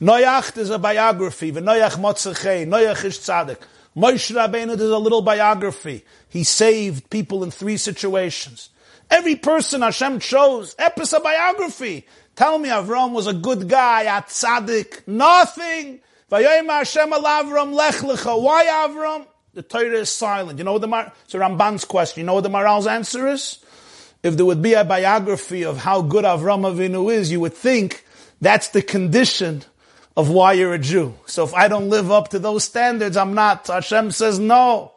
Noach, is a biography. V'noach motzachei. Noach is tzaddik. Moshe Rabbeinu, there's a little biography. He saved people in three situations. Every person Hashem chose, epis a biography. Tell me Avram was a good guy, a tzaddik. Nothing. Vayayim Hashem al Avram lech lecha. Why Avram? The Torah is silent. You know what the Mar- a Ramban's question. You know what the Maharal's answer is? If there would be a biography of how good Avram Avinu is, you would think that's the condition of why you're a Jew. So if I don't live up to those standards, I'm not. Hashem says no.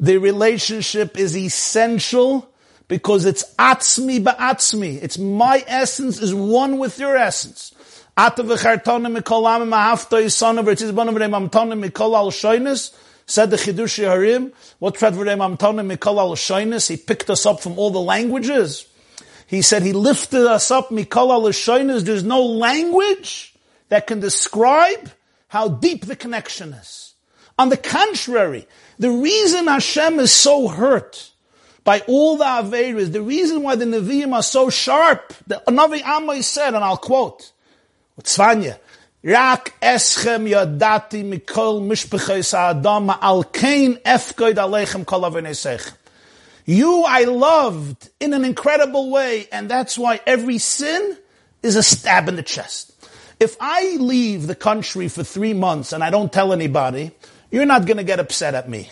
The relationship is essential because it's atzmi ba'atzmi. It's my essence is one with your essence. Said the Chiddushei HaRim, what Tredvarem Amtonim Mikol al Shoinis, he picked us up from all the languages. He said he lifted us up Mikol al Shoinis. There's no language that can describe how deep the connection is. On the contrary, the reason Hashem is so hurt by all the Averas, the reason why the Nevi'im are so sharp, the Navi Amoy said, and I'll quote, Tzvanya, Rak eschem mikol al kain efkoid kol You I loved in an incredible way, and that's why every sin is a stab in the chest. If I leave the country for three months and I don't tell anybody, you're not going to get upset at me.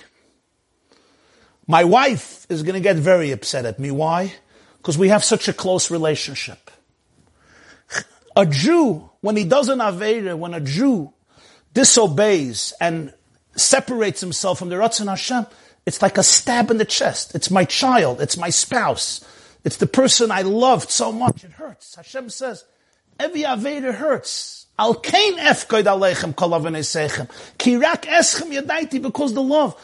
My wife is going to get very upset at me. Why? Because we have such a close relationship. A Jew, when he does an Aveda, when a Jew disobeys and separates himself from the Ratzon Hashem, it's like a stab in the chest. It's my child. It's my spouse. It's the person I loved so much. It hurts. Hashem says, every Aveda hurts. Al kain efkoid aleichem kolav Kirak eschem yadaiti because the love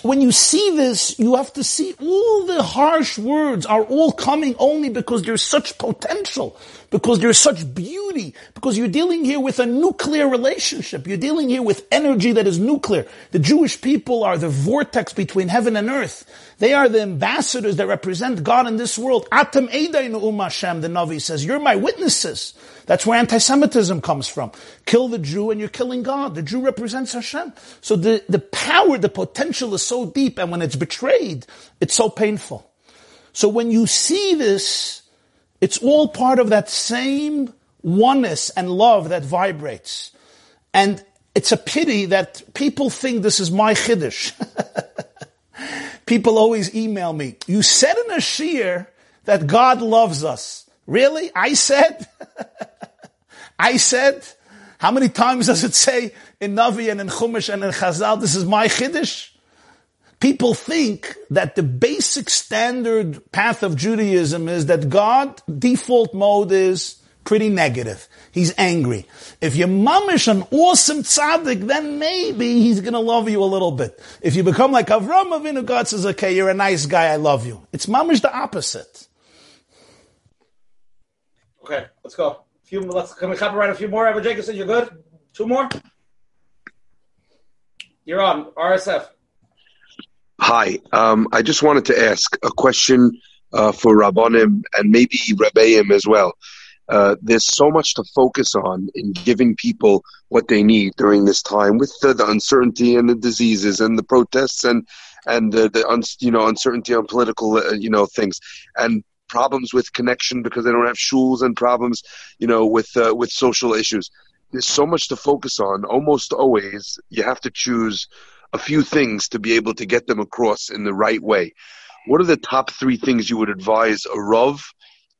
when you see this, you have to see all the harsh words are all coming only because there's such potential, because there's such beauty, because you're dealing here with a nuclear relationship. You're dealing here with energy that is nuclear. The Jewish people are the vortex between heaven and earth. They are the ambassadors that represent God in this world. Atam um Hashem, the Navi says, you're my witnesses. That's where anti-Semitism comes from. Kill the Jew and you're killing God. The Jew represents Hashem. So the, the power, the potential is so deep and when it's betrayed, it's so painful. So when you see this, it's all part of that same oneness and love that vibrates. And it's a pity that people think this is my chiddush. people always email me, you said in a shiur that God loves us. Really? I said? I said, how many times does it say in Navi and in Chumash and in Chazal, this is my Chiddush? People think that the basic standard path of Judaism is that God, default mode is pretty negative. He's angry. If you're mamish an awesome tzaddik, then maybe he's gonna love you a little bit. If you become like Avram Avinu, God says, okay, you're a nice guy, I love you. It's mamish the opposite. Okay, let's go few. Let's can we copyright a few more? Ever Jacobson, you're good. Two more. You're on RSF. Hi, um, I just wanted to ask a question uh, for Rabbonim and maybe Rebbeim as well. Uh, there's so much to focus on in giving people what they need during this time with the, the uncertainty and the diseases and the protests and and the, the un, you know uncertainty on political uh, you know things and problems with connection because they don't have shuls and problems, you know, with uh, with social issues. There's so much to focus on. Almost always, you have to choose a few things to be able to get them across in the right way. What are the top three things you would advise a Rav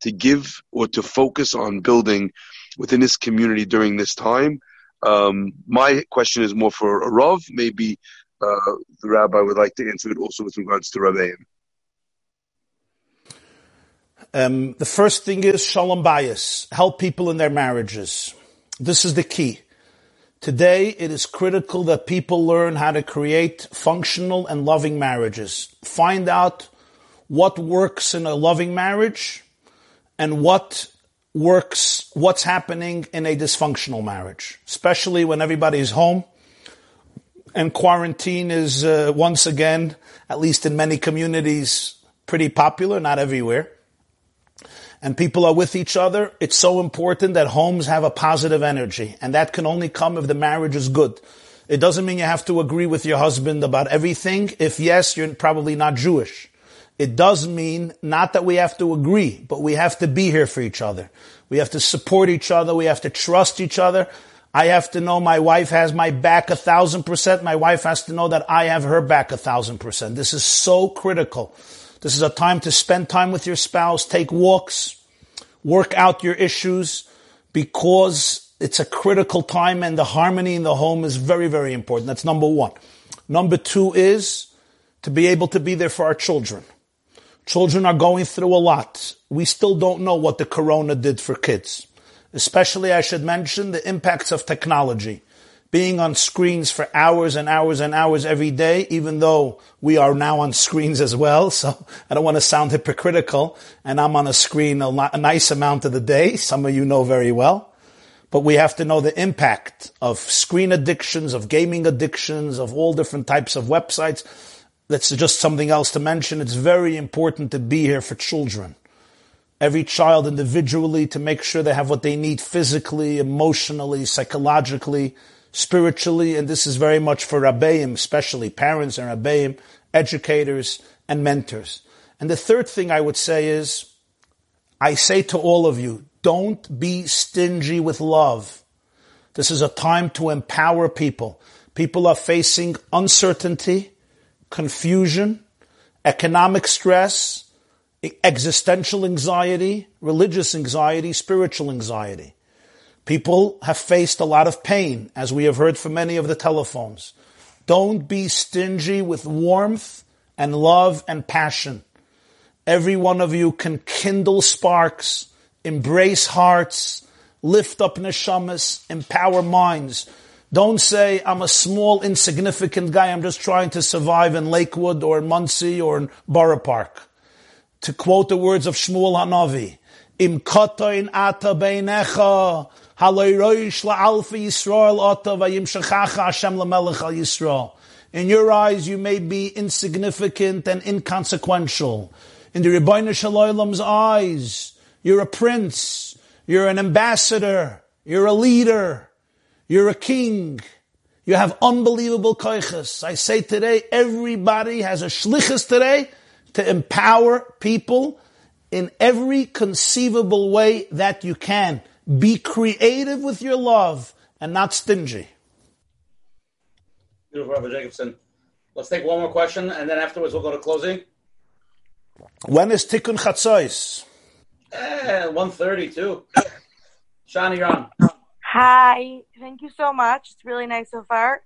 to give or to focus on building within this community during this time? Um, my question is more for a Rav. Maybe uh, the rabbi would like to answer it also with regards to Rabbeim. Um, the first thing is shalom bayis, help people in their marriages. This is the key. Today, it is critical that people learn how to create functional and loving marriages. Find out what works in a loving marriage and what works, what's happening in a dysfunctional marriage, especially when everybody's home and quarantine is uh, once again, at least in many communities, pretty popular, not everywhere and people are with each other, it's so important that homes have a positive energy. And that can only come if the marriage is good. It doesn't mean you have to agree with your husband about everything. If yes, you're probably not Jewish. It does mean not that we have to agree, but we have to be here for each other. We have to support each other. We have to trust each other. I have to know my wife has my back a thousand percent. My wife has to know that I have her back a thousand percent. This is so critical. This is a time to spend time with your spouse, take walks, work out your issues because it's a critical time and the harmony in the home is very, very important. That's number one. Number two is to be able to be there for our children. Children are going through a lot. We still don't know what the corona did for kids. Especially, I should mention the impacts of technology being on screens for hours and hours and hours every day, even though we are now on screens as well. So I don't want to sound hypocritical and I'm on a screen a, a nice amount of the day. Some of you know very well. But we have to know the impact of screen addictions, of gaming addictions, of all different types of websites. That's just something else to mention. It's very important to be here for children. Every child individually to make sure they have what they need physically, emotionally, psychologically, spiritually, and this is very much for Rabbeim, especially parents and Rabbeim, educators and mentors. And the third thing I would say is, I say to all of you, don't be stingy with love. This is a time to empower people. People are facing uncertainty, confusion, economic stress, existential anxiety, religious anxiety, spiritual anxiety. People have faced a lot of pain, as we have heard from many of the telephones. Don't be stingy with warmth and love and passion. Every one of you can kindle sparks, embrace hearts, lift up neshamas, empower minds. Don't say, I'm a small, insignificant guy, I'm just trying to survive in Lakewood or in Monsey or in Borough Park. To quote the words of Shmuel Hanavi, Im kotoin ata beinecha, in your eyes, you may be insignificant and inconsequential. In the Ribono Shel Olam's eyes, you're a prince, you're an ambassador, you're a leader, you're a king. You have unbelievable koiches. I say today, everybody has a shlichus today to empower people in every conceivable way that you can. Be creative with your love and not stingy. Beautiful, Rabbi Jacobson. Let's take one more question, and then afterwards we'll go to closing. When is Tikkun Chatzos? Eh, 132. Shani, you're on. Hi, thank you so much. It's really nice so far.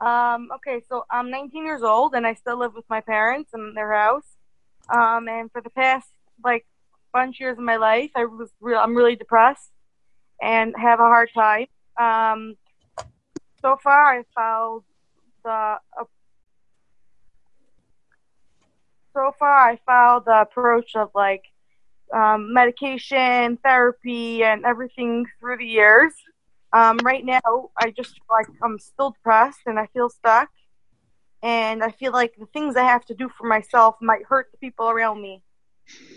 Um, okay, so I'm 19 years old and I still live with my parents in their house. Um, and for the past like bunch years of my life, I was real. I'm really depressed and have a hard time. Um, so far, I found the uh, so far I found the approach of like um, medication, therapy, and everything through the years. Um, right now, I just feel like I'm still depressed and I feel stuck. And I feel like the things I have to do for myself might hurt the people around me.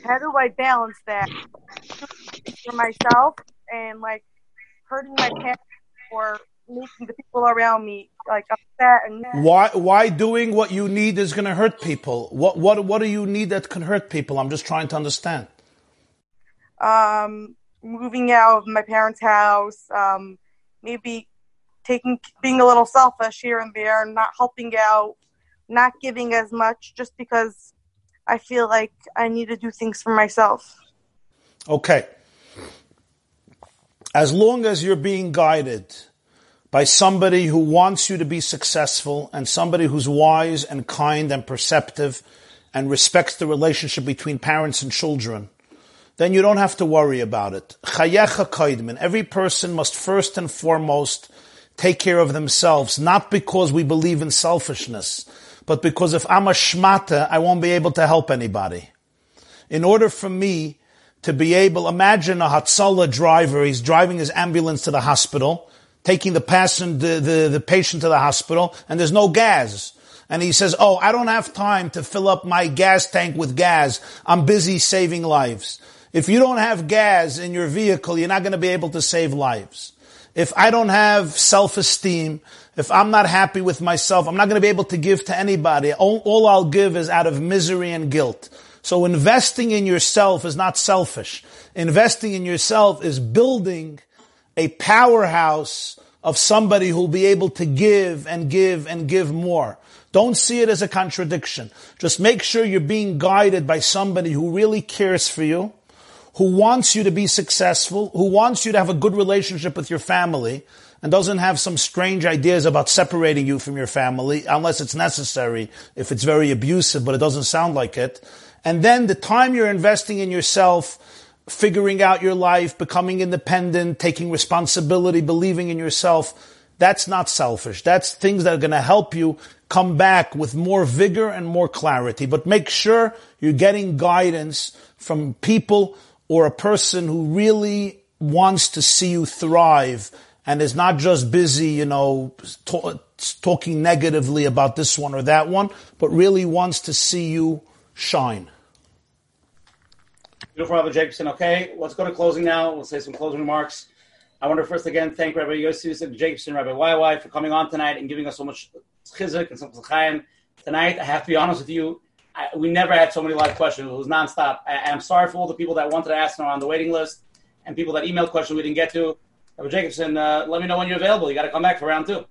How do I balance that for myself and like hurting my parents or making the people around me like upset and why why doing what you need is going to hurt people? What what what do you need that can hurt people? I'm just trying to understand. Um moving out of my parents house um maybe taking being a little selfish here and there not helping out not giving as much just because i feel like i need to do things for myself. Okay as long as you're being guided by somebody who wants you to be successful and somebody who's wise and kind and perceptive and respects the relationship between parents and children, then you don't have to worry about it. Every person must first and foremost take care of themselves, not because we believe in selfishness, but because if I'm a shmata, I won't be able to help anybody. In order for me to be able, imagine a Hatzalah driver, he's driving his ambulance to the hospital, taking the patient, the, the, the patient to the hospital, and there's no gas. And he says, oh, I don't have time to fill up my gas tank with gas. I'm busy saving lives. If you don't have gas in your vehicle, you're not going to be able to save lives. If I don't have self-esteem, if I'm not happy with myself, I'm not going to be able to give to anybody. All, all I'll give is out of misery and guilt. So investing in yourself is not selfish. Investing in yourself is building a powerhouse of somebody who'll be able to give and give and give more. Don't see it as a contradiction. Just make sure you're being guided by somebody who really cares for you, who wants you to be successful, who wants you to have a good relationship with your family, and doesn't have some strange ideas about separating you from your family, unless it's necessary, if it's very abusive, but it doesn't sound like it. And then the time you're investing in yourself, figuring out your life, becoming independent, taking responsibility, believing in yourself, that's not selfish. That's things that are going to help you come back with more vigor and more clarity. But make sure you're getting guidance from people or a person who really wants to see you thrive and is not just busy, you know, talking negatively about this one or that one, but really wants to see you shine. Beautiful, Rabbi Jacobson. Okay, let's go to closing now. We'll say some closing remarks. I want to first again thank Rabbi Yosef Jacobson, Rabbi YY for coming on tonight and giving us so much chizuk and some chaim. Tonight, I have to be honest with you, I, we never had so many live questions. It was nonstop. I, I'm sorry for all the people that wanted to ask and are on the waiting list and people that emailed questions we didn't get to. Rabbi Jacobson, uh, let me know when you're available. You got to come back for round two.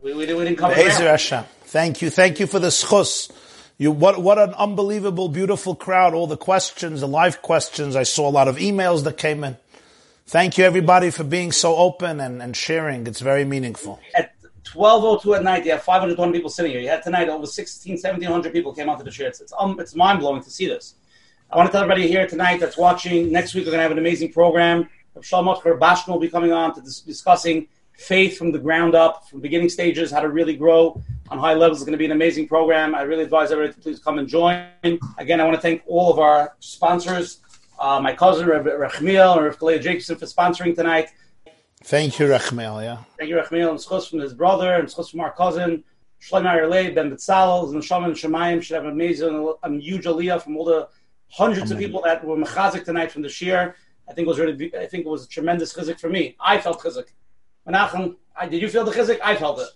We, we, we didn't come. Hashem. Thank you. Thank you for the schus. You, what, what an unbelievable, beautiful crowd. All the questions, the live questions. I saw a lot of emails that came in. Thank you everybody for being so open and, and sharing. It's very meaningful. At 12.02 at night, you have 520 people sitting here. You had tonight over 16, 1700 people came out to the share. It's, it's, um, it's mind blowing to see this. I want to tell everybody here tonight that's watching. Next week, we're going to have an amazing program. Shalom Bashman will be coming on to dis- discussing faith from the ground up, from beginning stages, how to really grow on high levels. It's going to be an amazing program. I really advise everybody to please come and join. Again, I want to thank all of our sponsors, uh, my cousin, Reb Rechmiel, and Reb Kalea Jacobson for sponsoring tonight. Thank you, Rachmel. Yeah. Thank you, Rechmiel, and schus from his brother, and schus from our cousin, Shlomo Arlei, Ben Betzalel, and Shaman and Shemayim should have an amazing, a huge aliyah from all the hundreds of people that were mechazik tonight from the shiur. I think it was really, I think it was a tremendous chizik for me. I felt chizik. Menachem, I, did you feel the chizik? I felt it.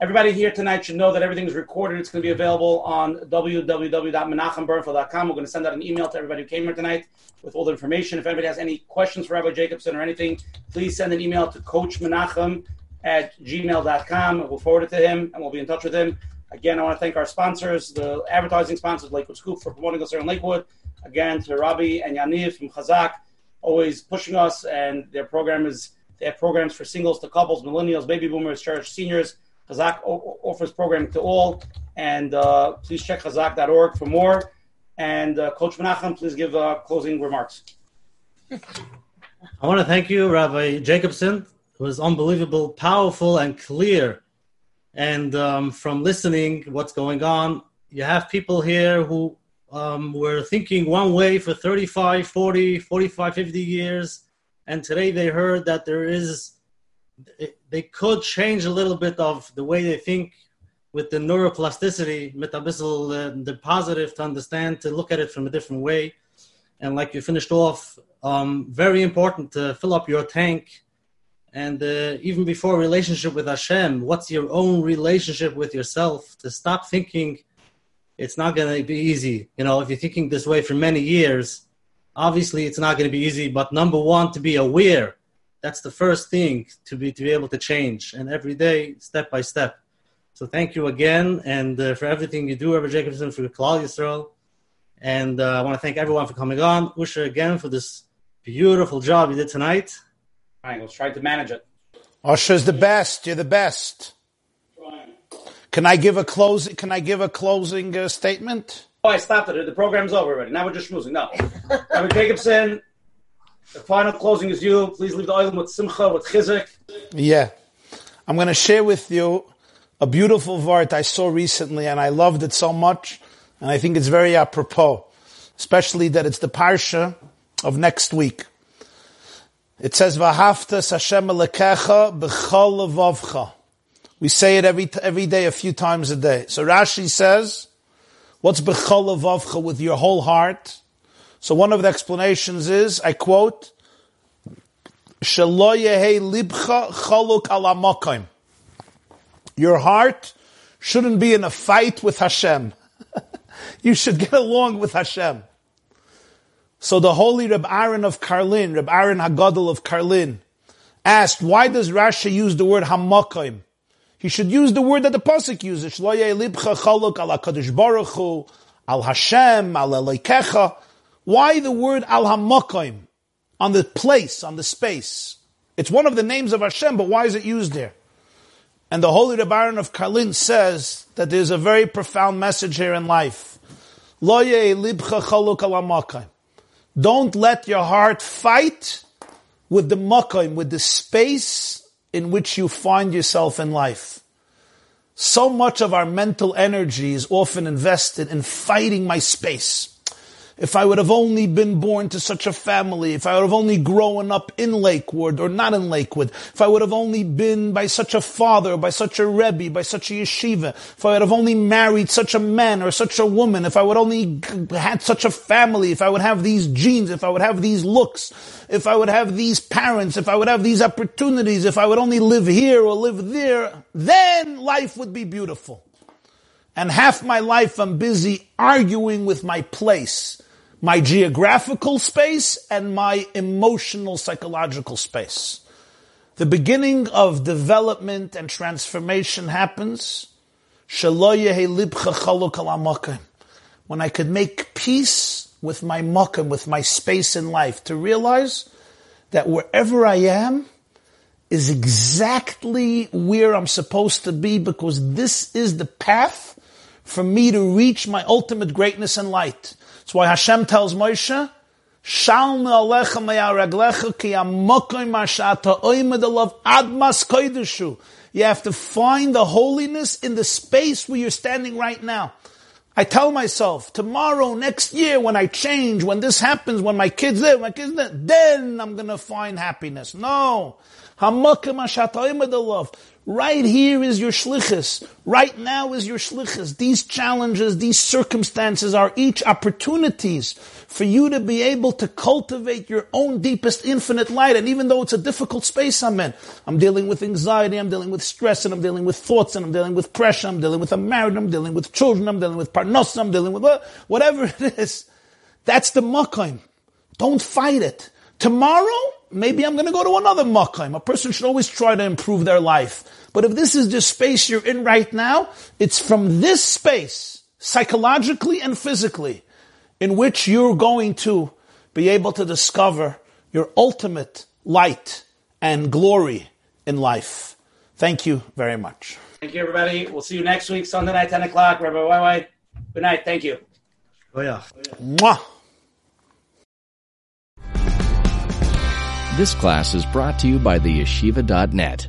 Everybody here tonight should know that everything is recorded. It's going to be available on www.menachembernfeld.com. We're going to send out an email to everybody who came here tonight with all the information. If anybody has any questions for Rabbi Jacobson or anything, please send an email to Coach Menachem at gmail.com. We'll forward it to him and we'll be in touch with him. Again, I want to thank our sponsors, the advertising sponsors, Lakewood Scoop, for promoting us here in Lakewood. Again, to Rabbi and Yaniv from Chazak, always pushing us, and their program is they have programs for singles to couples, millennials, baby boomers, church seniors. Chazak offers programming to all, and uh, please check chazak.org for more. And uh, Coach Menachem, please give uh, closing remarks. I want to thank you, Rabbi Jacobson. It was unbelievable, powerful, and clear. And um, from listening, what's going on, you have people here who um, were thinking one way for 35, 40, 45, 50 years. And today they heard that there is, they could change a little bit of the way they think with the neuroplasticity, metabolism, uh, the positive to understand, to look at it from a different way. And like you finished off, um, very important to fill up your tank. And uh, even before relationship with Hashem, what's your own relationship with yourself? To stop thinking it's not going to be easy. You know, if you're thinking this way for many years, obviously it's not going to be easy. But number one, to be aware. That's the first thing to be to be able to change, and every day, step by step. So thank you again, and uh, for everything you do, Rabbi Jacobson, for Klal Yisrael. And uh, I want to thank everyone for coming on. Usher again for this beautiful job you did tonight. I let's try to manage it. Usher's the best. You're the best. Can I give a close? Can I give a closing uh, statement? Oh, I stopped it. The program's over already. Now we're just schmoozing. No. Rabbi Jacobson, the final closing is you. Please leave the island with simcha, with chizik. Yeah, I'm going to share with you a beautiful vart I saw recently, and I loved it so much, and I think it's very apropos, especially that it's the parsha of next week. It says, "V'haftas Hashem Elokecha b'chol levavcha." We say it every every day, a few times a day. So Rashi says, "What's b'chol levavcha with your whole heart?" So one of the explanations is, I quote, "Shelo yehei libcha chaluk ala. Your heart shouldn't be in a fight with Hashem. you should get along with Hashem. So the holy Reb Aaron of Karlin, Reb Aaron Hagadol of Karlin, asked, why does Rashi use the word hamakom? He should use the word that the pasuk uses. Shlo libcha chaluk al Hakadosh Baruch Hu, al Hashem, al Elokecha. Why the word al hamakom on the place, on the space? It's one of the names of Hashem, but why is it used there? And the holy Reb Aaron of Karlin says that there's a very profound message here in life. Don't let your heart fight with the makom, with the space in which you find yourself in life. So much of our mental energy is often invested in fighting my space. If I would have only been born to such a family, if I would have only grown up in Lakewood or not in Lakewood, if I would have only been by such a father, by such a rebbe, by such a yeshiva, if I would have only married such a man or such a woman, if I would only had such a family, if I would have these genes, if I would have these looks, if I would have these parents, if I would have these opportunities, if I would only live here or live there, then life would be beautiful. And half my life I'm busy arguing with my place my geographical space and my emotional psychological space. the beginning of development and transformation happens when I could make peace with my makkah, with my space in life, to realize that wherever I am is exactly where I'm supposed to be because this is the path for me to reach my ultimate greatness and light. That's why Hashem tells Moshe, Shalna alecha meyaraglecha ki amokoy mashata oimedalav admas koideshu. You have to find the holiness in the space where you're standing right now. I tell myself, tomorrow, next year, when I change, when this happens, when my kids live, my kids live, then I'm gonna find happiness. No. Right here is your shlichus. Right now is your shlichus. These challenges, these circumstances are each opportunities for you to be able to cultivate your own deepest infinite light. And even though it's a difficult space I'm in, I'm dealing with anxiety, I'm dealing with stress, and I'm dealing with thoughts, and I'm dealing with pressure, I'm dealing with a marriage, I'm dealing with children, I'm dealing with parnos, I'm dealing with whatever it is. That's the makom. Don't fight it. Tomorrow, maybe I'm going to go to another makom. A person should always try to improve their life. But if this is the space you're in right now, it's from this space, psychologically and physically, in which you're going to be able to discover your ultimate light and glory in life. Thank you very much. Thank you, everybody. We'll see you next week, Sunday night, 10 o'clock. Rabbi Wai Good night. Thank you. Oh, yeah. Mwah. This class is brought to you by theyeshiva.net.